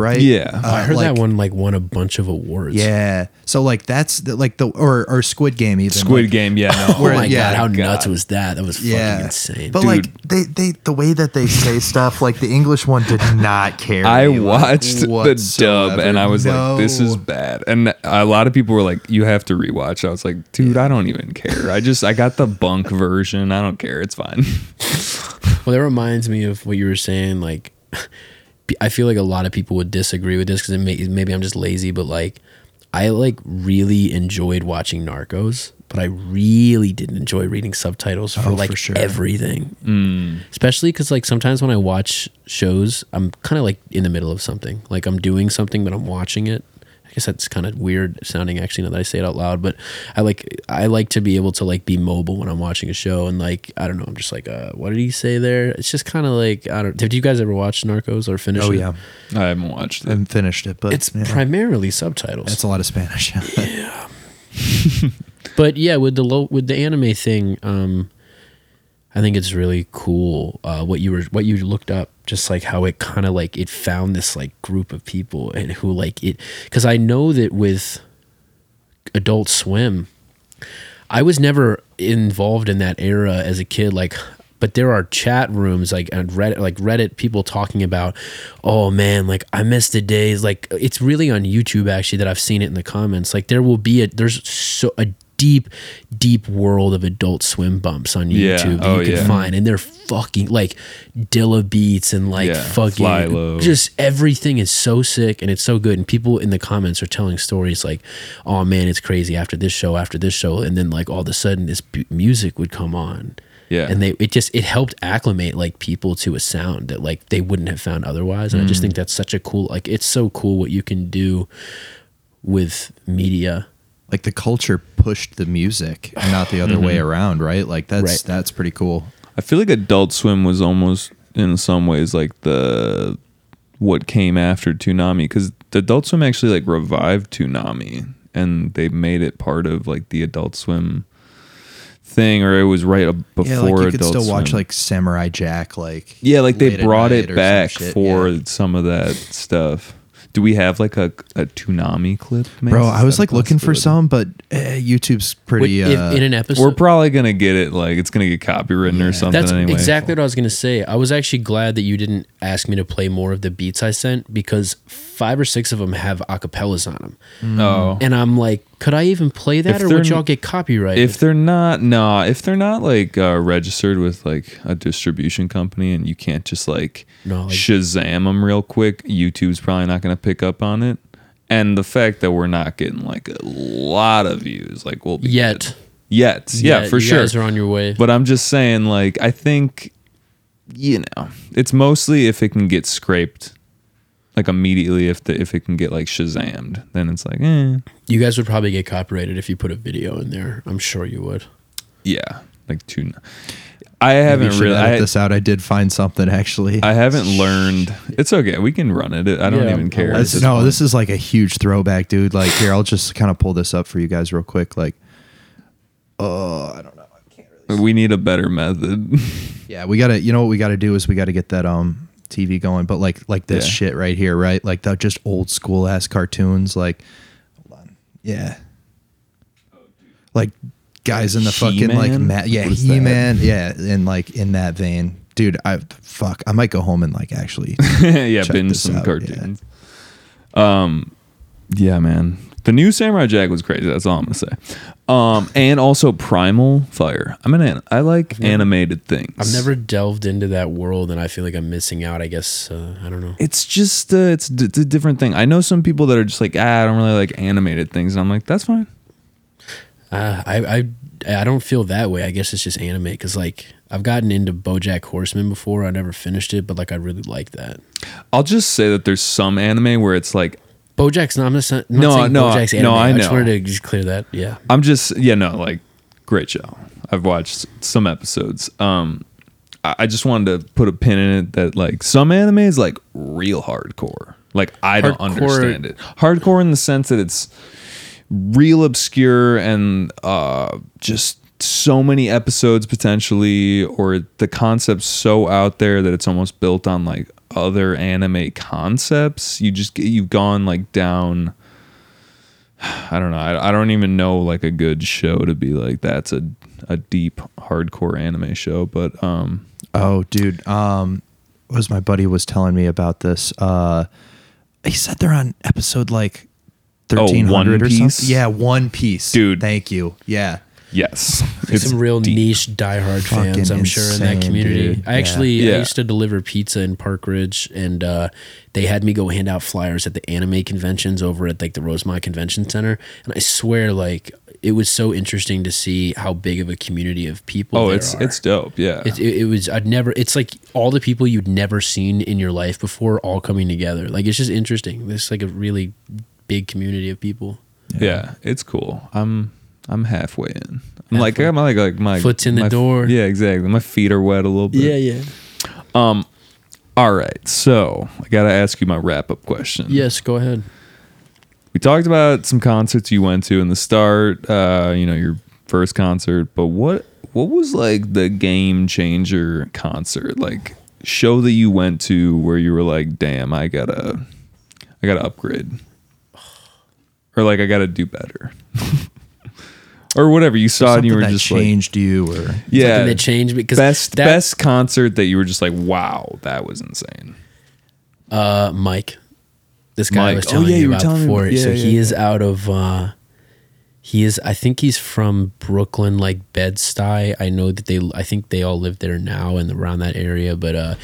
Right? Yeah. Uh, I heard like- that one like won a bunch of awards. Yeah. So like that's the, like the or or Squid Game even Squid like, Game, yeah, no. Oh my Yeah, god, how God. nuts was that? That was fucking insane. But Dude. like they they the way that they say stuff, like the English one did not care. I like, watched the dub and I was like, "This is bad." And a lot of people were like, "You have to rewatch." I was like, "Dude, I don't even care. I just I got the bunk version. I don't care. It's fine." Well, that reminds me of what you were saying. Like, I feel like a lot of people would disagree with this because may, maybe I'm just lazy, but like, I like really enjoyed watching Narcos, but I really didn't enjoy reading subtitles for Oh, like for sure. everything. Mm. Especially because like sometimes when I watch shows, I'm kind of like in the middle of something. Like I'm doing something, but I'm watching it. I guess that's kind of weird sounding actually now that I say it out loud, but I like I like to be able to like be mobile when I'm watching a show and like I don't know, I'm just like uh what did he say there? It's just kind of like I don't did you guys ever watch Narcos or finish Oh it? yeah, I haven't watched I it. haven't finished it, but It's yeah. primarily subtitles. That's a lot of Spanish. Yeah. But yeah, with the low with the anime thing, um, I think it's really cool uh, what you were what you looked up, just like how it kind of like it found this like group of people and who like it because I know that with Adult Swim, I was never involved in that era as a kid, like. But there are chat rooms like on Reddit, like Reddit people talking about, oh man, like I miss the days. Like it's really on YouTube actually that I've seen it in the comments. Like there will be a there's so a deep, deep world of Adult Swim bumps on Yeah. YouTube that Oh, you can yeah. find, and they're fucking like Dilla beats and like Yeah. fucking just everything is so sick and it's so good. And people in the comments are telling stories like, "Oh man, it's crazy after this show, after this show," and then like all of a sudden this bu- music would come on. Yeah. and they it just it helped acclimate like people to a sound that like they wouldn't have found otherwise. And I just mm. think that's such a cool like it's so cool what you can do with media. Like the culture pushed the music and not the other way mm-hmm. around, right? Like that's Right. that's pretty cool. I feel like Adult Swim was almost in some ways like the what came after Toonami because the Adult Swim actually like revived Toonami and they made it part of like the Adult Swim thing or it was right before yeah, like you could Adult still watch like Samurai Jack, like yeah, like they brought it or some back for yeah. some of that stuff. Do we have like a a Toonami clip? Mace? Bro, I was like looking for possibility? some, but eh, YouTube's pretty. Wait, if- uh, in an episode, We're probably gonna get it. Like it's gonna get copywritten or something. That's anyway. exactly what I was gonna say. I was actually glad that you didn't ask me to play more of the beats I sent because five or six of them have acapellas on them, Oh, and I'm like, could I even play that, If or would y'all get copyrighted? if they're not nah if they're not like uh, registered with like a distribution company and you can't just like, No, like- shazam them real quick youtube's probably not going to pick up on it and the fact that we're not getting like a lot of views like we'll Yet. good. yet yeah, for you sure guys are on your way. but i'm just saying like i think you know it's mostly if it can get scraped like immediately if the if it can get like shazammed then it's like eh you guys would probably get copyrighted if you put a video in there. I'm sure you would. yeah like two i haven't you should really edit I, this out. I did find something actually. I haven't learned. It's okay. We can run it. I don't Yeah, even care. This- like no, this is like a huge throwback, dude. Like here, I'll just kind of pull this up for you guys real quick. Like, oh, I don't know. I can't really. we need a better method. Yeah, we gotta. You know what we gotta do is we gotta get that um TV going. But like like this Yeah. shit right here, right? Like the just old school ass cartoons. Like, hold on. Yeah. Like guys in the fucking like He-Man? ma- yeah What is that? He Man yeah and like in that vein, dude. I fuck. I might go home and like actually. yeah, binge some out, cartoons. Um, yeah, man. The new Samurai Jack was crazy. That's all I'm gonna say. Um, and also Primal Fire. I'm an. an- I like animated things. I've never delved into that world, and I feel like I'm missing out. I guess uh, I don't know. It's just uh, it's, d- it's a different thing. I know some people that are just like, ah, I don't really like animated things, and I'm like, that's fine. Uh, I I I don't feel that way. I guess it's just anime because like I've gotten into BoJack Horseman before. I never finished it, but like I really like that. I'll just say that there's some anime where it's like BoJack's not. I'm not, saying- I'm No, not no, BoJack's no, anime. I just know. wanted to just clear that. Yeah. I'm just yeah no like great show. I've watched some episodes. Um, I I just wanted to put a pin in it that like some anime is like real hardcore. Like I don't Hardcore- understand it. Hardcore in the sense that it's real obscure and uh just so many episodes potentially or the concept's so out there that it's almost built on like other anime concepts you just get you've gone like down I don't know. I, I don't even know like a good show to be like that's a a deep hardcore anime show, but um Oh, dude. Um, was my buddy was telling me about this? Uh, he said they're on episode like thirteen hundred or Oh, Piece? something. Yeah, One Piece, Dude. Thank you. Yeah. Yes, There's some real deep. niche diehard fans, Fucking I'm sure, in that community. dude. I actually Yeah. I used to deliver pizza in Park Ridge, and uh, they had me go hand out flyers at the anime conventions over at like the Rosemont Convention Center. And I swear, like it was so interesting to see how big of a community of people. Oh, there it's are. it's dope. Yeah. It, it, it was I'd never. It's like all the people you'd never seen in your life before all coming together. Like it's just interesting. There's like a really big community of people. yeah. it's cool. I'm I'm halfway in. I'm like I'm like like my Foot's in the my- door. Yeah, exactly. My feet are wet a little bit. yeah. Yeah. Um, all right. So, I got to ask you my wrap-up question. Yes, go ahead. we talked about some concerts you went to in the start uh you know your first concert but what what was like the game changer concert like show that you went to where you were like damn i gotta i gotta upgrade or like i gotta do better or whatever you saw and you were that just like changed you, or yeah that changed because best that, best concert that you were just like wow that was insane uh Mike. This guy I Mike. was Oh, telling yeah, you you about telling before. about- yeah, so yeah, he is out of uh He is. I think he's from Brooklyn, like Bed Stuy. I know that they. I think they all live there now and around that area. But uh,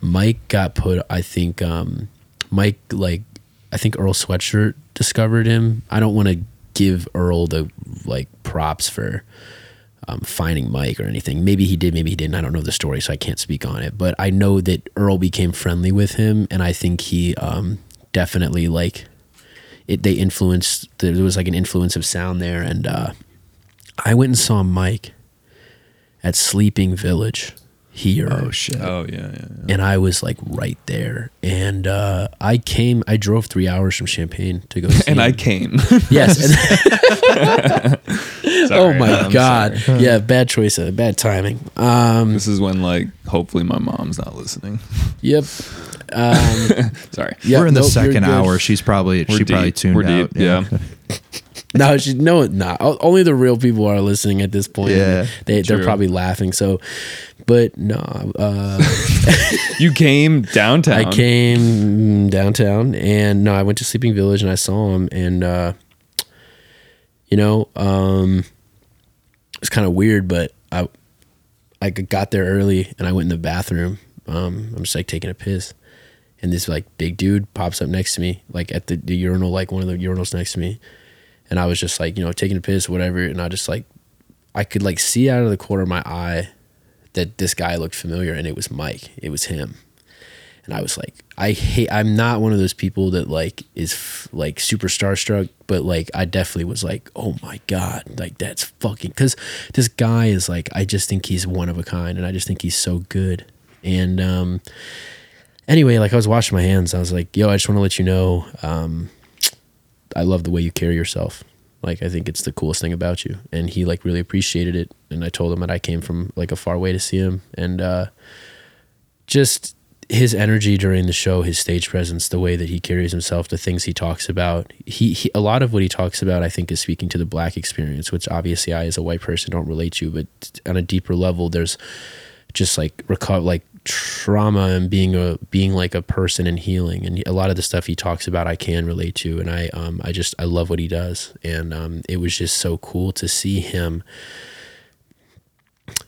Mike got put. I think um, Mike like. I think Earl Sweatshirt discovered him. I don't want to give Earl the like props for um, finding Mike or anything. Maybe he did, maybe he didn't. I don't know the story, so I can't speak on it. But I know that Earl became friendly with him, and I think he um, definitely like it. They influenced. There was like an influence of sound there, and uh, I went and saw Mike at Sleeping Village here. Oh shit. Oh yeah, yeah. yeah. and I was like right there. And uh, I came, I drove three hours from Champaign to go. See And I came. yes. and- oh my I'm god, sorry. yeah, bad choice, uh, bad timing. Um, This is when like hopefully my mom's not listening. yep. Um, Sorry. yep, We're in the nope, second hour. She's probably We're she probably tuned We're out. deep. Yeah. No, she, no, nah. Only the real people are listening at this point. Yeah, they they're probably laughing. So, but no, uh, You came downtown. I came downtown and no, I went to Sleeping Village and I saw him and uh you know, um it's kind of weird, but I I got there early and I went in the bathroom. Um I'm just like taking a piss. And this like big dude pops up next to me, like at the, the urinal, like one of the urinals next to me. And I was just like, you know, taking a piss, whatever, and I just like I could like see out of the corner of my eye that this guy looked familiar and it was Mike. It was him and I was like, I hate. I'm not one of those people that like is f- like super starstruck, but like I definitely was like, oh my god, like that's fucking because this guy is like, I just think he's one of a kind, and I just think he's so good. And um, anyway, like I was washing my hands, I was like, yo, I just want to let you know, um, I love the way you carry yourself. Like I think it's the coolest thing about you, and he like really appreciated it. And I told him that I came from like a far way to see him, and uh, just his energy during the show, his stage presence, the way that he carries himself, the things he talks about. He, he a lot of what he talks about, I think, is speaking to the black experience, which obviously I, as a white person, don't relate to. But on a deeper level, there's just like reco- like trauma and being a being like a person and healing, and a lot of the stuff he talks about, I can relate to, and I um I just I love what he does, and um it was just so cool to see him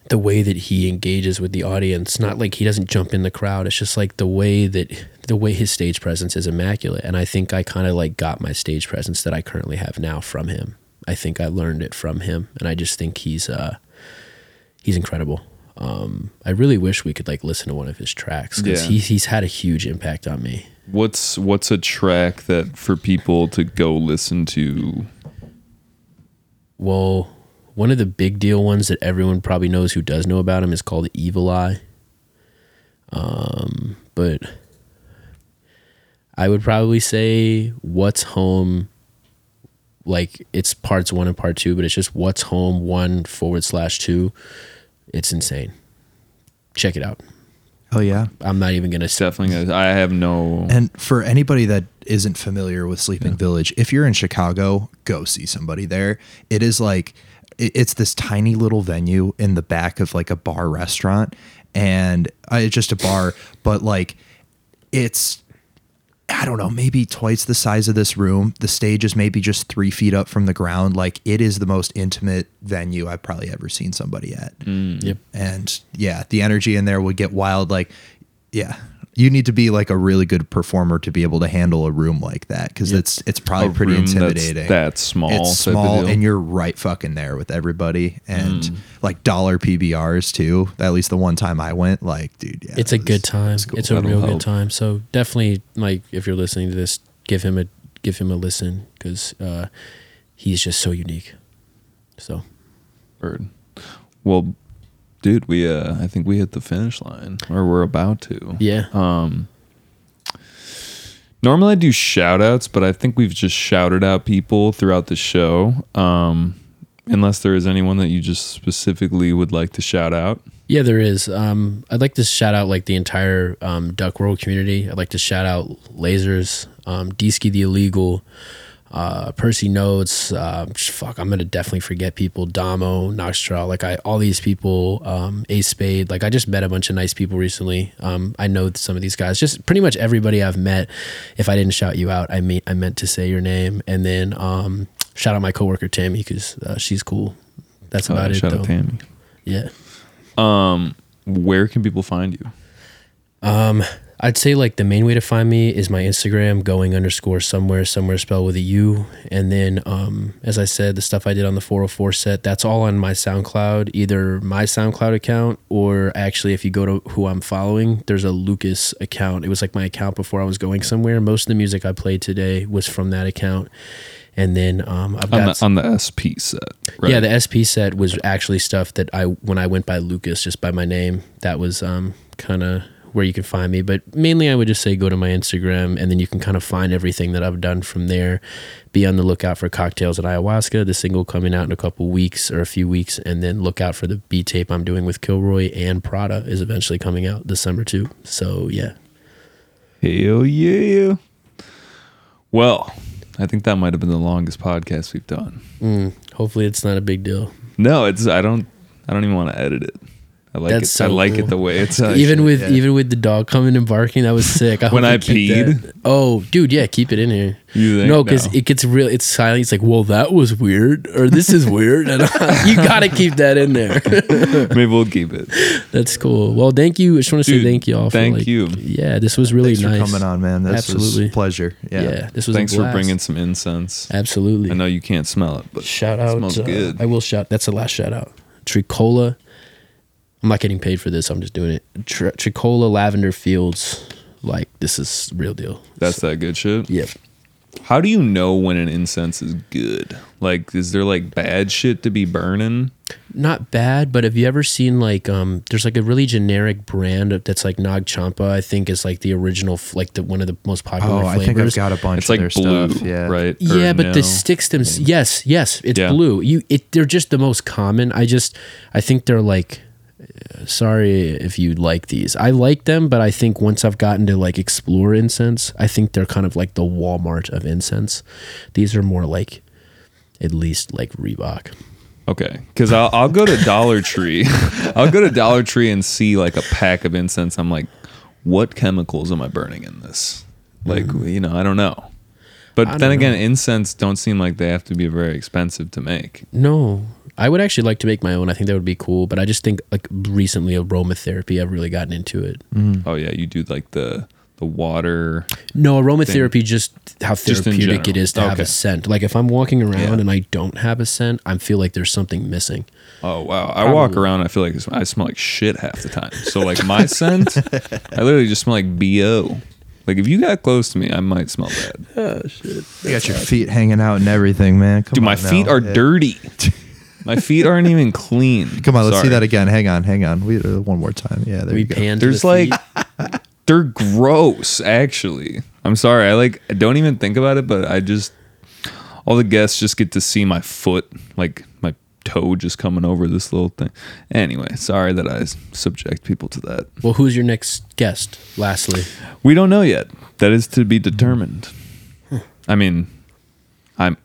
the way that he engages with the audience. Not like he doesn't jump in the crowd. It's just like the way that the way his stage presence is immaculate. And i think i kind of like got my stage presence that i currently have now from him. I think i learned it from him. And i just think he's uh he's incredible um i really wish we could like listen to one of his tracks because Yeah. he's, he's had a huge impact on me What's what's a track that for people to go listen to? Well, one of the big deal ones that everyone probably knows who does know about him is called Evil Eye. Um, but I would probably say What's Home. Like it's parts one and part two, but it's just What's Home one forward slash two. It's insane. Check it out. Oh yeah. I'm not even gonna. s- Definitely, gonna- I have no. And for anybody that isn't familiar with Sleeping Village, if you're in Chicago, go see somebody there. It is like it's this tiny little venue in the back of like a bar restaurant, and uh, it's just a bar, but like it's I don't know, maybe twice the size of this room. The stage is maybe just three feet up from the ground. Like it is the most intimate venue I've probably ever seen somebody at. Mm. Yep. And yeah, the energy in there would get wild. Like, yeah, you need to be like a really good performer to be able to handle a room like that because it's it's probably A pretty room that's that small It's small, and you're right fucking there with everybody, and Mm. like dollar PBRs too. At least the one time I went, like, dude, yeah, it's a was- good time. cool. It's a That'll real help. good time. So definitely, like, if you're listening to this, give him a give him a listen because uh, he's just so unique. So Bird. Well, dude, we uh, I think we hit the finish line, or we're about to. yeah, Um, normally I do shout outs, but I think we've just shouted out people throughout the show. Um, unless there is anyone that you just specifically would like to shout out. yeah, there is. Um, I'd like to shout out like the entire um, Duck World community. I'd like to shout out Lasers, um, Ski the Illegal, uh, Percy Notes. Uh, fuck, I'm gonna definitely forget people. Damo, Noxtra, like I, all these people. Um, Ace Spade. Like I just met a bunch of nice people recently. Um, I know some of these guys. Just pretty much everybody I've met. If I didn't shout you out, I mean I meant to say your name. And then um, Shout out my coworker Tammy because uh, she's cool. That's Uh, about it. shout though. out Tammy. Yeah. Where can people find you? I'd say like the main way to find me is my Instagram going underscore somewhere somewhere spelled with a U, and then um, as I said, the stuff I did on the 404 set that's all on my SoundCloud, either my SoundCloud account or actually if you go to who I'm following, there's a Lucas account. It was like my account before I was going somewhere. Most of the music I played today was from that account, and then um, I've On got the, on the SP set. Right? yeah, the SP set was actually stuff that I when I went by Lucas just by my name. That was um, kind of where you can find me. But mainly, I would just say go to my Instagram, and then you can kind of find everything that I've done from there. Be on the lookout for Cocktails at Ayahuasca, the single coming out in a couple weeks or a few weeks, and then look out for the B tape I'm doing with Kilroy and Prada is eventually coming out December too. So yeah, Hell yeah. Well, I think that might have been the longest podcast we've done. Mm, hopefully it's not a big deal. No, it's I don't I don't even want to edit it. I like That's it. I like cool. it the way it's uh, even with even with the dog coming and barking, that was sick. I When I peed? that. Oh, dude, yeah, keep it in here. You think? no, because No. it gets real. It's silent. It's like, well, that was weird, or this is weird, and you gotta keep that in there. maybe we'll keep it. That's cool. Well, thank you. I just want to say thank you all. thank for, like, you. Yeah, this was really Thanks nice. for coming on, man. This Absolutely. was a pleasure. Yeah. Yeah. this was. Thanks a for bringing some incense. Absolutely. I know you can't smell it, but Shout it out. smells uh, good. I will shout. That's the last shout out. Tricola. I'm not getting paid for this. I'm just doing it. Tri- Tricola Lavender Fields. Like this is real deal. That's that good shit. Yep. How do you know when an incense is good? Like, is there like bad shit to be burning? not bad, but have you ever seen like um there's like a really generic brand that's like Nag Champa, I think is like the original like the one of the most popular Oh, I think I've got a bunch It's of like their blue, stuff. Yeah. right? Or yeah, but no? the sticks them yes, yes, it's Yeah. blue. You it they're just the most common. I just I think they're like sorry if you like these. I like them, but I think once I've gotten to like explore incense, I think they're kind of like the Walmart of incense. These are more like at least like Reebok. Okay, because I'll, I'll go to Dollar Tree. I'll go to Dollar Tree and see like a pack of incense. I'm like, what chemicals am I burning in this? Like, you know, I don't know. But Mm. Then again, know. incense don't seem like they have to be very expensive to make. No, I would actually like to make my own. I think that would be cool. But I just think like recently aromatherapy, I've really gotten into it. Mm. Oh yeah, you do like the the water. No, aromatherapy, just how therapeutic it general. is to have a scent. Like if I'm walking around Yeah. and I don't have a scent, I feel like there's something missing. Oh wow, I walk around. I feel like I smell like shit half the time. So like my scent, I literally just smell like bo. Like if you got close to me, I might smell bad. Oh shit! That's you got your feet hanging out and everything, man. Come Dude, my on feet now. are Yeah. dirty. My feet aren't even clean. Come on, let's see that again. Hang on, hang on. We uh, one more time. Yeah, there We you go. pan There's the like they're gross actually. I'm sorry. I like I don't even think about it, but I just all the guests just get to see my foot, like my toe just coming over this little thing. Anyway, sorry that I subject people to that. well, who's your next guest? Lastly, We don't know yet. That is to be determined. I mean, I'm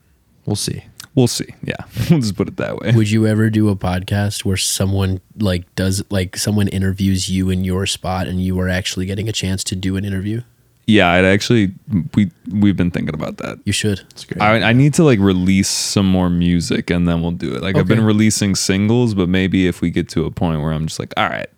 We'll see. We'll see. Yeah. We'll just put it that way. would you ever do a podcast where someone like does like someone interviews you in your spot and you are actually getting a chance to do an interview? Yeah, I'd actually we we've been thinking about that. You should. It's great. I, I need to like release some more music and then we'll do it. Like I've been releasing singles, but maybe if we get to a point where I'm just like, all right,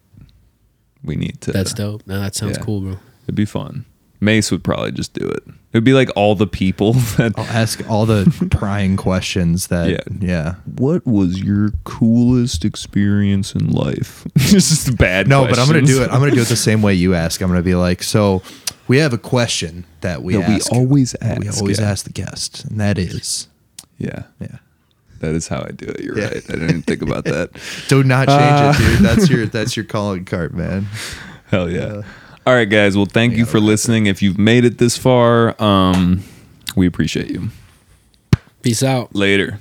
we need to. That's dope. No, that sounds Yeah. cool, bro. It'd be fun. Mace would probably just do it. It'd be like all the people that. I'll ask all the prying questions that. Yeah. Yeah. What was your coolest experience in life? this just bad. No, but I'm gonna do it. I'm gonna do it the same way you ask. I'm gonna be like, so we have a question that we That we ask. always We ask, always yeah. ask the guest, and that is, Yeah, yeah. that is how I do it. You're Yeah. right. I didn't even think about that. Do not change Uh, it, dude. That's your that's your calling card, man. Hell yeah. All right, guys. Well, thank you for listening. If you've made it this far, um, we appreciate you. Peace out. Later.